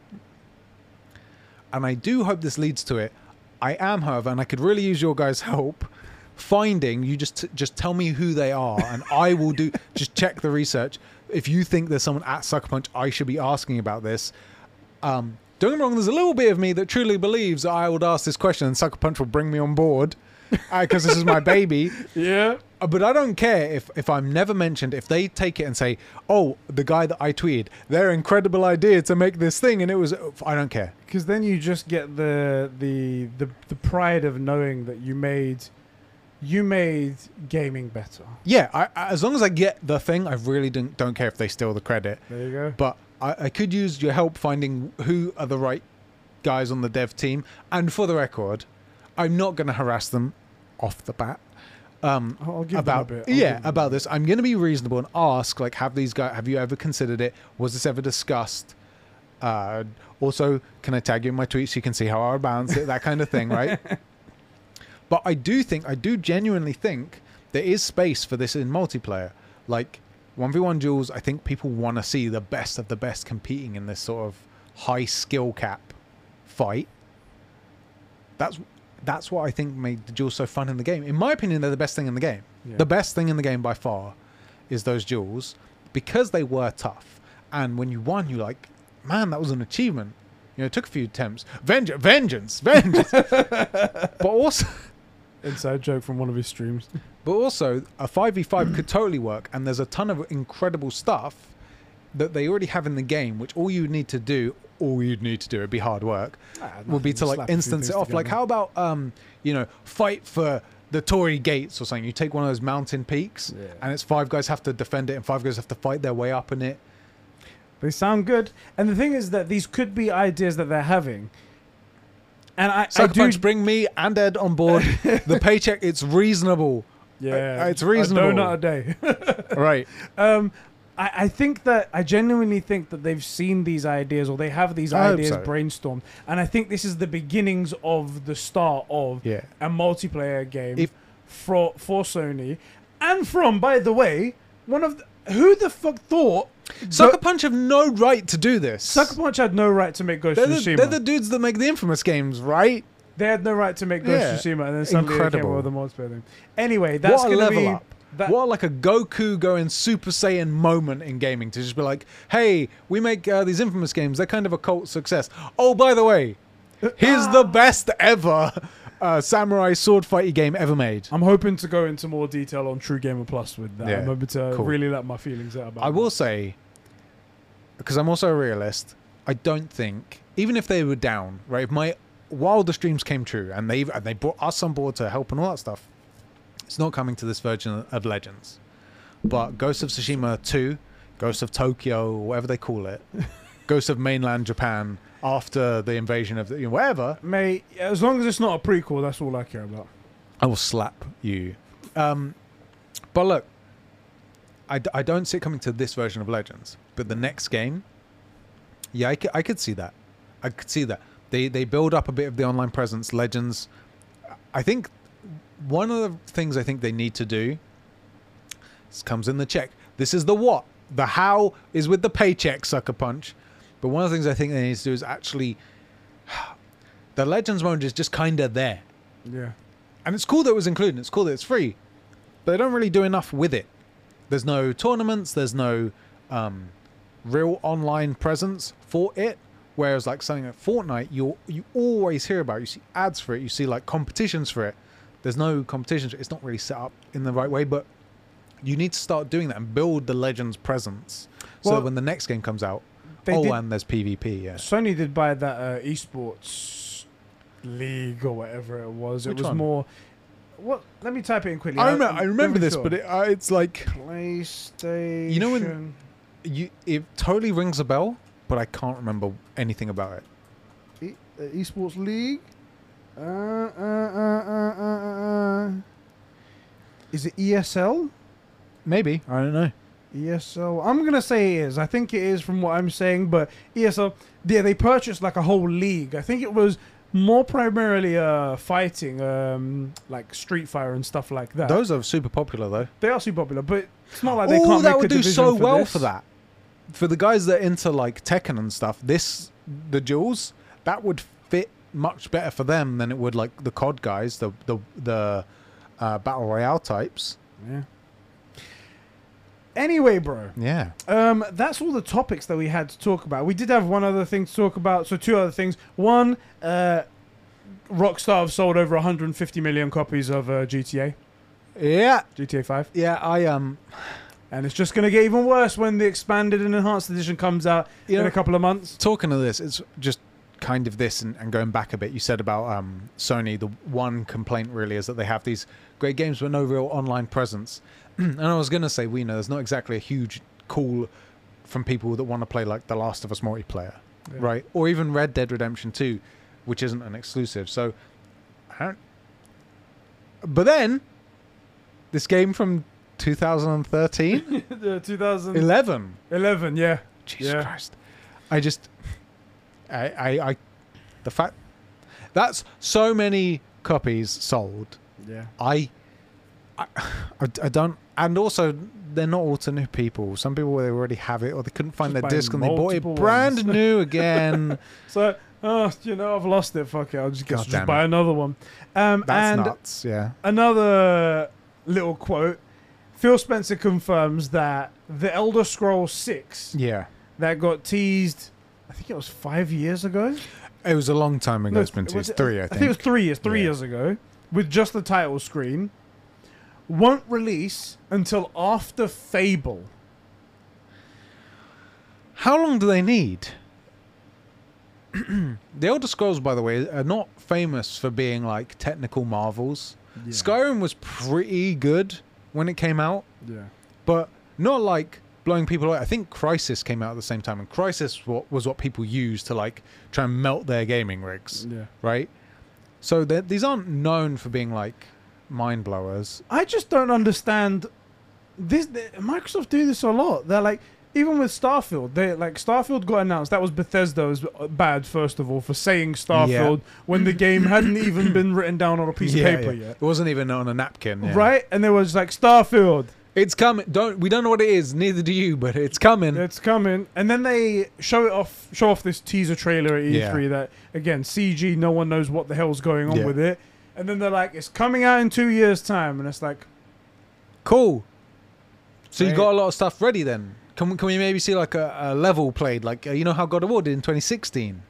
And i do hope this leads to it. I am however and i could really use your guys help finding you just just tell me who they are and i will do just check the research. If you think there's someone at sucker punch i should be asking about this. Um don't get me wrong there's a little bit of me that truly believes i would ask this question and sucker punch will bring me on board because this is my baby. Yeah. Uh, but I don't care if if I'm never mentioned. If they take it and say, "Oh, the guy that I tweeted, their incredible idea to make this thing," and it was, I don't care. because then you just get the, the the the pride of knowing that you made you made gaming better. Yeah, I, I, as long as I get the thing, I really don't don't care if they steal the credit. There you go. But I, I could use your help finding who are the right guys on the dev team. And for the record, I'm not going to harass them off the bat. Um, I'll give about them a bit. I'll yeah about bit. this. I'm going to be reasonable and ask like, have these guys? Have you ever considered it? Was this ever discussed? Uh, also, can I tag you in my tweets so you can see how I balance it? That kind of thing, right? but I do think, I do genuinely think there is space for this in multiplayer. Like one v one duels, I think people want to see the best of the best competing in this sort of high skill cap fight. That's that's what I think made the duels so fun in the game. In my opinion, they're the best thing in the game. Yeah. The best thing in the game by far is those duels because they were tough. And when you won, you're like, man, that was an achievement. You know, it took a few attempts. Vengeance, vengeance, vengeance. but also, Inside joke from one of his streams. but also, a five v five could totally work. And there's a ton of incredible stuff that they already have in the game, which all you need to do, all you'd need to do, it'd be hard work, would be to like instance it off. Like, how about um, you know, fight for the Torii Gates or something? You take one of those mountain peaks, Yeah. and it's five guys have to defend it, and five guys have to fight their way up in it. They sound good, and the thing is that these could be ideas that they're having. And I, I do, Punch, bring me and Ed on board. the paycheck, it's reasonable, yeah, uh, it's reasonable. A donut a day. right? um, I, I think that I genuinely think that they've seen these ideas or they have these I hope ideas so. brainstormed, and I think this is the beginnings of the start of Yeah. a multiplayer game If- for for Sony, and from by the way, one of the, who the fuck thought Sucker Punch have no right to do this. Sucker Punch had no right to make Ghost they're of the, Tsushima. they're the dudes that make the infamous games, right? They had no right to make Ghost Yeah. of Tsushima, and then suddenly they came Incredible. up with a multiplayer thing. Anyway, that's what a gonna level be up. What like a Goku going Super Saiyan moment in gaming to just be like, hey, we make uh, these infamous games. They're kind of a cult success. Oh, by the way, here's the best ever uh, samurai sword fighty game ever made. I'm hoping to go into more detail on True Gamer Plus with that. Yeah, I'm hoping to cool. really let my feelings out about. I that. will say, because I'm also a realist, I don't think even if they were down, right? If my wildest dreams came true and they and they brought us on board to help and all that stuff, it's not coming to this version of Legends. But Ghost of Tsushima 2, Ghost of Tokyo, whatever they call it, Ghost of mainland Japan after the invasion of the, you know, whatever, Mate, as long as it's not a prequel, that's all I care about. I will slap you. Um, but look, I, d- I don't see it coming to this version of Legends, but the next game, yeah, I could, I could see that. I could see that. They they build up a bit of the online presence. Legends, I think one of the things I think they need to do. This comes in the check. This is the what. The how is with the paycheck, sucker punch. But one of the things I think they need to do is actually. The Legends mode is just kind of there. Yeah. And it's cool that it was included. It's cool that it's free, but they don't really do enough with it. There's no tournaments. There's no um, real online presence for it. Whereas like something like Fortnite, you you always hear about. It. You see ads for it. You see like competitions for it. There's no competition. It's not really set up in the right way, but you need to start doing that and build the Legends presence. So Well, that when the next game comes out, oh, did, and there's PvP. Yeah, Sony did buy that uh, esports league or whatever it was. Which it was one? more. What? Let me type it in quickly. I remember. I remember this, sure. but it, uh, it's like PlayStation. You know when- you. It totally rings a bell, but I can't remember anything about it. E- uh, esports league. Uh, uh, uh, uh, uh, uh. Is it ESL? Maybe I don't know. ESL. I'm gonna say it is. I think it is from what I'm saying, but ESL. Yeah, they purchased like a whole league. I think it was more primarily uh fighting, um, like Street Fighter and stuff like that. Those are super popular though. they are super popular, but it's not like they oh, can't that make would a do division so for well this. for that. For the guys that are into like Tekken and stuff, this the duels that would fit much better for them than it would like the COD guys, the the the uh, battle royale types. Yeah. Anyway, bro. Yeah. Um, that's all the topics that we had to talk about. We did have one other thing to talk about. So two other things. One, uh, Rockstar have sold over 150 million copies of uh, GTA, Yeah. GTA 5, Yeah. I um. and it's just gonna get even worse when the expanded and enhanced edition comes out You in know, a couple of months. talking of this, it's just kind of this and, and going back a bit. You said about um, Sony. The one complaint really is that they have these great games with no real online presence. and I was gonna say, we know there's not exactly a huge call from people that want to play like The Last of Us multiplayer. Yeah. right? Or even Red Dead Redemption 2, which isn't an exclusive. So, I don't. But then, this game from 2013, 2011, 11. yeah. Jesus Yeah. Christ! I just, I, I, I, the fact that's so many copies sold. Yeah. I, I, I, don't, and also they're not all to new people. Some people they already have it, or they couldn't find Just their disc and they bought it multiple brand new again. So, oh, you know, I've lost it. Fuck it. I'll just, guess just buy another one. Um, That's and nuts. Yeah. another little quote. Phil Spencer confirms that the Elder Scrolls 6 Yeah. that got teased, I think it was five years ago. It was a long time ago. No, it's been two, was it- three, I I think. think it was three years, three Yeah. years ago, with just the title screen. Won't release until after Fable. How long do they need? the Elder Scrolls, by the way, are not famous for being like technical marvels. Skyrim was pretty good when it came out, Yeah. but not like blowing people away. I think Crysis came out at the same time, and Crysis was what people used to like try and melt their gaming rigs, Yeah. right? So these aren't known for being like mind blowers. I just don't understand this. Microsoft do this a lot. They're like, even with Starfield, they like Starfield got announced. That was Bethesda's bad, first of all, for saying Starfield when the game hadn't even been written down on a piece Yeah, of paper yeah. yet. It wasn't even on a napkin, yeah. Right? And there was like Starfield, It's coming. Don't we don't know what it is. Neither do you, but it's coming. it's coming, and then they show it off, show off this teaser trailer at E3 Yeah. that again CG, no one knows what the hell's going on Yeah. with it, and then they're like, it's coming out in two years' time, and it's like, Cool. So you got a lot of stuff ready then. Can we, can we maybe see like a, a level played like uh, you know how God of War did in 2016,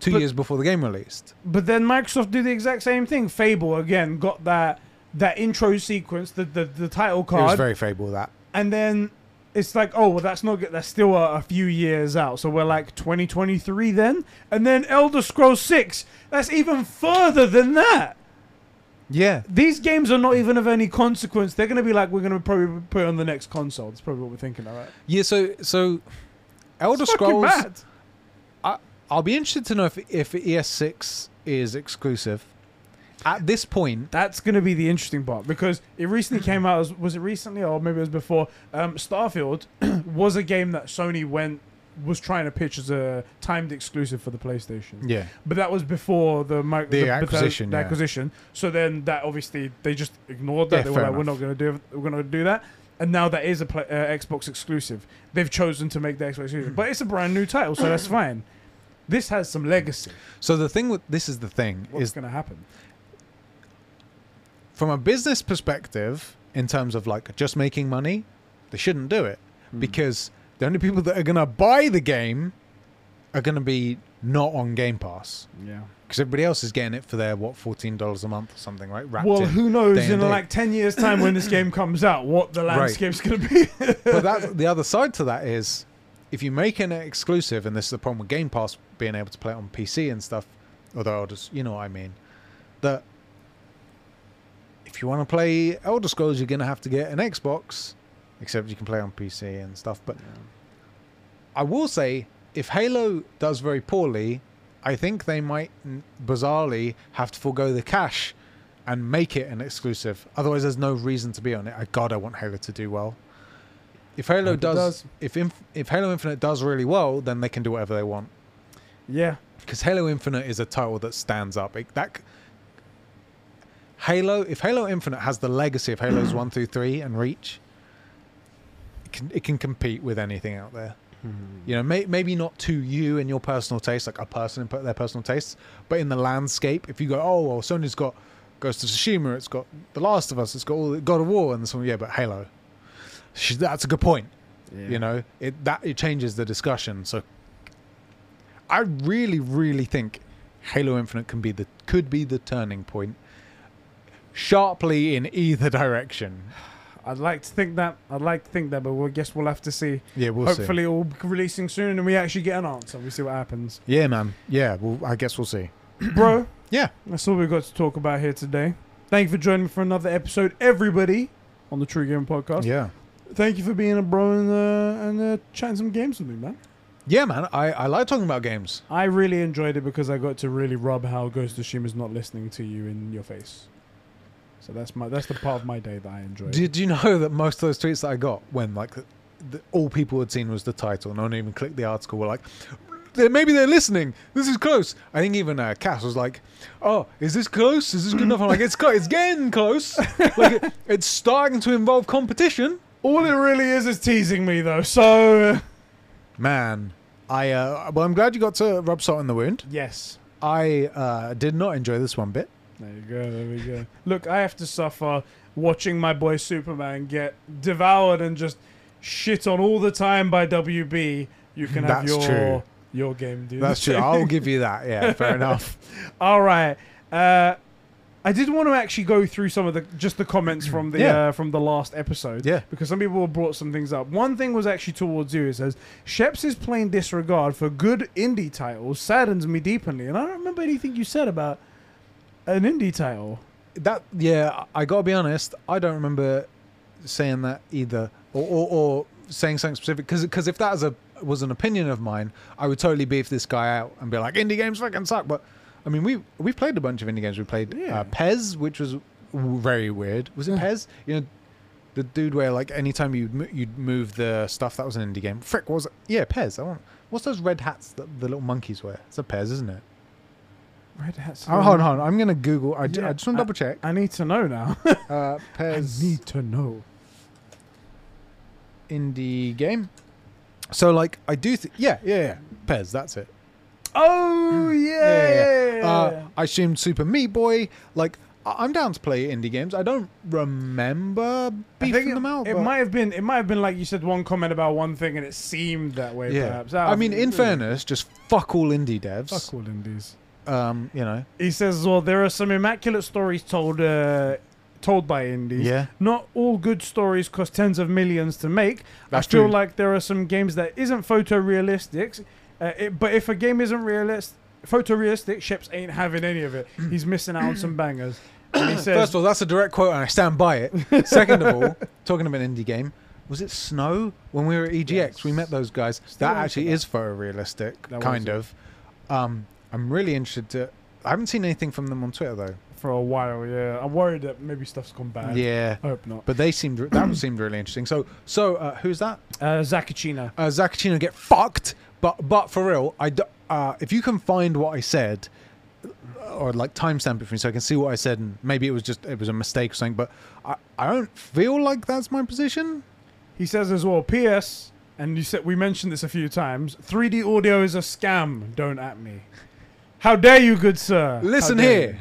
two But- years before the game released. But then Microsoft did the exact same thing. Fable again got that that intro sequence, the the, the title card. It was card, very Fable that. and then it's like, oh, well, that's not good. That's still a, a few years out. So we're like 2023 then, and then Elder Scrolls 6. That's even further than that. Yeah. These games are not even of any consequence. They're going to be like, we're going to probably put it on the next console. That's probably what we're thinking. All right. Yeah. So so Elder It's fucking Scrolls. mad. I'll be interested to know if if ES6 is exclusive. At this point, That's going to be the interesting part because it recently came out. As, was it recently or maybe it was before? Um, Starfield was a game that Sony went was trying to pitch as a timed exclusive for the PlayStation. yeah, But that was before the mi- The Bethesda- acquisition, the yeah. acquisition. So then that obviously they just ignored that. Yeah, they were fair like, "We're enough. not going to do. We're going to do that." And now that is a pla uh, Xbox exclusive. They've chosen to make the Xbox exclusive, but it's a brand new title, so that's fine. This has some legacy. So the thing with this is the thing What's is going to happen? From a business perspective, in terms of like just making money, they shouldn't do it Hmm. because the only people that are gonna buy the game are gonna be not on Game Pass Yeah. because everybody else is getting it for their what fourteen dollars a month or something, right? Wrapped Well, who knows in like 10 years' time when this game comes out what the Right. landscape's going to be. but that's the other side to that is if you make an exclusive, and this is the problem with Game Pass being able to play it on PC and stuff, although I'll just you know what I mean, that if you want to play Elder Scrolls, you're gonna have to get an Xbox, except you can play on PC and stuff. But I will say, if Halo does very poorly, I think they might bizarrely have to forego the cash and make it an exclusive. Otherwise, there's no reason to be on it. I God, I want Halo to do well. If Halo does, does. if inf- if Halo Infinite does really well, then they can do whatever they want. yeah. Because Halo Infinite is a title that stands up. It, that Halo, if Halo Infinite has the legacy of Halos one through three and Reach, it can it can compete with anything out there. Hmm. You know, may, maybe not to you and your personal taste, like a person and their personal tastes, but in the landscape, if you go, oh well, Sony's got Ghost of Tsushima, it's got The Last of Us, it's got all God of War, and this one, yeah, but Halo. That's a good point. You know, it that it changes the discussion. So, I really, really think Halo Infinite can be the could be the turning point, sharply in either direction. I'd like to think that. I'd like to think that, but we'll guess we'll have to see. Yeah, we'll see. Hopefully, it'll be releasing soon and we actually get an answer. We see what happens. Yeah, man. Yeah, well, I guess we'll see. Bro, Yeah. that's all we've got to talk about here today. Thank you for joining me for another episode, everybody, on the True Game Podcast. Yeah. Thank you for being a bro and, uh, and uh, chatting some games with me, man. Yeah, man. I, I like talking about games. I really enjoyed it because I got to really rub how Ghost of Tsushima's not listening to you in your face. So that's my that's the part of my day that I enjoyed. Did you know that most of those tweets that I got when like the, the, all people had seen was the title, no one even clicked the article, were like, "They- maybe they're listening. This is close. I think even uh, Cass was like, "Oh, is this close? Is this good enough?" I'm like, "It's close. It's getting close. like it, it's starting to involve competition." All it really is is teasing me though. So Man, I uh, well, I'm glad you got to rub salt in the wound. yes. I uh, did not enjoy this one bit. There you go. There we go. Look, I have to suffer watching my boy Superman get devoured and just shit on all the time by WB. You can have That's your true. your game, dude. That's true. I'll give you that. Yeah, fair enough. All right. Uh, I did want to actually go through some of the just the comments from the Yeah. uh, from the last episode. Yeah. Because some people brought some things up. One thing was actually towards you. It says Sheps' plain disregard for good indie titles saddens me deeply, and I don't remember anything you said about an indie title. that yeah i gotta be honest i don't remember saying that either or or, or saying something specific because because if that was a was an opinion of mine i would totally beef this guy out and be like indie games fucking suck but i mean we we played a bunch of indie games we played Yeah. uh, Fez which was very weird was it Yeah. Fez you know the dude where like anytime you would you'd move the stuff that was an indie game frick what was it yeah Fez i want what's those red hats that the little monkeys wear it's a fez isn't it Red Hat. oh, hold on hold on i'm gonna google i, just want to double check I need to know now. uh, I Fez need to know. indie game. So like I do think yeah yeah yeah Fez that's it. Oh yeah. Uh, I assumed Super Meat Boy like I- I'm down to play indie games. I don't remember I beefing think it, them out. it but- might have been. It might have been like you said one comment about one thing, and it seemed that way. yeah. Perhaps. I mean, in fairness, just fuck all indie devs. fuck all indies. Um, you know. He says well, there are some immaculate stories told uh, told by indies. Yeah. Not all good stories cost tens of millions to make. That's I feel true. like there are some games that isn't photorealistic. Uh, it, but if a game isn't realist, photorealistic, Sheps ain't having any of it. He's missing out on some bangers. He says, First of all, that's a direct quote, and I stand by it. Second of all, talking about an indie game, was it Snow when we were at EGX? Yes. We met those guys. Still that actually that. is photorealistic, That kind of. Um, I'm really interested to. I haven't seen anything from them on Twitter though. for a while, yeah. I'm worried that maybe stuff's gone bad. Yeah, I hope not. but they seemed that seemed really interesting. So, so uh, who's that? Uh, Zakachina. Uh, Zakachino get fucked. But but for real, I d- uh, if you can find what I said, or like timestamp it for me so I can see what I said, and maybe it was just it was a mistake or something. But I I don't feel like that's my position. He says as well, P.S. And you said we mentioned this a few times. 3D audio is a scam. Don't at me. How dare you, good sir? How Listen dare here,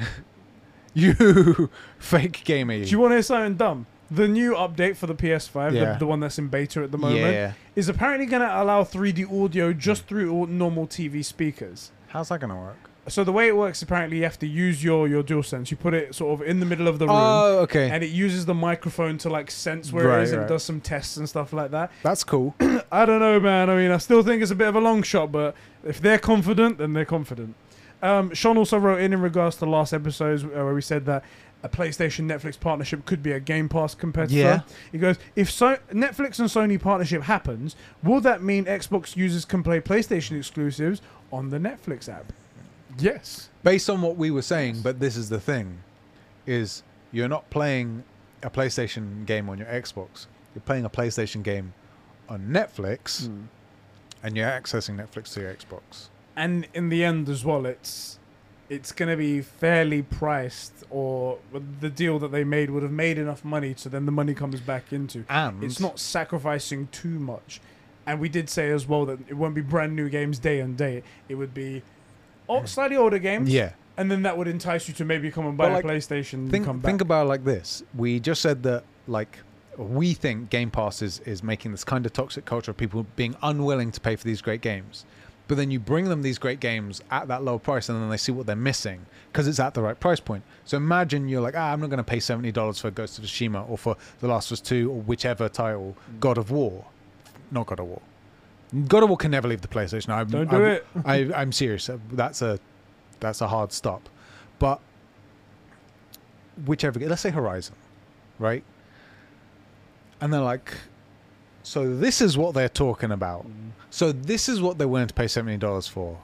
you fake gamer. Do you want to hear something dumb? The new update for the PS5, Yeah. the, the one that's in beta at the moment, yeah. is apparently going to allow 3D audio just through all normal TV speakers. How's that gonna work? So the way it works, apparently, you have to use your your DualSense. You put it sort of in the middle of the room, Oh, okay. and it uses the microphone to like sense where Right, it is and right. does some tests and stuff like that. That's cool. I don't know, man. I mean, I still think it's a bit of a long shot, but if they're confident, then they're confident. Um, Sean also wrote in in regards to the last episodes uh, where we said that a PlayStation Netflix partnership could be a Game Pass competitor. Yeah. He goes, if so- Netflix and Sony partnership happens, will that mean Xbox users can play PlayStation exclusives on the Netflix app? Yes. Based on what we were saying, but this is the thing, is you're not playing a PlayStation game on your Xbox. You're playing a PlayStation game on Netflix, and you're accessing Netflix to your Xbox. And in the end as well it's it's going to be fairly priced or the deal that they made would have made enough money so then the money comes back into And it's not sacrificing too much and we did say as well that it won't be brand new games day and day it would be o- slightly older games Yeah. and then that would entice you to maybe come and buy like, a playstation and Think come back think about it like this. We just said that like we think Game Pass is, is making this kind of toxic culture of people being unwilling to pay for these great games. But then you bring them these great games at that low price, and then they see what they're missing because it's at the right price point. So imagine you're like, ah, I'm not going to pay seventy dollars for Ghost of Tsushima or for The Last of Us Two or whichever title, Mm. God of War, not God of War. God of War can never leave the PlayStation. I'm, don't do I'm, it I, I'm serious. That's a that's a hard stop. But whichever, let's say Horizon, right? And they're like, So this is what they're talking about. Mm. So this is what they're willing to pay seventy dollars for.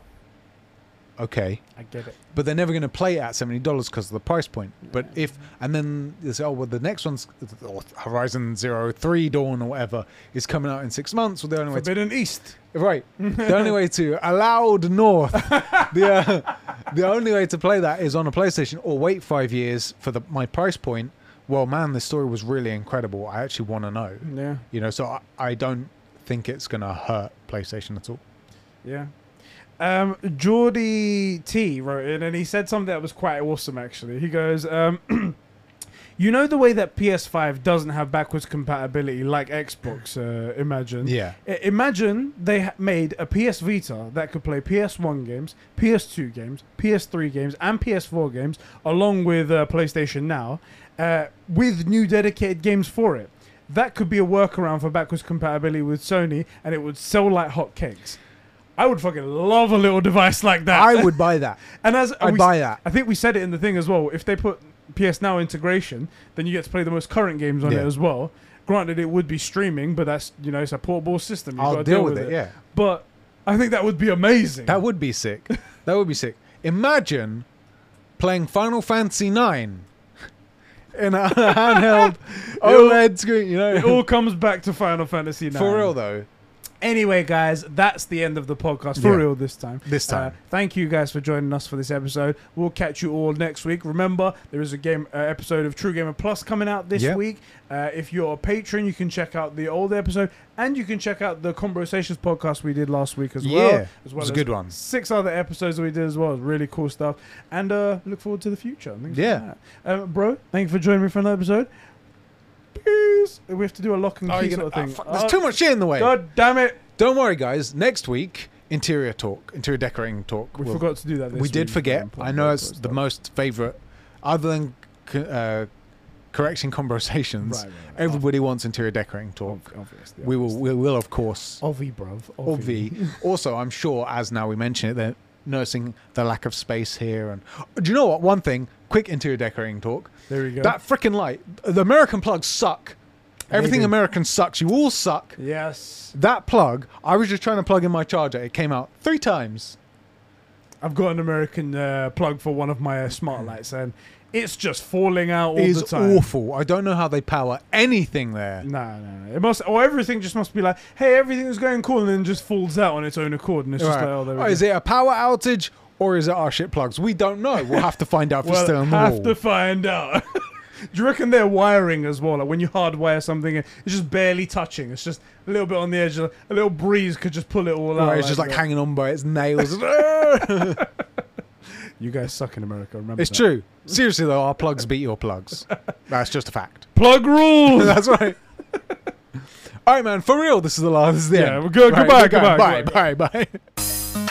Okay, I get it. but they're never going to play it at seventy dollars because of the price point. But if and then they say, oh well, the next one's or Horizon Zero Three Dawn or whatever is coming out in six months. Well, the only way to Forbidden East. Right. The only way to allow the North, the uh, the only way to play that is on a PlayStation or wait five years for the my price point. Well, man, this story was really incredible. I actually want to know. Yeah. You know, so I, I don't think it's gonna hurt PlayStation at all. Yeah. Um, Geordie T wrote in and he said something that was quite awesome actually. He goes, um, You know the way that PS5 doesn't have backwards compatibility like Xbox, uh, imagine? Yeah. I- imagine they ha- made a PS Vita that could play PS1 games, PS2 games, PS3 games, and PS4 games, along with uh, PlayStation Now, uh, with new dedicated games for it. That could be a workaround for backwards compatibility with Sony, and it would sell like hotcakes. I would fucking love a little device like that. I would buy that. and as I'd we- buy that. I think we said it in the thing as well. If they put PS Now integration, then you get to play the most current games on Yeah. it as well. Granted, it would be streaming, but that's you know it's a portable system. You've I'll gotta deal with it. Yeah. But I think that would be amazing. That would be sick. that would be sick. Imagine playing Final Fantasy Nine in a handheld OLED screen. You know, it all comes back to Final Fantasy now. for real though. Anyway, guys, that's the end of the podcast for Yeah. real this time. This Uh, time, thank you guys for joining us for this episode. We'll catch you all next week. Remember, there is a game uh, episode of True Gamer Plus coming out this Yep. week. Uh, if you're a patron, you can check out the old episode, and you can check out the Conversations podcast we did last week as well. Yeah, as it well was a good one. Six other episodes that we did as well. Really cool stuff, and uh, look forward to the future. Yeah. uh, bro. Thank you for joining me for another episode. Peace. We have to do a lock and Oh, key you're sort gonna- of oh, thing. fuck, there's Oh, too much shit in the way. God damn it! Don't worry, guys. Next week, interior talk, interior decorating talk. We will- forgot to do that. This we did week. forget. I know it's stuff. the most favorite, other than co- uh, correcting conversations. Right, right, right. Everybody wants interior decorating talk. Ob- obviously, We will, we will of course. Ovi, bruv. Obvi. also, I'm sure as now we mention it, they're nursing the lack of space here. And do you know what? One thing, quick interior decorating talk. There we go. That freaking light. The American plugs suck. Everything. American sucks. You all suck. yes. That plug, I was just trying to plug in my charger. It came out three times. I've got an American uh, plug for one of my uh, smart lights, and it's just falling out all It the is time. awful. I don't know how they power anything there. No, no, no. It must, or everything just must be like, hey, everything's going cool, and then just falls out on its own accord, and it's just like, oh, there we Oh, go. is it a power outage or is it our shit plugs? We don't know. We'll have to find out if it's still on the have wall. to find out. Do you reckon they're wiring as well? Like when you hardwire something, it's just barely touching. It's just a little bit on the edge. A little breeze could just pull it all out. Right, it's just like that. hanging on by its nails. You guys suck in America. Remember it's that. true. Seriously though, our plugs beat your plugs. That's just a fact. Plug rules. That's right. All right, man. For real, this is the last. This is the Yeah, end. we're good. Right, Goodbye, we're going. goodbye, Bye. Bye. Bye.